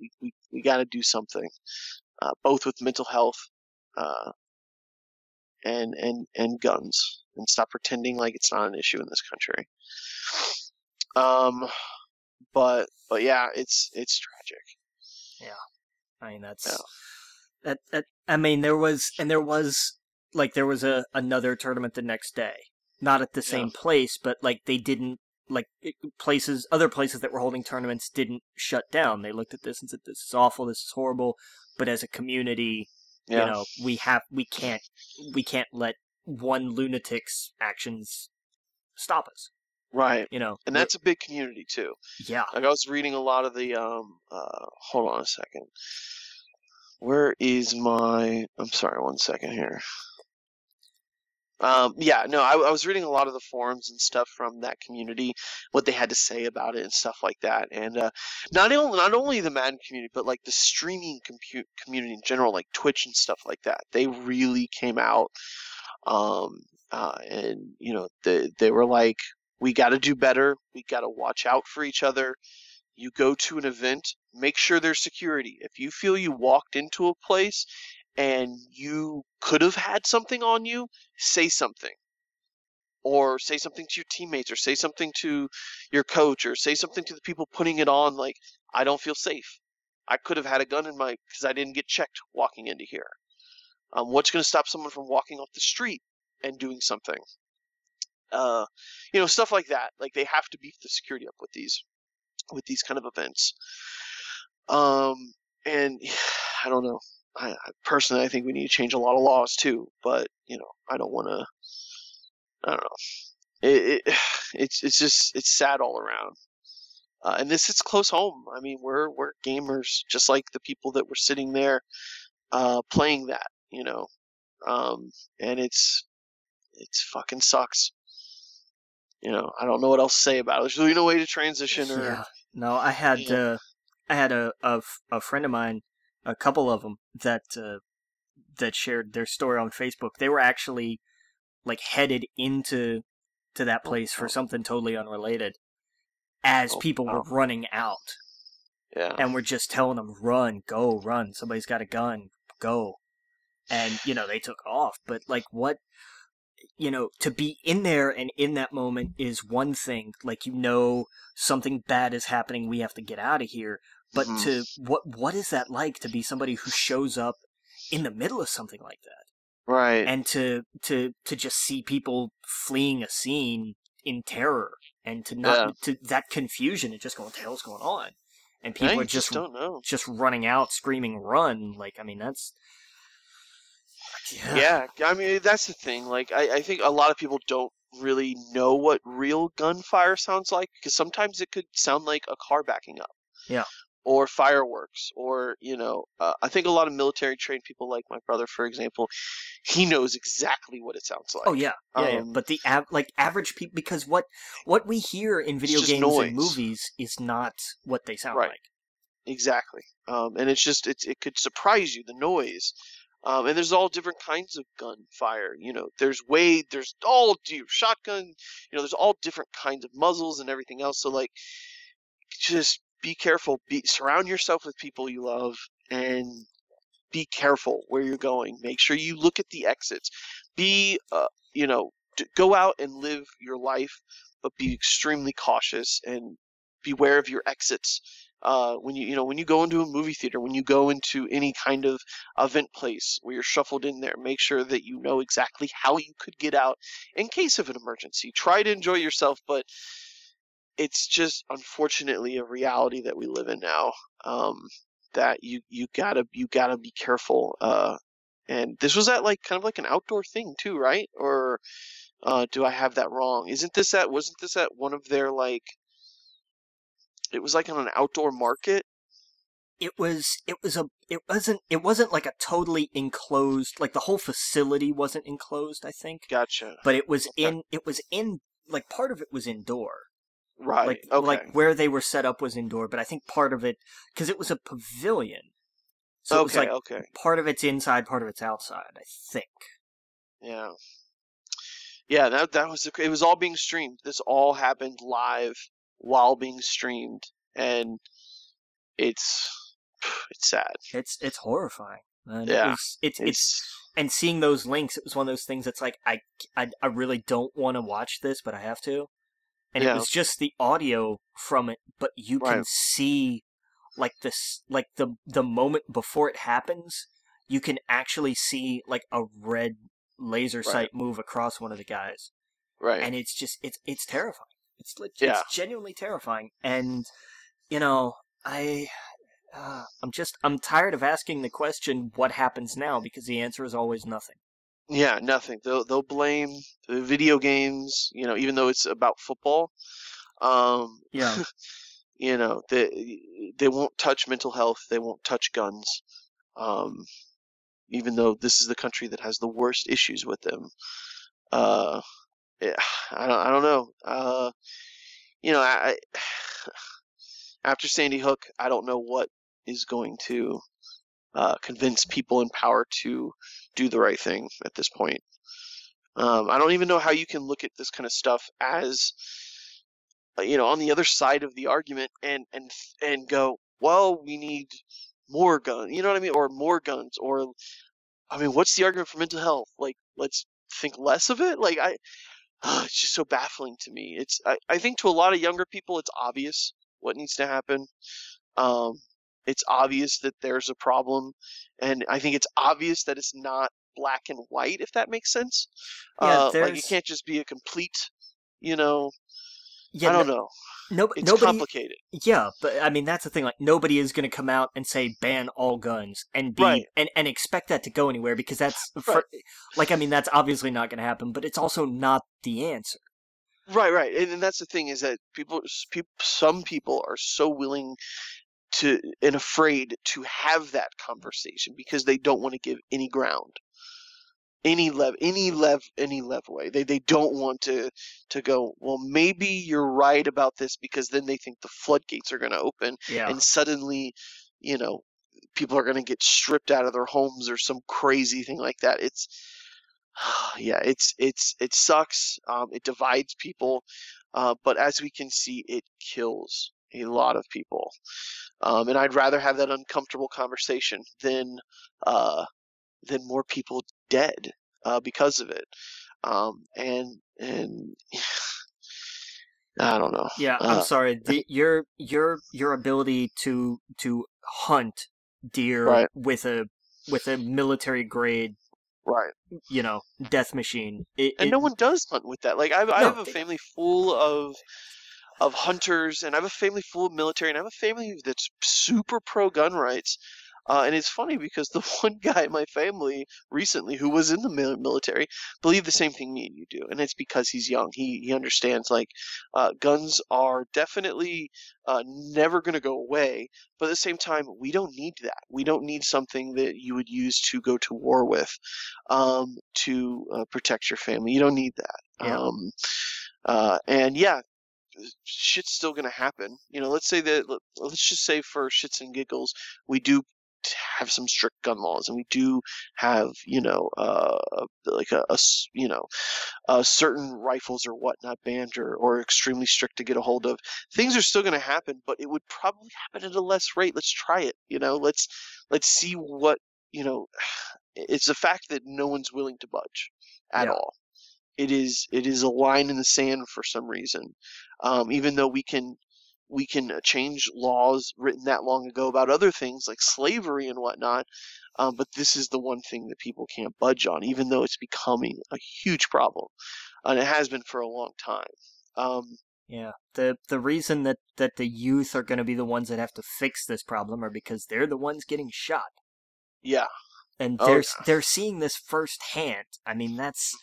we we, we got to do something, uh, both with mental health, uh, and and and guns, and stop pretending like it's not an issue in this country. Um, but but yeah, it's it's tragic. Yeah, I mean that's Yeah. that that I mean there was and there was like there was a another tournament the next day not at the same place, but like they didn't like places other places that were holding tournaments didn't shut down. They looked at this and said, "This is awful. This is horrible." But as a community, Yeah. you know, we have we can't we can't let one lunatic's actions stop us. right. You know, And that's a big community too. yeah, Like I was reading a lot of the um uh hold on a second. Where is my I'm sorry, one second here. Um yeah, no, I, I was reading a lot of the forums and stuff from that community, what they had to say about it and stuff like that. And uh not only not only the Madden community, but like the streaming compu- community in general, like Twitch and stuff like that. They really came out um uh and you know, they they were like we got to do better. We got to watch out for each other you go to an event, make sure there's security. If you feel you walked into a place and you could have had something on you, say something. Or say something to your teammates, or say something to your coach, or say something to the people putting it on, like, I don't feel safe. I could have had a gun in my, because I didn't get checked walking into here. Um, what's going to stop someone from walking off the street and doing something? Uh, you know, stuff like that. Like, they have to beef the security up with these with these kind of events. Um, and I don't know. I, I personally, I think we need to change a lot of laws too. But you know, I don't want to. I don't know. It, it it's it's just it's sad all around. Uh, and this is close home. I mean, we're we're gamers, just like the people that were sitting there uh, playing that. You know, um, and it's it's fucking sucks. You know, I don't know what else to say about it. There's really no way to transition or yeah. No, I had Yeah. uh, I had a, a a friend of mine, a couple of them that uh, that shared their story on Facebook. They were actually like headed into to that place for something totally unrelated, as Oh, people were running out, yeah. and we're just telling them, "Run, go, run! Somebody's got a gun, go!" And you know they took off, but like what? You know, to be in there and in that moment is one thing. Like you know something bad is happening, we have to get out of here. But Mhm. to what what is that like to be somebody who shows up in the middle of something like that? Right. and to to to just see people fleeing a scene in terror and to not to that confusion and just going what the hell's going on and people are just don't know. just running out screaming run like i mean that's yeah, Yeah. I mean, that's the thing. Like, I, I think a lot of people don't really know what real gunfire sounds like because sometimes it could sound like a car backing up. Yeah. Or fireworks, or you know, uh, I think a lot of military trained people, like my brother, for example, he knows exactly what it sounds like. oh yeah yeah, yeah. um, but the av- like average people because what what we hear in video games noise. and movies is not what they sound Right. like Exactly. Um, and it's just it's, it could surprise you the noise. Um, and there's all different kinds of gunfire. You know, there's way there's all do shotgun. You know, there's all different kinds of muzzles and everything else. So like, just be careful. Be surround yourself with people you love and be careful where you're going. Make sure you look at the exits. Be uh, you know, go out and live your life, but be extremely cautious and beware of your exits uh, when you you know when you go into a movie theater, when you go into any kind of event place where you're shuffled in there, make sure that you know exactly how you could get out in case of an emergency. Try to enjoy yourself, but it's just unfortunately a reality that we live in now. Um, that you you gotta you gotta be careful. Uh, and this was at like kind of like an outdoor thing too, right? Or uh, do I have that wrong? Isn't this at wasn't this at one of their like it was like on an outdoor market. it was it was a it wasn't it wasn't like a totally enclosed like the whole facility wasn't enclosed i think Gotcha. but it was Okay. in it was in like part of it was indoor Right. like okay. like where they were set up was indoor but i think part of it because it was a pavilion so it was like okay. part of it's inside part of it's outside i think Yeah. Yeah. That that was the, it. Was all being streamed. This all happened live while being streamed, and it's it's sad. it's it's horrifying and Yeah, it was, it's it's It's and seeing those links it was one of those things that's like i i, I really don't want to watch this but i have to and it was just the audio from it but you can see like this like the the moment before it happens you can actually see like a red laser Right. sight move across one of the guys right. and it's just it's it's terrifying. It's Yeah. it's genuinely terrifying, and you know I. Uh, I'm just I'm tired of asking the question what happens now because the answer is always nothing. Yeah, nothing. They'll they'll blame the video games, you know, even though it's about football. Um, Yeah. you know, they they won't touch mental health. They won't touch guns. Um, even though this is the country that has the worst issues with them. Uh, yeah, I don't I don't know. Uh, you know, I, I after Sandy Hook, I don't know what is going to uh, convince people in power to do the right thing at this point. Um, I don't even know how you can look at this kind of stuff as, uh, you know, on the other side of the argument and and and go, well, we need more guns. You know what I mean? Or more guns. Or, I mean, what's the argument for mental health? Like, let's think less of it. Like, I, it's just so baffling to me. It's I, I think to a lot of younger people, it's obvious what needs to happen. Um, it's obvious that there's a problem, and I think it's obvious that it's not black and white, if that makes sense. Yeah, uh, like it can't just be a complete, you know. Yeah, I don't no, know. no, It's nobody. complicated. Yeah, but I mean that's the thing. Like nobody is going to come out and say ban all guns and be Right. and, and expect that to go anywhere because that's Right. for, like I mean that's obviously not going to happen. But it's also not the answer. Right, right, and, and that's the thing is that people, people, some people are so willing to and afraid to have that conversation because they don't want to give any ground, any lev, any lev, any leeway. They they don't want to to go. Well, maybe you're right about this because then they think the floodgates are going to open Yeah, and suddenly, you know, people are going to get stripped out of their homes or some crazy thing like that. It's yeah, it's it's it sucks. Um, it divides people, uh, but as we can see, it kills a lot of people. Um, and I'd rather have that uncomfortable conversation than uh, than more people dead uh, because of it. Um, and and I don't know. yeah. I'm uh, sorry. The, your your your ability to to hunt deer Right. with a with a military grade, Right. you know, death machine. It, and it- no one does hunt with that. Like I, I No, have a family full of of hunters, and I have a family full of military, and I have a family that's super pro gun rights. Uh, and it's funny because the one guy in my family recently who was in the military believed the same thing me and you do, and it's because he's young. He he understands like uh, guns are definitely uh, never going to go away, but at the same time, we don't need that. We don't need something that you would use to go to war with um, to uh, protect your family. You don't need that. Yeah. Um, uh, and yeah, shit's still going to happen. You know, let's say that, let- let's just say for shits and giggles, we do have some strict gun laws and we do have, you know, uh, like a, you know, uh, certain rifles or whatnot banned or, or extremely strict to get a hold of. Things are still going to happen, but it would probably happen at a less rate. Let's try it. You know, let's, let's see what, you know, it's the fact that no one's willing to budge at Yeah. all. It is it is a line in the sand for some reason. Um, even though we can we can uh, change laws written that long ago about other things like slavery and whatnot, um, but this is the one thing that people can't budge on, even though it's becoming a huge problem, and it has been for a long time. Um, Yeah. The the reason that, that the youth are going to be the ones that have to fix this problem are because they're the ones getting shot. yeah, And Oh, they're yeah. they're seeing this firsthand. I mean, that's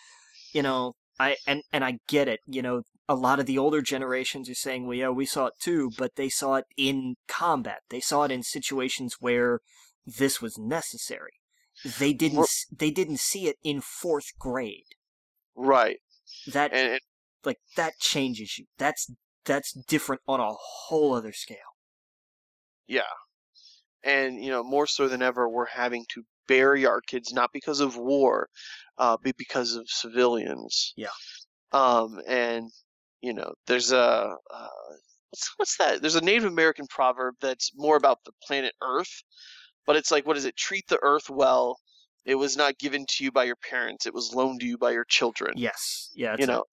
you know, I and and I get it. You know, a lot of the older generations are saying, "Well, yeah, we saw it too," but they saw it in combat. They saw it in situations where this was necessary. They didn't We're- they didn't see it in 4th grade. right. That And, and like that changes you. That's that's different on a whole other scale. Yeah. And, you know, more so than ever, we're having to bury our kids not because of war, uh, but because of civilians. Yeah. Um, and, you know, there's a, uh, what's, what's that? There's a Native American proverb that's more about the planet Earth, but it's like, what is it? Treat the Earth well. It was not given to you by your parents. It was loaned to you by your children Yes. Yeah, you know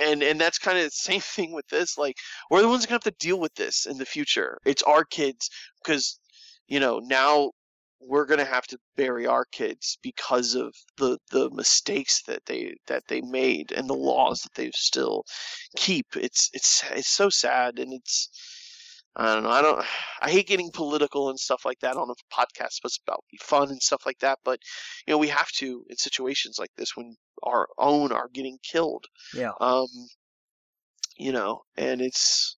and and that's kind of the same thing with this like we're the ones gonna have to deal with this in the future it's our kids because you know now we're gonna have to bury our kids because of the the mistakes that they that they made and the laws that they still keep. It's it's it's so sad and it's I don't know. I don't. I hate getting political and stuff like that on a podcast. But it's about be fun and stuff like that. But you know, we have to in situations like this when our own are getting killed. Yeah. Um, you know, and it's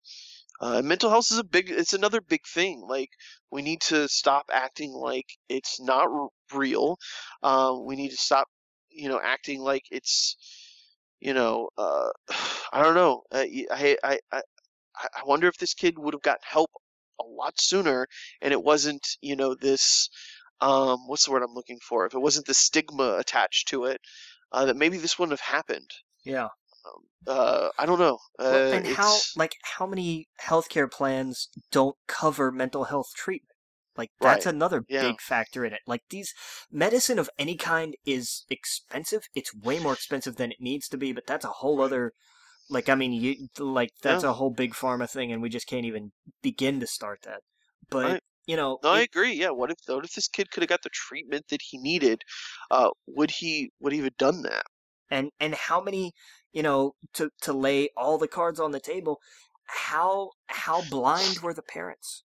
uh, mental health is a big. It's another big thing. Like we need to stop acting like it's not r- real. Um, we need to stop, you know, acting like it's, you know, uh, I don't know. Uh, I, I, I, I wonder if this kid would have got help a lot sooner, and it wasn't, you know, this. Um, what's the word I'm looking for? If it wasn't the stigma attached to it, uh, that maybe this wouldn't have happened. Yeah. Uh, I don't know. Uh, and how like how many healthcare plans don't cover mental health treatment? Like that's Right, another yeah. big factor in it. Like these medicine of any kind is expensive. It's way more expensive than it needs to be, but that's a whole other like I mean, you like that's Yeah. a whole big pharma thing and we just can't even begin to start that. But, Right. you know, No, I agree. Yeah, what if what if this kid could have got the treatment that he needed? Uh, would he would he have done that? and and how many you know to to lay all the cards on the table how how blind were the parents?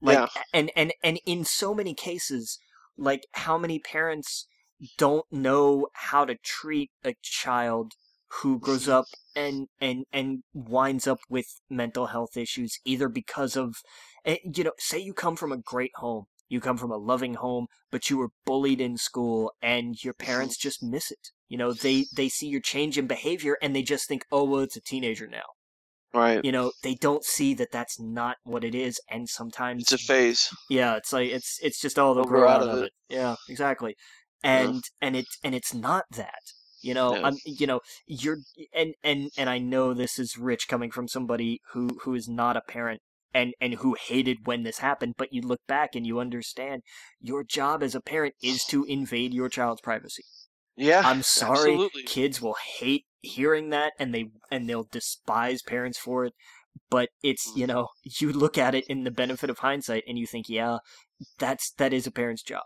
Like Yeah. and and and in so many cases like how many parents don't know how to treat a child who grows up and and and winds up with mental health issues either because of eh, you know say you come from a great home you come from a loving home but you were bullied in school and your parents just miss it you know they they see your change in behavior and they just think oh well it's a teenager now Right. you know they don't see that that's not what it is and sometimes It's a phase. yeah, it's like it's it's just all They'll grow out of it. Yeah, exactly. Yeah. And and it's and it's not that. You know, Yeah. I'm you know, you're and and and I know this is rich coming from somebody who who is not a parent and and who hated when this happened, but you look back and you understand your job as a parent is to invade your child's privacy. Yeah. I'm sorry, Absolutely. kids will hate hearing that and they and they'll despise parents for it. But it's Mm. you know you look at it in the benefit of hindsight and you think yeah that's that is a parent's job.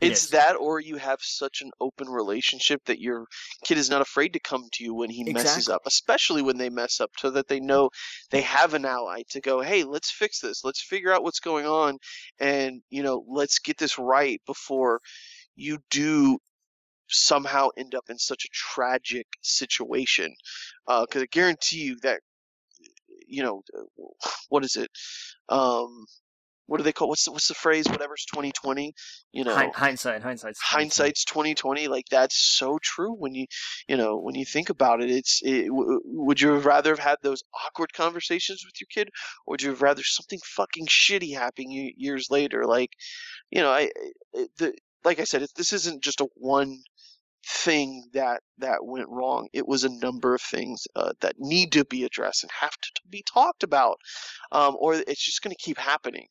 It It's is. that, or you have such an open relationship that your kid is not afraid to come to you when he messes up, especially when they mess up, so that they know they have an ally to go, hey, let's fix this. Let's figure out what's going on, and you know, let's get this right before you do somehow end up in such a tragic situation. Because I guarantee you that, you know, what is it? Um, what do they call? What's the, what's the phrase? Whatever's twenty twenty. You know, Hind- hindsight, hindsight's hindsight's 2020 like that's so true when you you know when you think about it it's it, w- would you have rather have had those awkward conversations with your kid or would you have rather something fucking shitty happen ye- years later like you know i I- the like i said it, this isn't just a one thing that that went wrong it was a number of things uh, that need to be addressed and have to, be talked about um, or it's just going to keep happening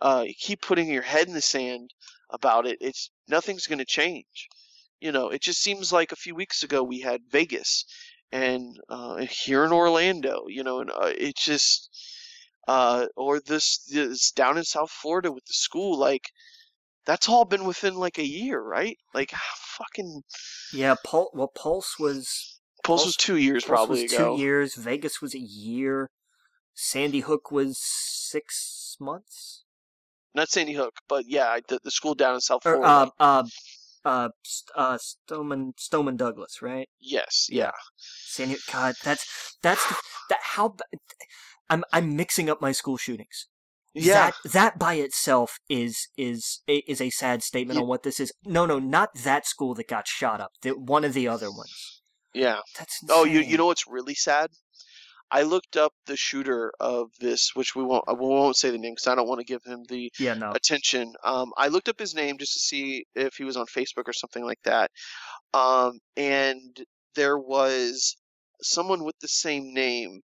uh, you keep putting your head in the sand about it, it's nothing's going to change. You know, it just seems like a few weeks ago we had Vegas and uh, here in Orlando, you know, and uh, it just uh, or this this down in South Florida with the school, like that's all been within like a year, right? Like fucking Yeah, Pul- well Pulse was Pulse Pulse- was two years Pulse probably was ago. two years, Vegas was a year, Sandy Hook was six months. Not Sandy Hook, but yeah, the, the school down in South Or Florida. uh uh uh St- uh Stoneman Stoneman Douglas, right? yes, yeah. Sandy God, that's that's the, that how I'm I'm mixing up my school shootings. Yeah. That that by itself is is is a sad statement Yeah. on what this is. No, no, not that school that got shot up. The, one of the other ones. Yeah. That's Oh, you you know what's really sad? I looked up the shooter of this, which we won't we won't say the name because I don't want to give him the Yeah, no. attention. Um, I looked up his name just to see if he was on Facebook or something like that. Um, and there was someone with the same name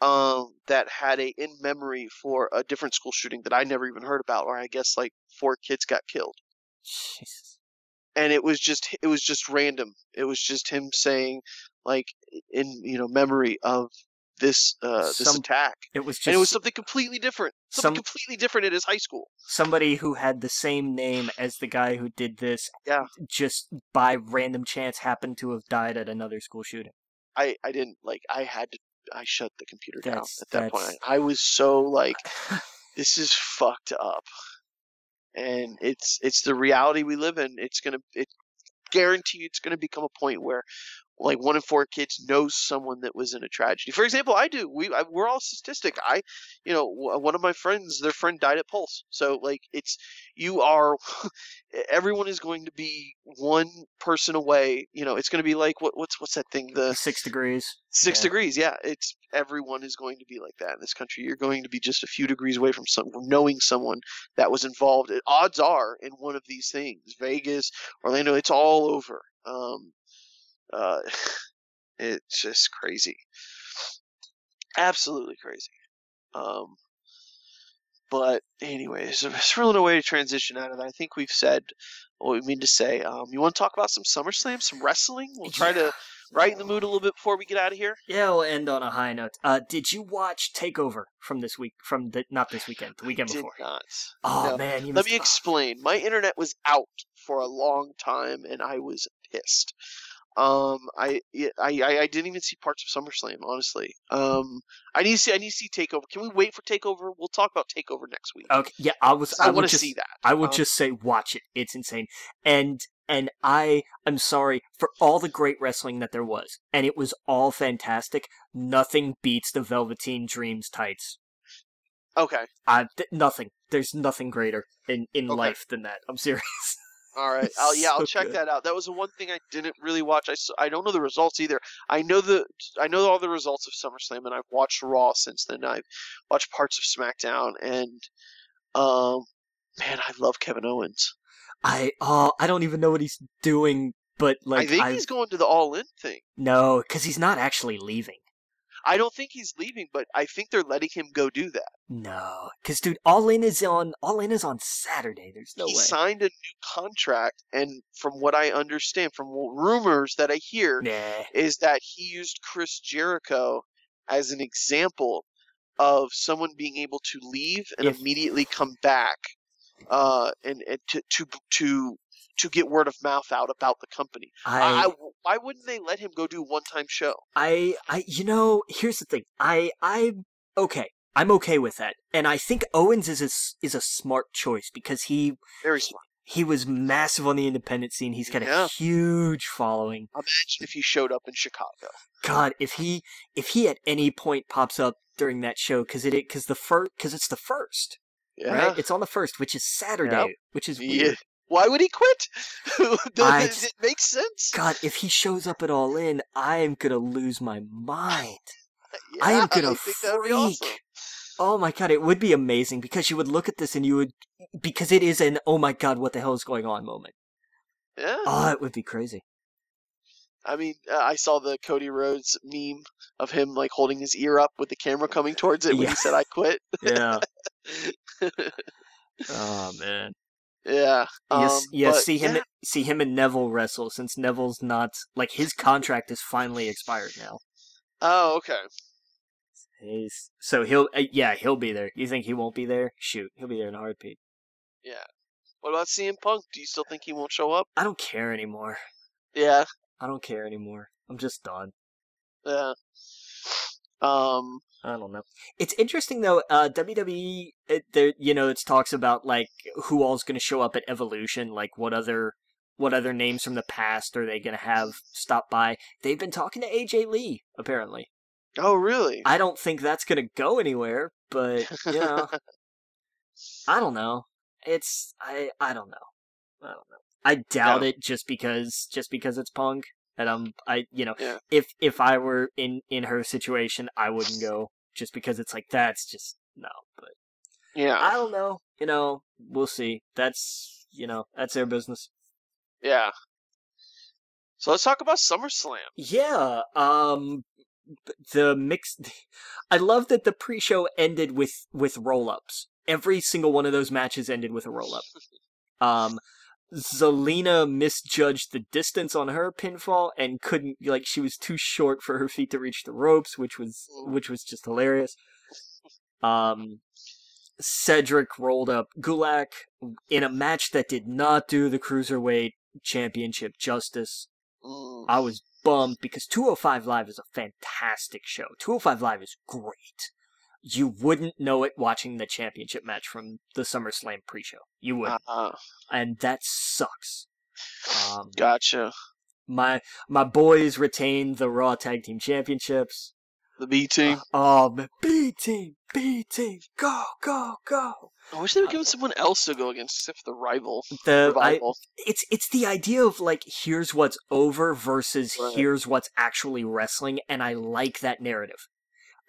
um, that had a in memory for a different school shooting that I never even heard about, or I guess like four kids got killed. Jesus. and it was just it was just random it was just him saying like in you know memory of this uh, this Some- attack, It was just and it was something completely different. Something some- completely different at his high school. somebody who had the same name as the guy who did this. Yeah. Just by random chance happened to have died at another school shooting. I I didn't like. I had to. I shut the computer down That's- at that that's- point. I was so like, this is fucked up, and it's it's the reality we live in. It's gonna it guarantee it's gonna become a point where like one in four kids knows someone that was in a tragedy. For example, I do. We I, we're all statistic. I, you know, one of my friends, their friend died at Pulse. So like it's you are. everyone is going to be one person away. You know, it's going to be like what what's what's that thing the Six degrees. Six Yeah. degrees, yeah. It's everyone is going to be like that in this country. You're going to be just a few degrees away from some knowing someone that was involved. Odds are in one of these things, Vegas, Orlando, it's all over. Um, uh, it's just crazy, absolutely crazy. Um, but anyways, it's really no way to transition out of that. I think we've said what we mean to say. Um, you want to talk about some SummerSlam, some wrestling? We'll try to brighten the mood a little bit before we get out of here. Yeah, we'll end on a high note. Uh, did you watch Takeover from this week? From the not this weekend, the weekend Did before. not. Oh No. man, Let missed- me explain. My internet was out for a long time, and I was pissed. Um, I, I, I, I didn't even see parts of SummerSlam. Honestly, um, I need to see. I need to see Takeover. Can we wait for Takeover? We'll talk about Takeover next week. Okay, yeah, I was. I, I, want would to just, see that. I would Um, just say, watch it. It's insane. And and I am sorry for all the great wrestling that there was, and it was all fantastic. Nothing beats the Velveteen Dreams tights. Okay. Uh, th- nothing. There's nothing greater in in Okay. life than that. I'm serious. All right. I'll, yeah, I'll check good. that out. That was the one thing I didn't really watch. I, I don't know the results either. I know the I know all the results of SummerSlam, and I've watched Raw since then. I've watched parts of SmackDown, and um, man, I love Kevin Owens. I oh, I don't even know what he's doing, but like I think I he's going to the All In thing. no, because he's not actually leaving. I don't think he's leaving, but I think they're letting him go do that. No, because dude, All In is on All In is on Saturday. There's no way. he way. signed a new contract, and from what I understand, from rumors that I hear, Nah. is that he used Chris Jericho as an example of someone being able to leave and If- immediately come back, uh, and, and to to to to get word of mouth out about the company. I, I, why wouldn't they let him go do one time show? I, I, you know, here's the thing. I, I, okay. I'm okay with that, and I think Owens is a, is a smart choice because he Very smart. he was massive on the independent scene. He's got a huge following. Imagine if he showed up in Chicago. God, if he if he at any point pops up during that show, because it because the first because it's the first, Yeah. right? It's on the first, which is Saturday, which is Yeah. weird. Why would he quit? Does I it, just- it make sense? God, if he shows up at All In, I am gonna lose my mind. Yeah, I am gonna be freak. awesome. Oh my god, it would be amazing because you would look at this and you would because it is an oh my god, what the hell is going on moment. Yeah. Oh, it would be crazy. I mean, uh, I saw the Cody Rhodes meme of him like holding his ear up with the camera coming towards it when Yeah. he said, "I quit." Yeah. oh man. Yeah. Yes, um, yeah. but See him, yeah. see him and Neville wrestle since Neville's not like his contract is finally expired now. Oh, okay. He's so he'll uh, yeah he'll be there. You think he won't be there? Shoot, he'll be there in a heartbeat. Yeah. What about CM Punk? Do you still think he won't show up? I don't care anymore. Yeah. I don't care anymore. I'm just done. Yeah. Um. I don't know. It's interesting though. Uh, WWE, it, there, you know, it talks about like who all's going to show up at Evolution. Like what other, what other names from the past are they going to have stop by? They've been talking to AJ Lee apparently. Oh, really? I don't think that's going to go anywhere, but you know, I don't know. It's I I don't know. I don't know. I doubt Yeah. it just because just because it's Punk. And I'm I you know Yeah. if if I were in in her situation, I wouldn't go just because it's like that's just no. But yeah. I don't know. You know, we'll see. That's you know that's their business. yeah. So let's talk about SummerSlam. Yeah. Um. The mix. I love that the pre-show ended with with roll-ups. Every single one of those matches ended with a roll-up. Um. Zelina misjudged the distance on her pinfall and couldn't like she was too short for her feet to reach the ropes, which was which was just hilarious. Um, Cedric rolled up Gulak in a match that did not do the cruiserweight championship justice. I was bummed because 205 Live is a fantastic show. 205 Live is great. You wouldn't know it watching the championship match from the SummerSlam pre-show. You would, Uh, and that sucks. Um, gotcha. my my boys retained the Raw Tag Team Championships. The B team. Oh, man, B team, B team, go, go, go. I wish they would give someone else to go against, except for the rival. The I, Revival. it's it's the idea of like here's what's over versus Right. here's what's actually wrestling, and I like that narrative.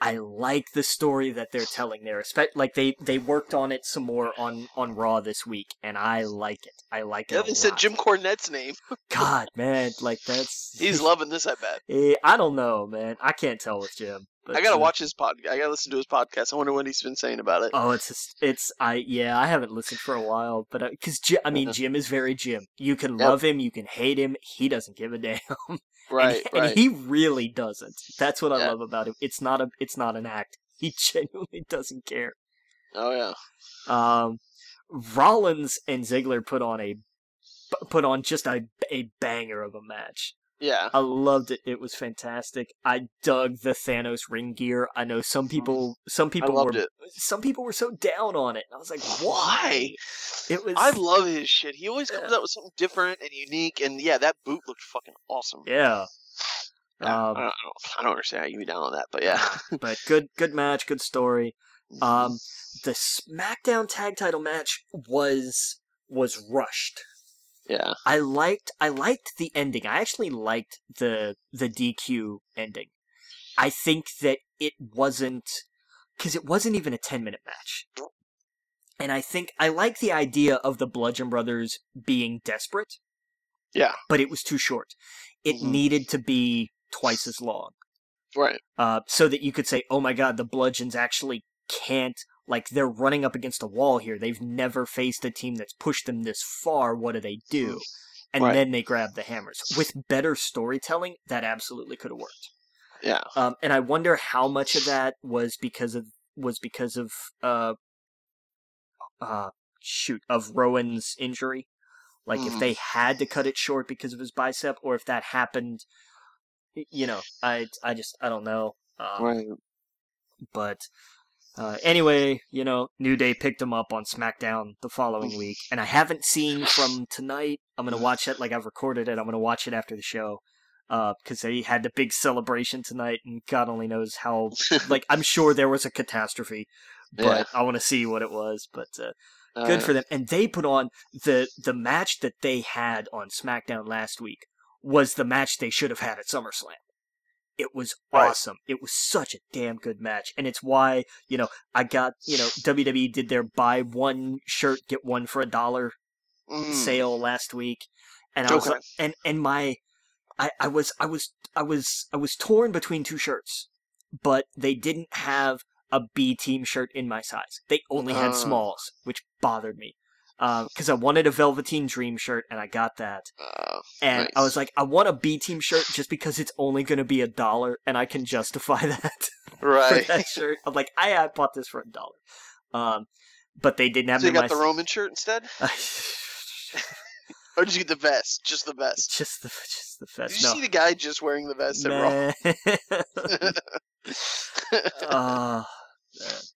I like the story that they're telling there. Espe- like they they worked on it some more on on Raw this week, and I like it. I like it. they said lot. Jim Cornette's name. God, man, like that's He's loving this, I bet. Eh, I don't know, man. I can't tell with Jim. But, I gotta uh, watch his podcast. I gotta listen to his podcast. I wonder what he's been saying about it. Oh, it's just, it's I yeah I haven't listened for a while, but because Ji- I mean Uh-huh. Jim is very Jim. You can Yep. love him, you can hate him. He doesn't give a damn, right, he- right. and he really doesn't. That's what I love about him. It's not a it's not an act. He genuinely doesn't care. oh yeah. Um, Rollins and Ziggler put on a put on just a a banger of a match. Yeah. I loved it. It was fantastic. I dug the Thanos ring gear. I know some people some Mm-hmm. People loved were it. some people were so down on it. I was like, why? It was I love his shit. He always comes Yeah. out with something different and unique. And yeah, that boot looked fucking awesome. yeah. Um, I, don't, I don't- I don't understand how you be down on that, but yeah. but good good match, good story. Um the SmackDown tag title match was was rushed. Yeah. I liked I liked the ending. I actually liked the the DQ ending. I think that it wasn't because it wasn't even a 10 minute match. And I think I like the idea of the Bludgeon Brothers being desperate. Yeah. But it was too short. It Mhm. needed to be twice as long. Right. Uh, so that you could say, oh my god, the Bludgeons actually can't, like, they're running up against a wall here. They've never faced a team that's pushed them this far. What do they do? And Right. then they grab the hammers. With better storytelling, that absolutely could have worked. Yeah. Um, and I wonder how much of that was because of was because of uh, uh, shoot of Rowan's injury. Like if Mhm. they had to cut it short because of his bicep, or if that happened, you know, I I just I don't know. Um, Right. but uh, anyway, you know, New Day picked him up on SmackDown the following week, and I haven't seen from tonight. I'm gonna watch it like I've recorded it. I'm gonna watch it after the show because they had the big celebration tonight, and God only knows how. like I'm sure there was a catastrophe, but Yeah. I want to see what it was. But uh, Uh, good for them. And they put on the the match that they had on SmackDown last week was the match they should have had at SummerSlam. It was Right. awesome. It was such a damn good match, and it's why you know I got you know WWE did their buy one shirt get one for a dollar mm, sale last week, and I was like, and and my I, I was I was I was I was torn between two shirts, but they didn't have a B team shirt in my size. They only had Uh. smalls, which bothered me. Because I wanted a Velveteen Dream shirt, and I got that. Uh, And I was like, I want a B team shirt just because it's only going to be a dollar, and I can justify that right. that shirt. I'm like, I, I bought this for a dollar. Um, but they didn't have so you got the Roman shirt instead, or did you get the vest? Just the vest. just the just the vest. Did you No. see the guy just wearing the vest at Raw? Uh,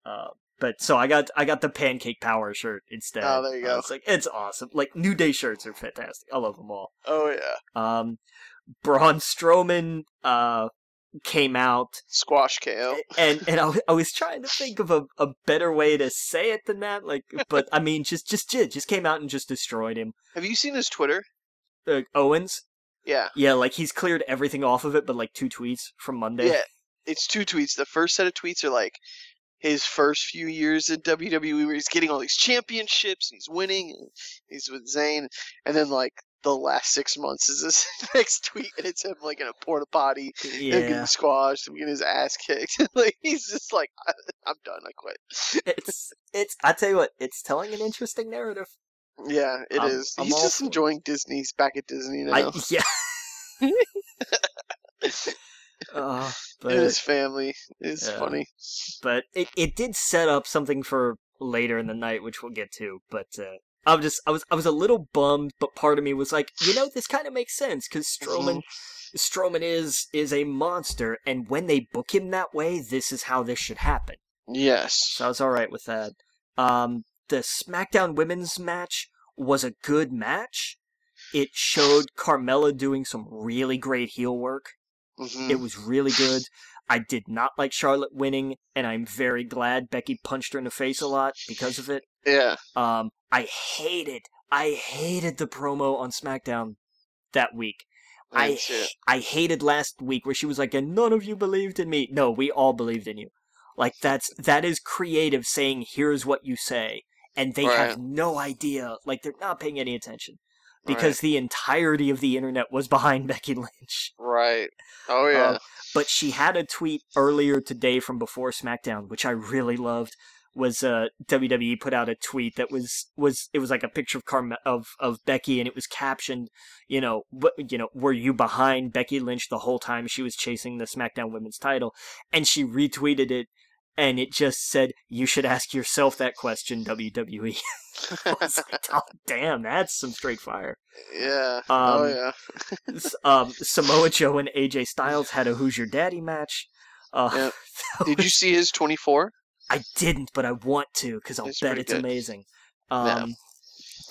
uh, but so I got I got the pancake power shirt instead. Oh, there you Uh, go. It's like it's awesome. Like New Day shirts are fantastic. I love them all. oh yeah, Um, Braun Strowman uh came out squash KO. and and I, I was trying to think of a, a better way to say it than that. Like, but I mean, just just just just came out and just destroyed him. Have you seen his Twitter? Uh, Owens, Yeah. yeah, like he's cleared everything off of it, but like two tweets from Monday. Yeah, it's two tweets. The first set of tweets are like his first few years in WWE, where he's getting all these championships and he's winning, and he's with Zayn, and then like the last six months is this next tweet, and it's him like in a porta potty, yeah. getting squashed, him getting his ass kicked. like he's just like, I'm done, I quit. it's it's I tell you what, it's telling an interesting narrative. Yeah, it I'm- is. I'm He's just enjoying Disney. Back at Disney now. I yeah. Uh, but and his family is Yeah. funny. but it, it did set up something for later in the night, which we'll get to. But uh, I was just I was I was a little bummed, but part of me was like, you know, this kind of makes sense because Strowman Strowman is is a monster, and when they book him that way, this is how this should happen. Yes. So I was all right with that. Um, the SmackDown Women's match was a good match. It showed Carmella doing some really great heel work. Mhm. It was really good. I did not like Charlotte winning, and I'm very glad Becky punched her in the face a lot because of it. yeah. Um, I hated, I hated the promo on SmackDown that week. I I didn't see it. I hated last week where she was like, "And none of you believed in me." No, we all believed in you. Like that's that is creative saying, "Here's what you say," and they have no idea. Like they're not paying any attention because the entirety of the internet was behind Becky Lynch. Right. Oh yeah. Um, but she had a tweet earlier today from before SmackDown, which I really loved. Was uh, WWE put out a tweet that was was it was like a picture of Carme- of of Becky, and it was captioned, you know, what you know, were you behind Becky Lynch the whole time she was chasing the SmackDown Women's title? And she retweeted it, and it just said, "You should ask yourself that question, WWE." I like, oh, damn, that's some straight fire. yeah. oh um, yeah. Um, Samoa Joe and AJ Styles had a Who's Your Daddy match. Uh, that Did you see his 24? I didn't, but I want to because I'll It's bet it's good. amazing. Yeah. Um,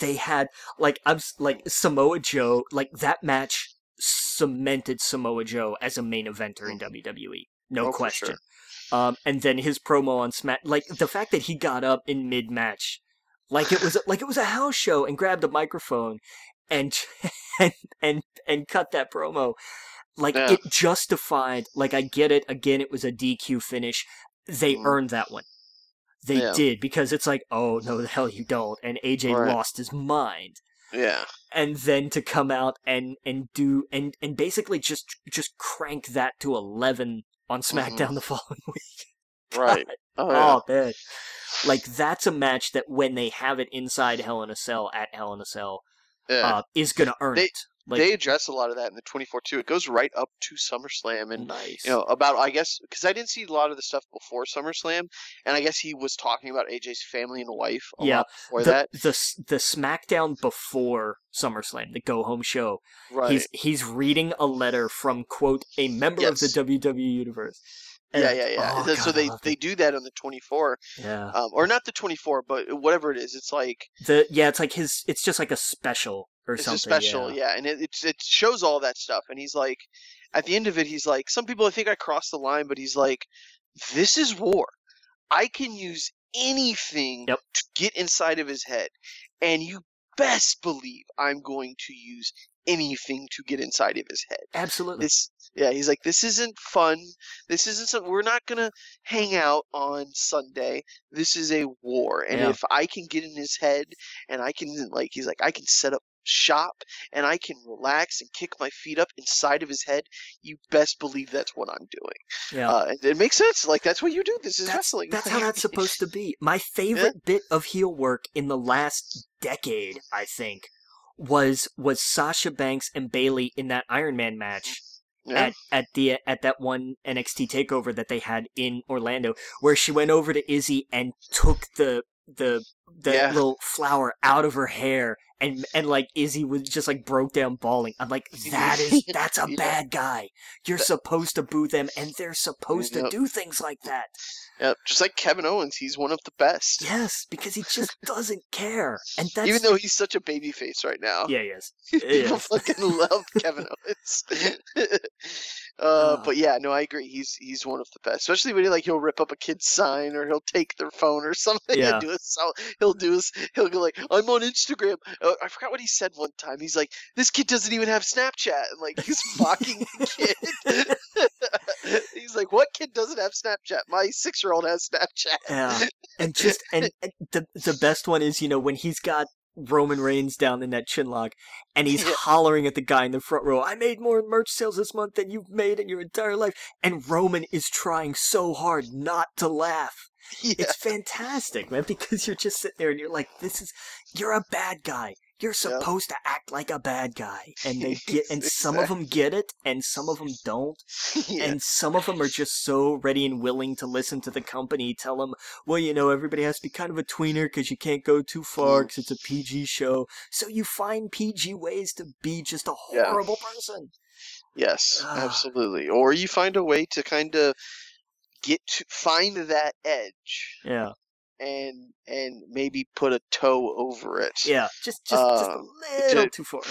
they had like I'm like Samoa Joe, like that match cemented Samoa Joe as a main eventer in WWE, no Oh, question. sure. Um, and then his promo on Smack, like the fact that he got up in mid match, like it was like it was a house show, and grabbed a microphone, and and and and cut that promo, like Yeah. it justified. Like I get it. Again, it was a DQ finish. They Mhm. earned that one. They Yeah. did because it's like, oh no, the hell you don't. And AJ Right. lost his mind Yeah. and then to come out and and do and and basically just just crank that to 11 on SmackDown the following week. Right. Oh yeah. Oh man. Like that's a match that when they have it inside Hell in a Cell at Hell in a Cell yeah. uh, is going to earn They- it. Like they address a lot of that in the 24 2. It goes right up to SummerSlam and nice. you know about I guess because I didn't see a lot of the stuff before SummerSlam, and I guess he was talking about AJ's family and wife a Yeah, lot before the, that. the the SmackDown before SummerSlam, the go home show. Right. He's he's reading a letter from quote a member of the Yes. WWE universe. yeah, And- yeah, yeah. oh, so God, they they it. do that on the 24, yeah. um, or not the 24, but whatever it is. It's like The yeah, it's like his. It's just like a special or it's something. a special, yeah, and it, it it shows all that stuff. And he's like, at the end of it, he's like, some people I think I crossed the line, but he's like, this is war. I can use anything Yep. to get inside of his head, and you best believe I'm going to use anything to get inside of his head. Absolutely. This, yeah, he's like, this isn't fun. This isn't something. We're not gonna hang out on Sunday. This is a war, and Yeah. if I can get in his head, and I can like, he's like, I can set up shop, and I can relax and kick my feet up inside of his head. You best believe that's what I'm doing. yeah. Uh, it makes sense. Like that's what you do. This is that's, wrestling. that's how that's supposed to be. My favorite bit of heel work in the last decade, I think, was was Sasha Banks and Bayley in that Iron Man match Yeah. at at the at that one NXT takeover that they had in Orlando, where she went over to Izzy and took the the the Yeah. little flower out of her hair and and like Izzy was just like broke down bawling. I'm like, that is that's a bad guy. You're supposed to boo them and they're supposed to do things like that. Yep. Just like Kevin Owens, he's one of the best. Yes, because he just doesn't care. And that's Even though he's such a baby face right now. Yeah, he is. People Yes. fucking love Kevin Owens. uh, Ah. but yeah, no, I agree. He's he's one of the best, especially when he like he'll rip up a kid's sign or he'll take their phone or something Yeah. and do a so he'll do his he'll go like I'm on Instagram. Uh, I forgot what he said one time. He's like, this kid doesn't even have Snapchat, and like he's mocking the kid. he's like, what kid doesn't have Snapchat? My six year old has Snapchat. Yeah, and just and, and the the best one is you know when he's got Roman Reigns down in that chinlock, and he's Yeah. hollering at the guy in the front row. I made more merch sales this month than you've made in your entire life, and Roman is trying so hard not to laugh. Yeah. It's fantastic, man, because you're just sitting there and you're like, this is, you're a bad guy. You're Yeah. supposed to act like a bad guy. And they get, and some of them get it, and some of them don't. yeah. And some of them are just so ready and willing to listen to the company tell them, well, you know, everybody has to be kind of a tweener because you can't go too far because it's a PG show. So you find PG ways to be just a Yeah. horrible person. Yes, absolutely. Or you find a way to kind of get to find that edge Yeah, and and maybe put a toe over it. yeah, just just, just a Um, little to- too far.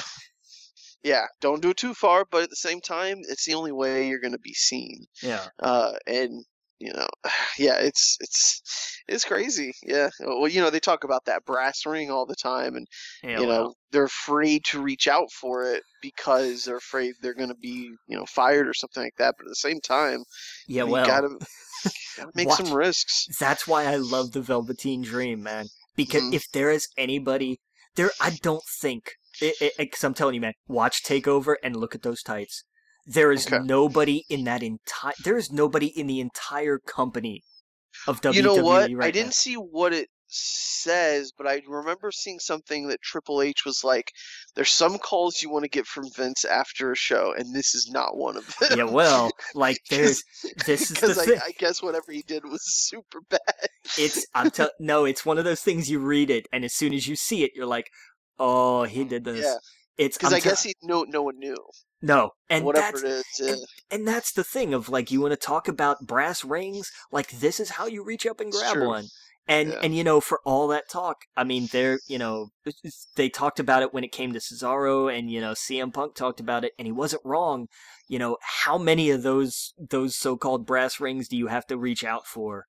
Yeah, don't do it too far, but at the same time, it's the only way you're going to be seen. Yeah, Uh, and you know, yeah, it's it's it's crazy. Yeah. Well, you know, they talk about that brass ring all the time, and yeah, you know, they're afraid to reach out for it because they're afraid they're going to be, you know, fired or something like that. But at the same time, yeah, you well, gotta, gotta make watch- some risks. that's why I love the Velveteen Dream, man. Because Mhm. if there is anybody there, I don't think. Because I'm telling you, man, watch Takeover and look at those tights. There is Okay. nobody in that entire. There is nobody in the entire company of WWE you know what? right I didn't now. see what it says, but I remember seeing something that Triple H was like, "There's some calls you want to get from Vince after a show, and this is not one of them." Yeah, well, like there's this is the because I, thing. I guess whatever he did was super bad. It's I'm tell no, it's one of those things you read it, and as soon as you see it, you're like, oh, he mm, did this. Yeah, It's because I guess he no no one knew no, and whatever that's it is. and, and that's the thing of like you want to talk about brass rings like this is how you reach up and grab one and Yeah. and you know for all that talk i mean they're you know they talked about it when it came to cesaro and you know cm punk talked about it and he wasn't wrong you know how many of those those so-called brass rings do you have to reach out for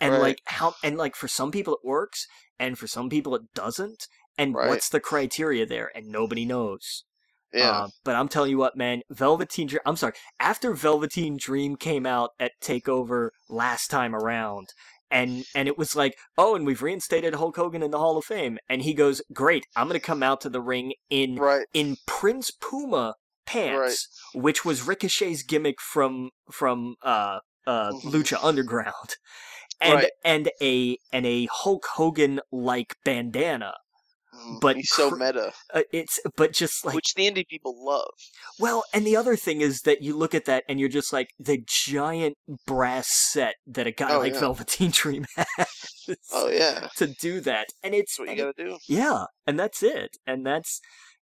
and Right. like how and like for some people it works and for some people it doesn't and Right. what's the criteria there and nobody knows yeah, uh, but I'm telling you what, man, Velveteen Dream. I'm sorry. After Velveteen Dream came out at Takeover last time around, and and it was like, oh, and we've reinstated Hulk Hogan in the Hall of Fame, and he goes, great, I'm gonna come out to the ring in right. in Prince Puma pants, which was Ricochet's gimmick from from uh uh Mhm. Lucha Underground, and Right. and a and a Hulk Hogan like bandana. Mhm. but he's so cr- meta, Uh, it's but just like which the indie people love. Well, and the other thing is that you look at that and you're just like the giant brass set that a guy Oh, like yeah. Velveteen Dream has Oh yeah, to do that, and it's that's what you gotta do. yeah, and that's it, and that's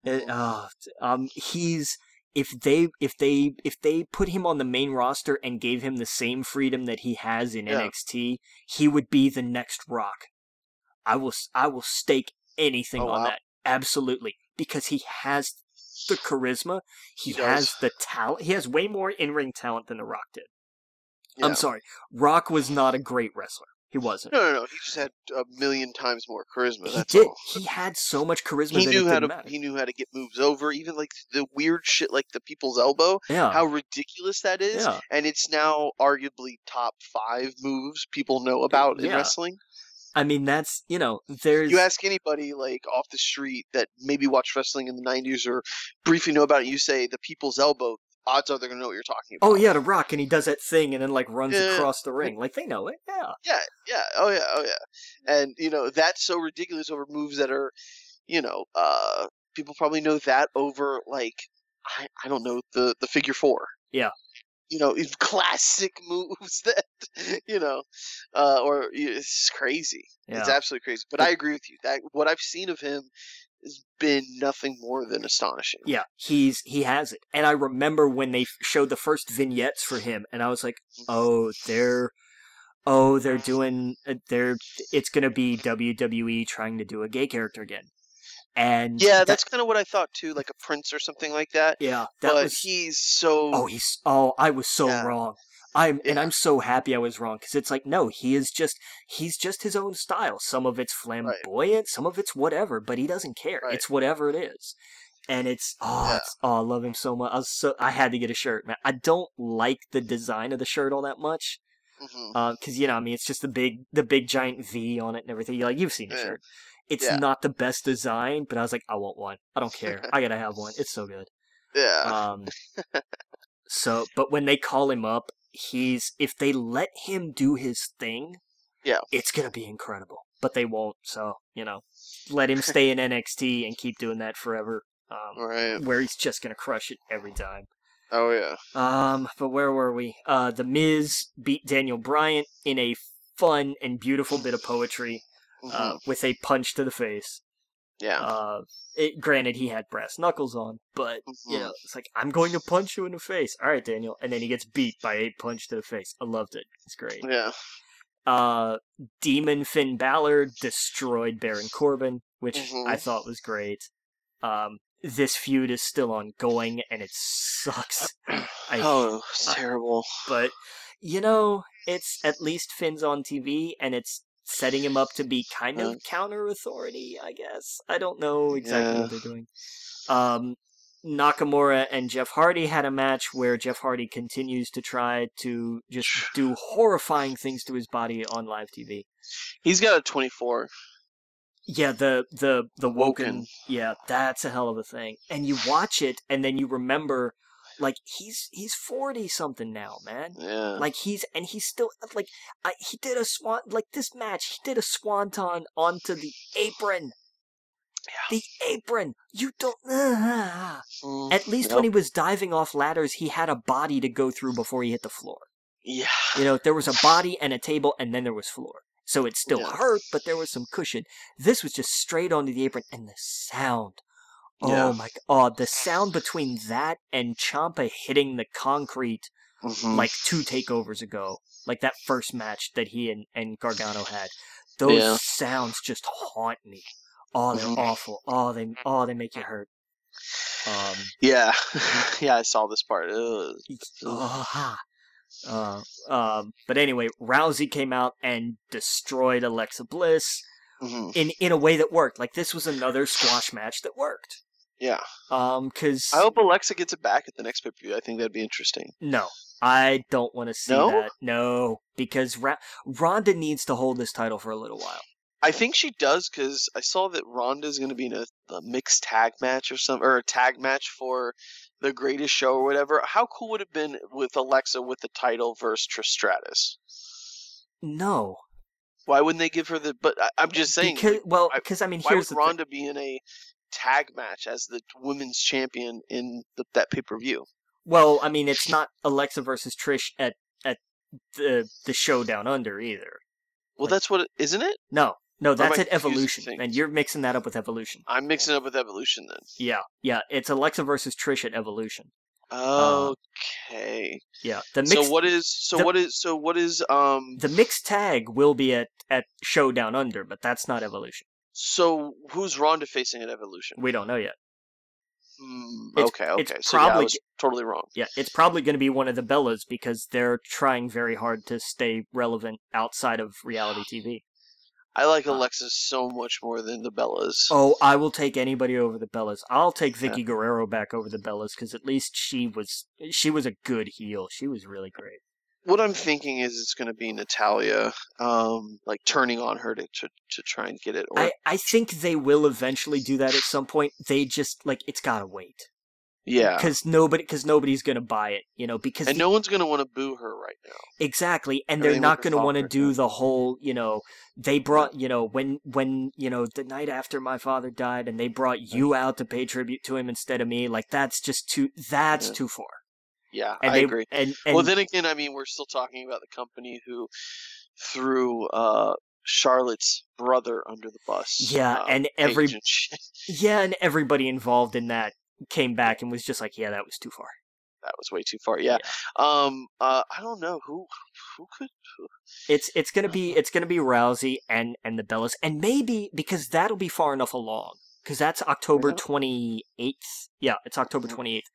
it, Mhm. uh, um he's if they if they if they put him on the main roster and gave him the same freedom that he has in Yeah. NXT, he would be the next Rock. I will s- I will stake anything Oh, on wow. that absolutely because he has the charisma, he, He has the talent. He has way more in-ring talent than the Rock did. Yeah. I'm sorry, Rock was not a great wrestler. He wasn't. No, no, no. He just had a million times more charisma. he That's did. all. He had so much charisma He knew how to. matter. He knew how to get moves over. Even like the weird shit, like the people's elbow. yeah. How ridiculous that is. Yeah. And it's now arguably top five moves people know about in Yeah. wrestling. I mean, that's you know, there's You ask anybody like off the street that maybe watched wrestling in the '90s or briefly know about it. You say the people's elbow. Odds are they're gonna know what you're talking about. Oh yeah, the Rock, and he does that thing and then like runs Yeah. across the ring. Like they know it. Yeah. Yeah, yeah, oh yeah, oh yeah. And you know that's so ridiculous over moves that are, you know, uh, people probably know that over like I, I don't know the the figure four. Yeah. You know, classic moves that you know, uh, or it's crazy. Yeah. It's absolutely crazy. But I agree with you that what I've seen of him has been nothing more than astonishing. Yeah, he's he has it. And I remember when they showed the first vignettes for him, and I was like, oh, they're, oh, they're doing, uh, they're, it's gonna be WWE trying to do a gay character again. And Yeah, that- that's kind of what I thought too, like a prince or something like that. yeah, that but was. he's so Oh, he's oh, I was so Yeah. wrong. I'm and I'm so happy I was wrong because it's like no, he is just he's just his own style. Some of it's flamboyant, some of it's whatever, but he doesn't care. Right. It's whatever it is, and it's oh, Yeah. it's, oh, I love him so much. I was so I had to get a shirt, man. I don't like the design of the shirt all that much, mm-hmm. uh, because you know, I mean, it's just the big the big giant V on it and everything. Like you've seen the Yeah. shirt. It's Yeah. not the best design, but I was like, I want one. I don't care. I gotta have one. It's so good. Yeah. Um, so, but when they call him up, he's if they let him do his thing, Yeah. it's gonna be incredible. But they won't. So you know, let him stay in NXT and keep doing that forever. Um, right. where he's just gonna crush it every time. Oh yeah. Um, but where were we? Uh, the Miz beat Daniel Bryan in a fun and beautiful bit of poetry uh, Mhm. with a punch to the face. yeah. Uh, it, granted, he had brass knuckles on, but you Mhm. know, it's like I'm going to punch you in the face. All right, Daniel, and then he gets beat by a punch to the face. I loved it. It's great. Yeah. Uh, Demon Finn Balor destroyed Baron Corbin, which Mhm. I thought was great. Um, this feud is still ongoing, and it sucks. I oh, it's I- terrible. but you know, it's at least Finn's on TV, and it's setting him up to be kind of Uh. counter authority. I guess I don't know exactly Yeah. what they're doing. Um, Nakamura and Jeff Hardy had a match where Jeff Hardy continues to try to just do horrifying things to his body on live TV. He's got a 24. Yeah, the the the woken, Woken. yeah, that's a hell of a thing. And you watch it, and then you remember, like he's he's forty something now, man. Yeah. Like he's and he's still like I, he did a swan like this match. He did a swanton onto the apron. Yeah. The apron. You don't. Mm, At least when he was diving off ladders, he had a body to go through before he hit the floor. Yeah. You know, there was a body and a table, and then there was floor. So it still Yeah. hurt, but there was some cushion. This was just straight onto the apron, and the sound. Yeah. Oh my god, the sound between that and Ciampa hitting the concrete Mhm. like two takeovers ago, like that first match that he and, and Gargano had. Those Yeah. sounds just haunt me. Oh, they're Mhm. awful. Oh, they oh they make you hurt. Um, Yeah. yeah, I saw this part. Ugh. oh. Uh, um, but anyway, Rousey came out and destroyed Alexa Bliss Mhm. in in a way that worked. Like this was another squash match that worked. Yeah. Um, because I hope Alexa gets it back at the next pay per view. I think that'd be interesting. no, I don't want to see No? that. No, because Ra- Ronda needs to hold this title for a little while. I think she does because I saw that Ronda's going to be in a, a mixed tag match or some or a tag match for the Greatest Show or whatever. How cool would it have been with Alexa with the title versus Trish Stratus? No, Why wouldn't they give her the? But I, I'm just saying. because like, well, because I mean, why here's would the thing. Ronda be in a tag match as the women's champion in the, that pay per view? Well, I mean, it's not Alexa versus Trish at at the the show down under either. Well, Like- that's what it, isn't it? No, no, that's at Evolution, and you're mixing that up with Evolution. I'm mixing up with Evolution then. Yeah, yeah, it's Alexa versus Trish at Evolution. Uh, Okay. Yeah, the mixed so what is so the- what is so what is um the mixed tag will be at at Showdown Under, but that's not Evolution. So who's Ronda facing at Evolution? We don't know yet. It's- okay, okay. it's so yeah, I was totally wrong. Yeah, it's probably going to be one of the Bellas because they're trying very hard to stay relevant outside of reality TV. I like Uh, Alexis so much more than the Bellas. Oh, I will take anybody over the Bellas. I'll take Vickie Guerrero back over the Bellas because at least she was she was a good heel. She was really great. What I'm thinking is it's going to be Natalya, um, like turning on her to to, to try and get it. Or I, I think they will eventually do that at some point. They just like it's gotta wait yeah, because nobody because nobody's gonna buy it. You know because and the- no one's going to want to boo her right now. Exactly, and they're not going to want to do the whole, you know, they brought, you know, when when you know the night after my father died, and they brought you out to pay tribute to him instead of me. Like that's just too that's Yeah. too far. Yeah, And I they agree. and, and well, then again, I mean, we're still talking about the company who threw uh, Charlotte's brother under the bus. Yeah, uh, and every- and yeah, and everybody involved in that came back and was just like, yeah, that was too far. that was way too far. Yeah. Um. Uh. I don't know who. Who could. It's it's gonna be it's gonna be Rousey and and the Bellas, and maybe because that'll be far enough along because that's October twenty eighth. Yeah, it's October Mhm. twenty eighth.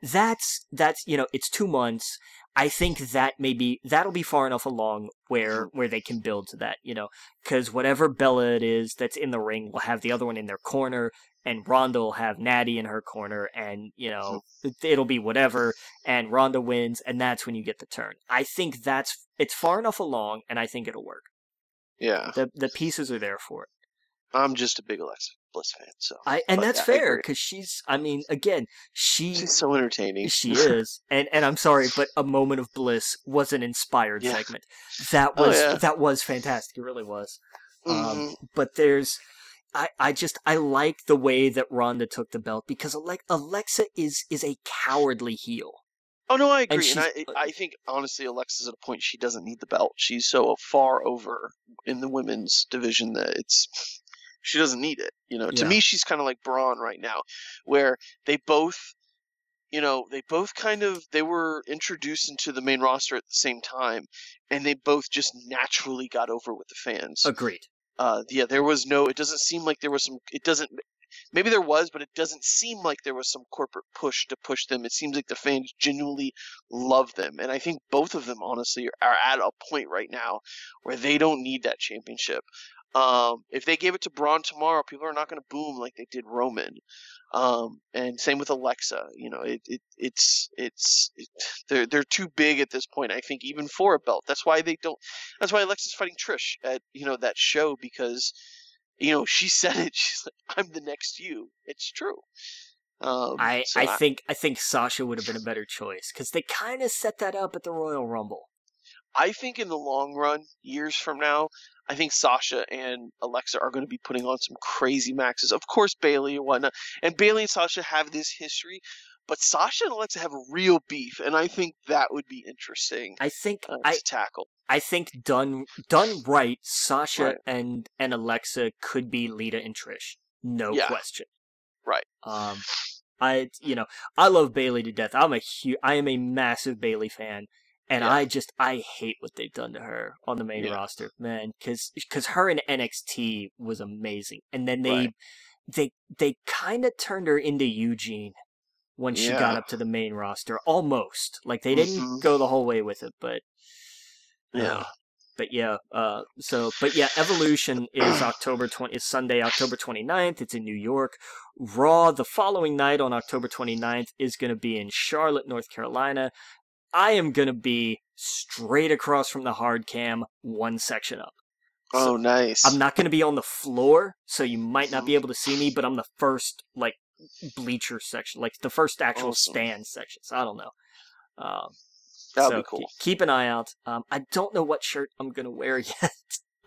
That's that's you know it's two months. I think that maybe that'll be far enough along where Mm-hmm. where they can build to that. You know, because whatever Bella it is that's in the ring will have the other one in their corner. And Ronda will have Natty in her corner, and you know Mm-hmm. it- it'll be whatever. And Ronda wins, and that's when you get the turn. I think that's it's far enough along, and I think it'll work Yeah. the the pieces are there for it. I'm just a big Alexa Bliss fan, so I and but that's yeah, fair because she's. I mean, again, she she's so entertaining. she is, and and I'm sorry, but a moment of bliss was an inspired Yeah. segment. That Oh, was yeah. that was fantastic. It really was. Um, Mhm. but there's, I I just I like the way that Ronda took the belt because Ale- Alexa is is a cowardly heel. Oh no, I agree, and, I I think honestly, Alexa's at a point she doesn't need the belt. She's so far over in the women's division that it's she doesn't need it. You know, to me, she's kind of like Braun right now, where they both, you know, they both kind of they were introduced into the main roster at the same time, and they both just naturally got over with the fans. Agreed. uh yeah there was no it doesn't seem like there was some it doesn't maybe there was but it doesn't seem like there was some corporate push to push them it seems like the fans genuinely love them and i think both of them honestly are at a point right now where they don't need that championship um if they gave it to braun tomorrow people are not going to boom like they did roman um and same with alexa you know it, it it's it's it, they're they're too big at this point i think even for a belt that's why they don't that's why Alexa's fighting Trish at you know that show because you know she said it. She's like, "I'm the next you." It's true. Um, I so I think I think Sasha would have been a better choice because they kind of set that up at the Royal Rumble. I think in the long run, years from now, I think Sasha and Alexa are going to be putting on some crazy maxes. Of course, Bayley and whatnot, and Bayley and Sasha have this history, but Sasha and Alexa have a real beef, and I think that would be interesting I think uh, I tackle. I think done done right, Sasha Right. and and Alexa could be Lita and Trish, no Yeah. question. Right. Um, I you know I love Bayley to death. I'm a huge, I am a massive Bayley fan, and Yeah. I just I hate what they've done to her on the main Yeah. roster, man. Because because her in NXT was amazing, and then they Right. they they kind of turned her into Eugene when she got up to the main roster, almost like they didn't Mhm. go the whole way with it, but Yeah. uh, but yeah, uh, so but yeah, Evolution is October twenty is Sunday, October 29th. It's in New York. Raw the following night on October 29th is going to be in Charlotte, North Carolina. I am going to be straight across from the hard cam, one section up. Oh, nice. I'm not going to be on the floor, so you might not be Mhm. able to see me, but I'm the first like bleacher section, like the first actual Awesome. stand section. So I don't know. Um, That'll so be cool. Keep an eye out. Um, I don't know what shirt I'm gonna wear yet.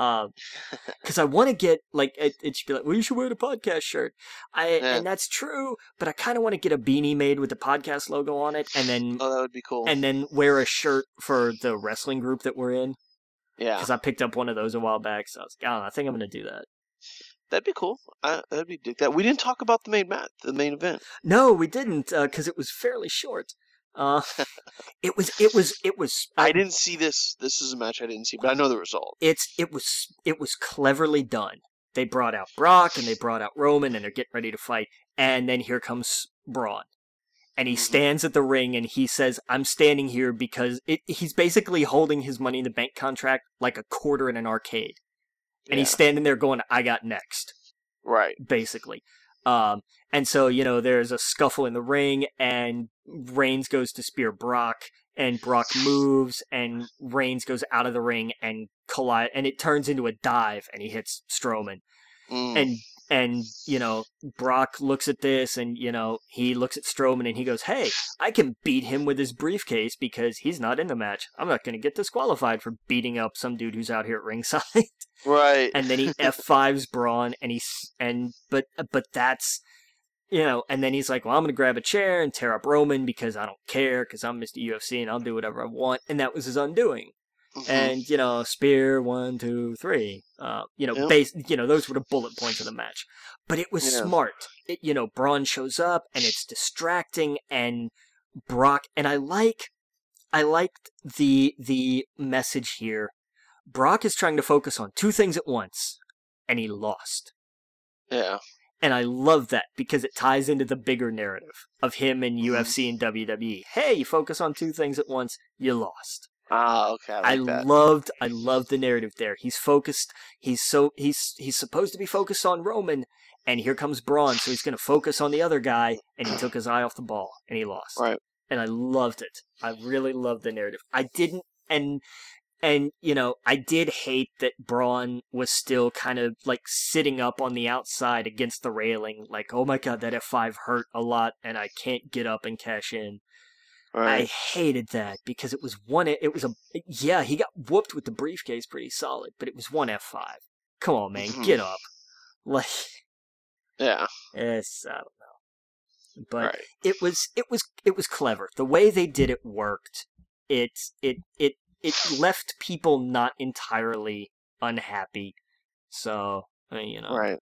Um, because I want to get like it, it should be like, well, you should wear the podcast shirt. I Yeah. and that's true, but I kind of want to get a beanie made with the podcast logo on it, and then Oh, that would be cool. and then wear a shirt for the wrestling group that we're in. yeah, Because I picked up one of those a while back, so I was like, oh, I think I'm gonna do that. that'd be cool. I, that'd be dig that. We didn't talk about the main mat, the main event. No, we didn't, because it was fairly short. Uh, it was, it was, it was. I didn't see this. This is a match I didn't see, but I know the result. it's it was it was cleverly done. They brought out Brock and they brought out Roman and they're getting ready to fight, and then here comes Braun. And he Mhm. stands at the ring and he says, I'm standing here because it, he's basically holding his money in the bank contract like a quarter in an arcade. And he's standing there going, I got next, right. basically. Um, and so, you know, there's a scuffle in the ring and Reigns goes to spear Brock and Brock moves and Reigns goes out of the ring and collide and it turns into a dive and he hits Strowman. Mm. And and you know, Brock looks at this and you know, he looks at Strowman and he goes, "Hey, I can beat him with his briefcase because he's not in the match. I'm not going to get disqualified for beating up some dude who's out here at ringside." right. and then he F5s Braun and he's and but uh, but that's you know, and then he's like, "Well, I'm going to grab a chair and tear up Roman because I don't care because I'm Mr. UFC and I'll do whatever I want." And that was his undoing Mhm. and you know spear one two three uh you know Yep. base you know those were the bullet points of the match but it was Yeah. smart it, you know braun shows up and it's distracting and brock and i like i liked the the message here brock is trying to focus on two things at once and he lost yeah. and I love that because it ties into the bigger narrative of him in Mhm. UFC and WWE. Hey, you focus on two things at once, you lost. Ah, okay. I I like that. loved I loved the narrative there. He's focused. He's so he's he's supposed to be focused on Roman, and here comes Braun, so he's going to focus on the other guy, and he took his eye off the ball, and he lost. Right. And I loved it. I really loved the narrative. I didn't, and And you know, I did hate that Braun was still kind of like sitting up on the outside against the railing, like, "Oh my god, that F5 hurt a lot, and I can't get up and cash in." Right. I hated that because it was one. It was a yeah. He got whooped with the briefcase pretty solid, but it was one F five. Come on, man, Mhm. get up. Like yeah. it's I don't know, but right. it was it was it was clever. The way they did it worked. It it it it left people not entirely unhappy. So you know, Right.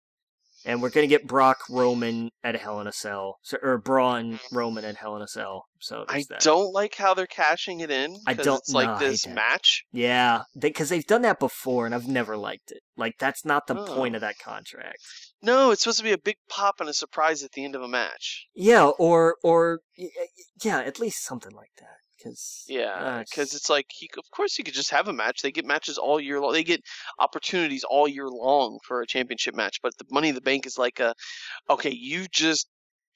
And we're gonna get Brock Roman at Hell in a Cell, so, or Braun Roman at Hell in a Cell. So I that. don't like how they're cashing it in. I don't- It's like no, this match. Yeah, because they, have done that before, and I've never liked it. Like that's not the point Oh. of that contract. No, it's supposed to be a big pop and a surprise at the end of a match. Yeah, or or yeah, at least something like that. Because Yeah, uh, because it's like he, of course you could just have a match. They get matches all year long. They get opportunities all year long for a championship match. But the Money in the Bank is like a, okay, you just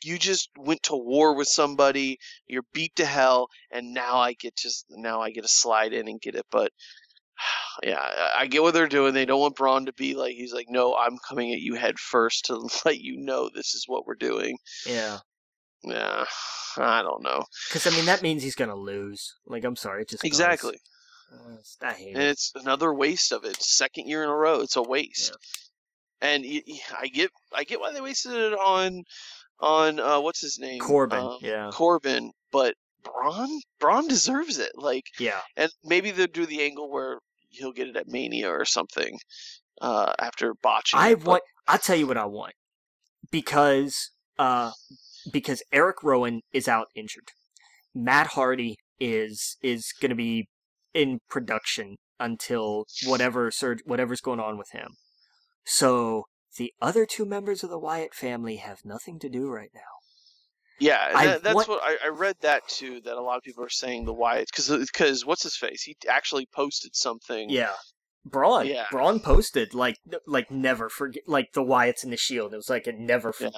you just went to war with somebody. You're beat to hell, and now I get just now I get to slide in and get it. But yeah, I- I get what they're doing. They don't want Braun to be like he's like, no, I'm coming at you head first to let you know this is what we're doing. yeah, Yeah, I don't know because I mean that means he's gonna lose. Like I'm sorry, it just exactly. Uh, I hate and it. it's another waste of it. Second year in a row, it's a waste. And y- y- I get, I get why they wasted it on, on uh, what's his name, Corbin. Um, yeah, Corbin. But Braun, Braun deserves it. Like, yeah. and maybe they'll do the angle where he'll get it at Mania or something uh, after botching. I it, but- want. I'll tell you what I want because uh because Eric Rowan is out injured. Matt Hardy is is going to be in production until whatever surge whatever's going on with him. So the other two members of the Wyatt family have nothing to do right now. Yeah, I that, that's want- what I, I read that too. That a lot of people are saying the Wyatts because because what's his face? He actually posted something. Yeah. Braun, Yeah. Braun posted like like never forget like the Wyatts and the Shield. It was like a never Yeah.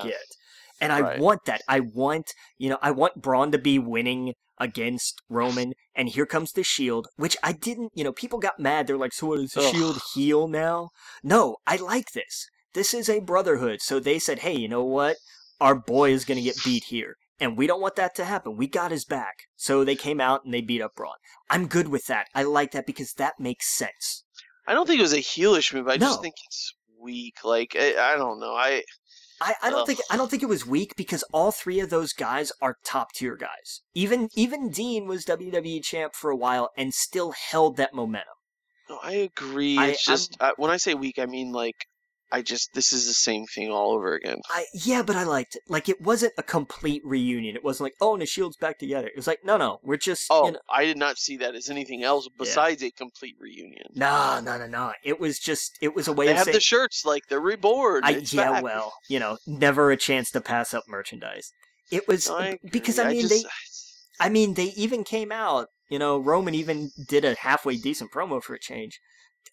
And I Right. want that. I want you know I want Braun to be winning against Roman, and here comes the Shield, which I didn't. You know, people got mad. They're like, "So what is the Ugh. Shield heel now?" No, I like this. This is a brotherhood. So they said, "Hey, you know what? Our boy is going to get beat here." And we don't want that to happen. We got his back. So they came out and they beat up Braun. I'm good with that. I like that because that makes sense. I don't think it was a heelish move. I No. just think it's weak. Like I, I don't know. I I, I don't Ugh. think I don't think it was weak because all three of those guys are top tier guys. Even even Dean was WWE champ for a while and still held that momentum. no, I agree. I- it's just uh, when I say weak, I mean like I just this is the same thing all over again. I yeah, but I liked it. Like it wasn't a complete reunion. It wasn't like oh, and the Shield's back together. It was like no, no, we're just Oh, you know, I did not see that as anything else besides a complete reunion. no, no, no, no. It was just it was a way They of have saying the shirts like they're reborn. I, yeah, back. well, you know, never a chance to pass up merchandise. It was I because. I mean just, they I mean, they even came out, you know, Roman even did a halfway decent promo for a change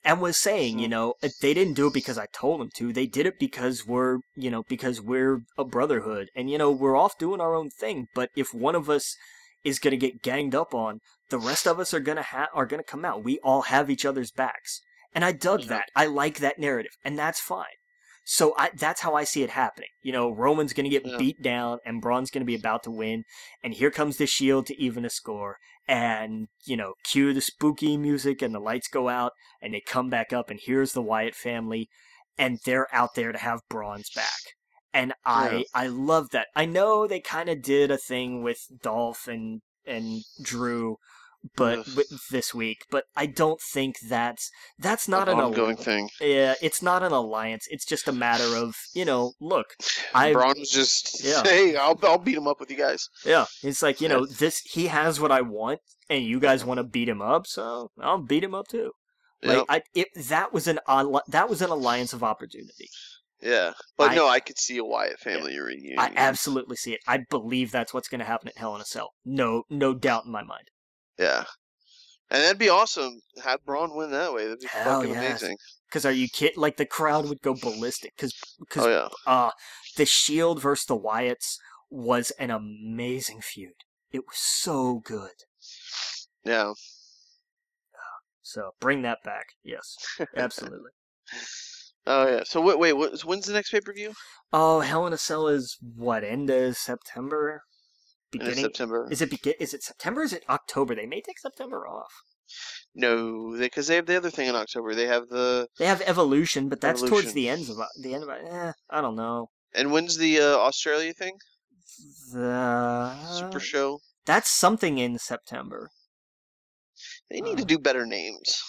and was saying, you Mhm. know, uh, they didn't do it because I told them to. They did it because we're, you know, because we're a brotherhood and, you know, we're off doing our own thing. But if one of us is going to get ganged up on, the rest of us are going to ha- are going to come out. We all have each other's backs. And I dug Yeah. that. I like that narrative and that's fine. So I, that's how I see it happening. You know, Roman's going to get Yeah. beat down and Braun's going to be about to win and here comes the shield to even a score and you know cue the spooky music and the lights go out and they come back up and here's the Wyatt family and they're out there to have Braun's back and I Yeah. I love that I know they kind of did a thing with Dolph and and Drew but this week but I don't think that's that's not an an ongoing al- thing. yeah it's not an alliance it's just a matter of you know look I- Braun was just Yeah. hey, I'll I'll beat him up with you guys. Yeah, it's like you Yeah. know this. He has what I want, and you guys want to beat him up, so I'll beat him up too. Like Yep. I, it that was an that was an alliance of opportunity. yeah, but I- no, I could see a Wyatt family reunion. I absolutely see it. I believe that's what's going to happen at Hell in a Cell. No, no doubt in my mind. Yeah. And that'd be awesome. Have Braun win that way. That'd be Hell fucking yes. amazing. Because are you kidding? Like the crowd would go ballistic. Because because Oh yeah. uh, the Shield versus the Wyatts was an amazing feud. It was so good. Yeah. So bring that back. Yes, absolutely. Oh yeah. So wait, wait. What, when's the next pay per view? oh, Hell in a Cell is what end of September? In Beginning. September. Is it begin? Is it September? Is it October? They may take September off. No, because they, have the other thing in October. They have the They have Evolution, but that's towards the ends of the end of it. Eh, I don't know. and when's the uh, Australia thing? The Super show. that's something in September. They need to uh, do better names.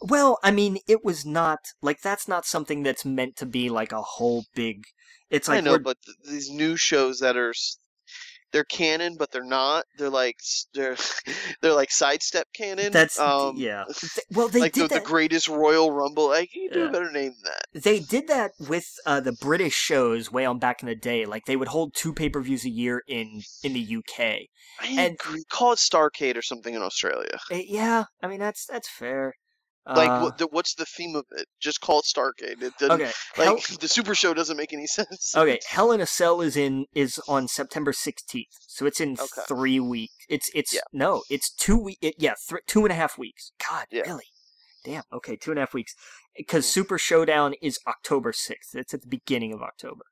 Well, I mean, it was not like that's not something that's meant to be like a whole big. It's like I know, but th- these new shows that are they're canon, but they're not. They're like they're they're like sidestep canon. that's um, yeah. Th- Well, they like the, did the that. greatest Royal Rumble. Like you do a better name than that. they did that with uh, the British shows way on back in the day. Like they would hold two pay per views a year in in the UK. I And- agree. Call it Starcade or something in Australia. Eh, yeah, I mean that's that's fair. Like Uh, what, the, what's the theme of it? Just call it Starcade. It doesn't, okay, like Hell, the Super Show doesn't make any sense. okay, Hell in a Cell is in is on September sixteenth, so it's in Okay. three weeks. It's it's Yeah. no, it's two week. It, yeah, th- two and a half weeks. God, Yeah. really? Damn. Okay, two and a half weeks. Because Mhm. Super Showdown is October sixth. It's at the beginning of October.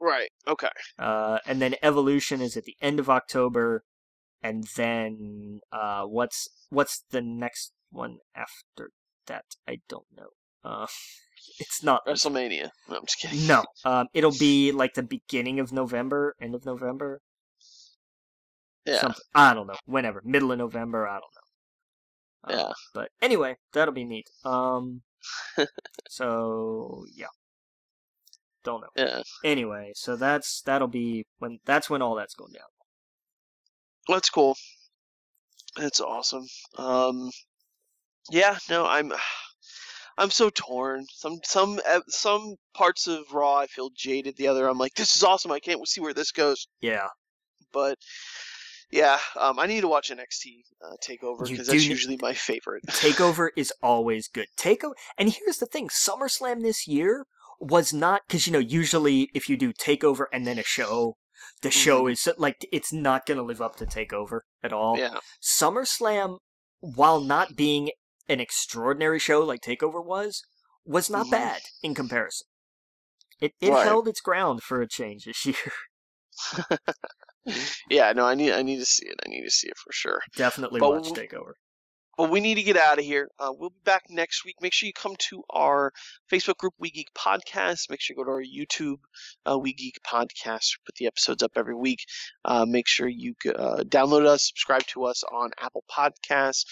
Right. Okay. Uh, and then Evolution is at the end of October, and then uh, what's what's the next one after that? I don't know. Uh, it's not WrestleMania. No, I'm just kidding. no. Um, it'll be like the beginning of November, end of November. Yeah. Something. I don't know. Whenever, middle of November. I don't know. Uh, Yeah. But anyway, that'll be neat. Um. so yeah. Don't know. Yeah. Anyway, so that's that'll be when that's when all that's going down. That's cool. That's awesome. Um, yeah, no, I'm, I'm so torn. Some, some, some parts of Raw I feel jaded. The other, I'm like, this is awesome. I can't see where this goes. Yeah. But yeah, um, I need to watch NXT uh, Takeover because that's usually my favorite. Takeover is always good. Takeover, and here's the thing: SummerSlam this year was not because you know usually if you do Takeover and then a show, the show Mhm. is like it's not going to live up to Takeover at all. Yeah, SummerSlam, while not being an extraordinary show like Takeover was, was not Mhm. bad in comparison. It it Right. held its ground for a change this year. yeah. No, I need, I need to see it. I need to see it for sure. Definitely But watch Takeover. But we need to get out of here. Uh, we'll be back next week. Make sure you come to our Facebook group, We Geek Podcast. Make sure you go to our YouTube, uh, We Geek Podcast. We put the episodes up every week. Uh, make sure you uh, download us, subscribe to us on Apple Podcasts,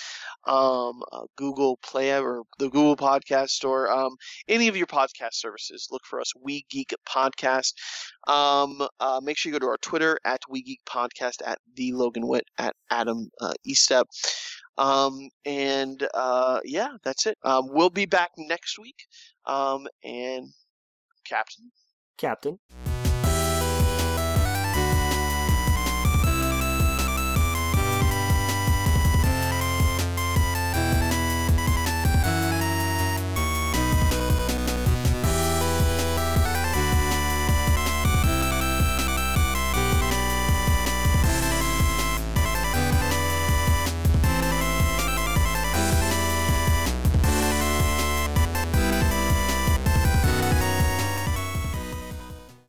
um, uh, Google Play, or the Google Podcast Store, um, any of your podcast services. Look for us, We Geek Podcast. Um, uh, make sure you go to our Twitter at We Geek Podcast, at the Logan Witt, at Adam Estep. Um, and uh, yeah, that's it. Um, we'll be back next week. Um, and Captain. Captain.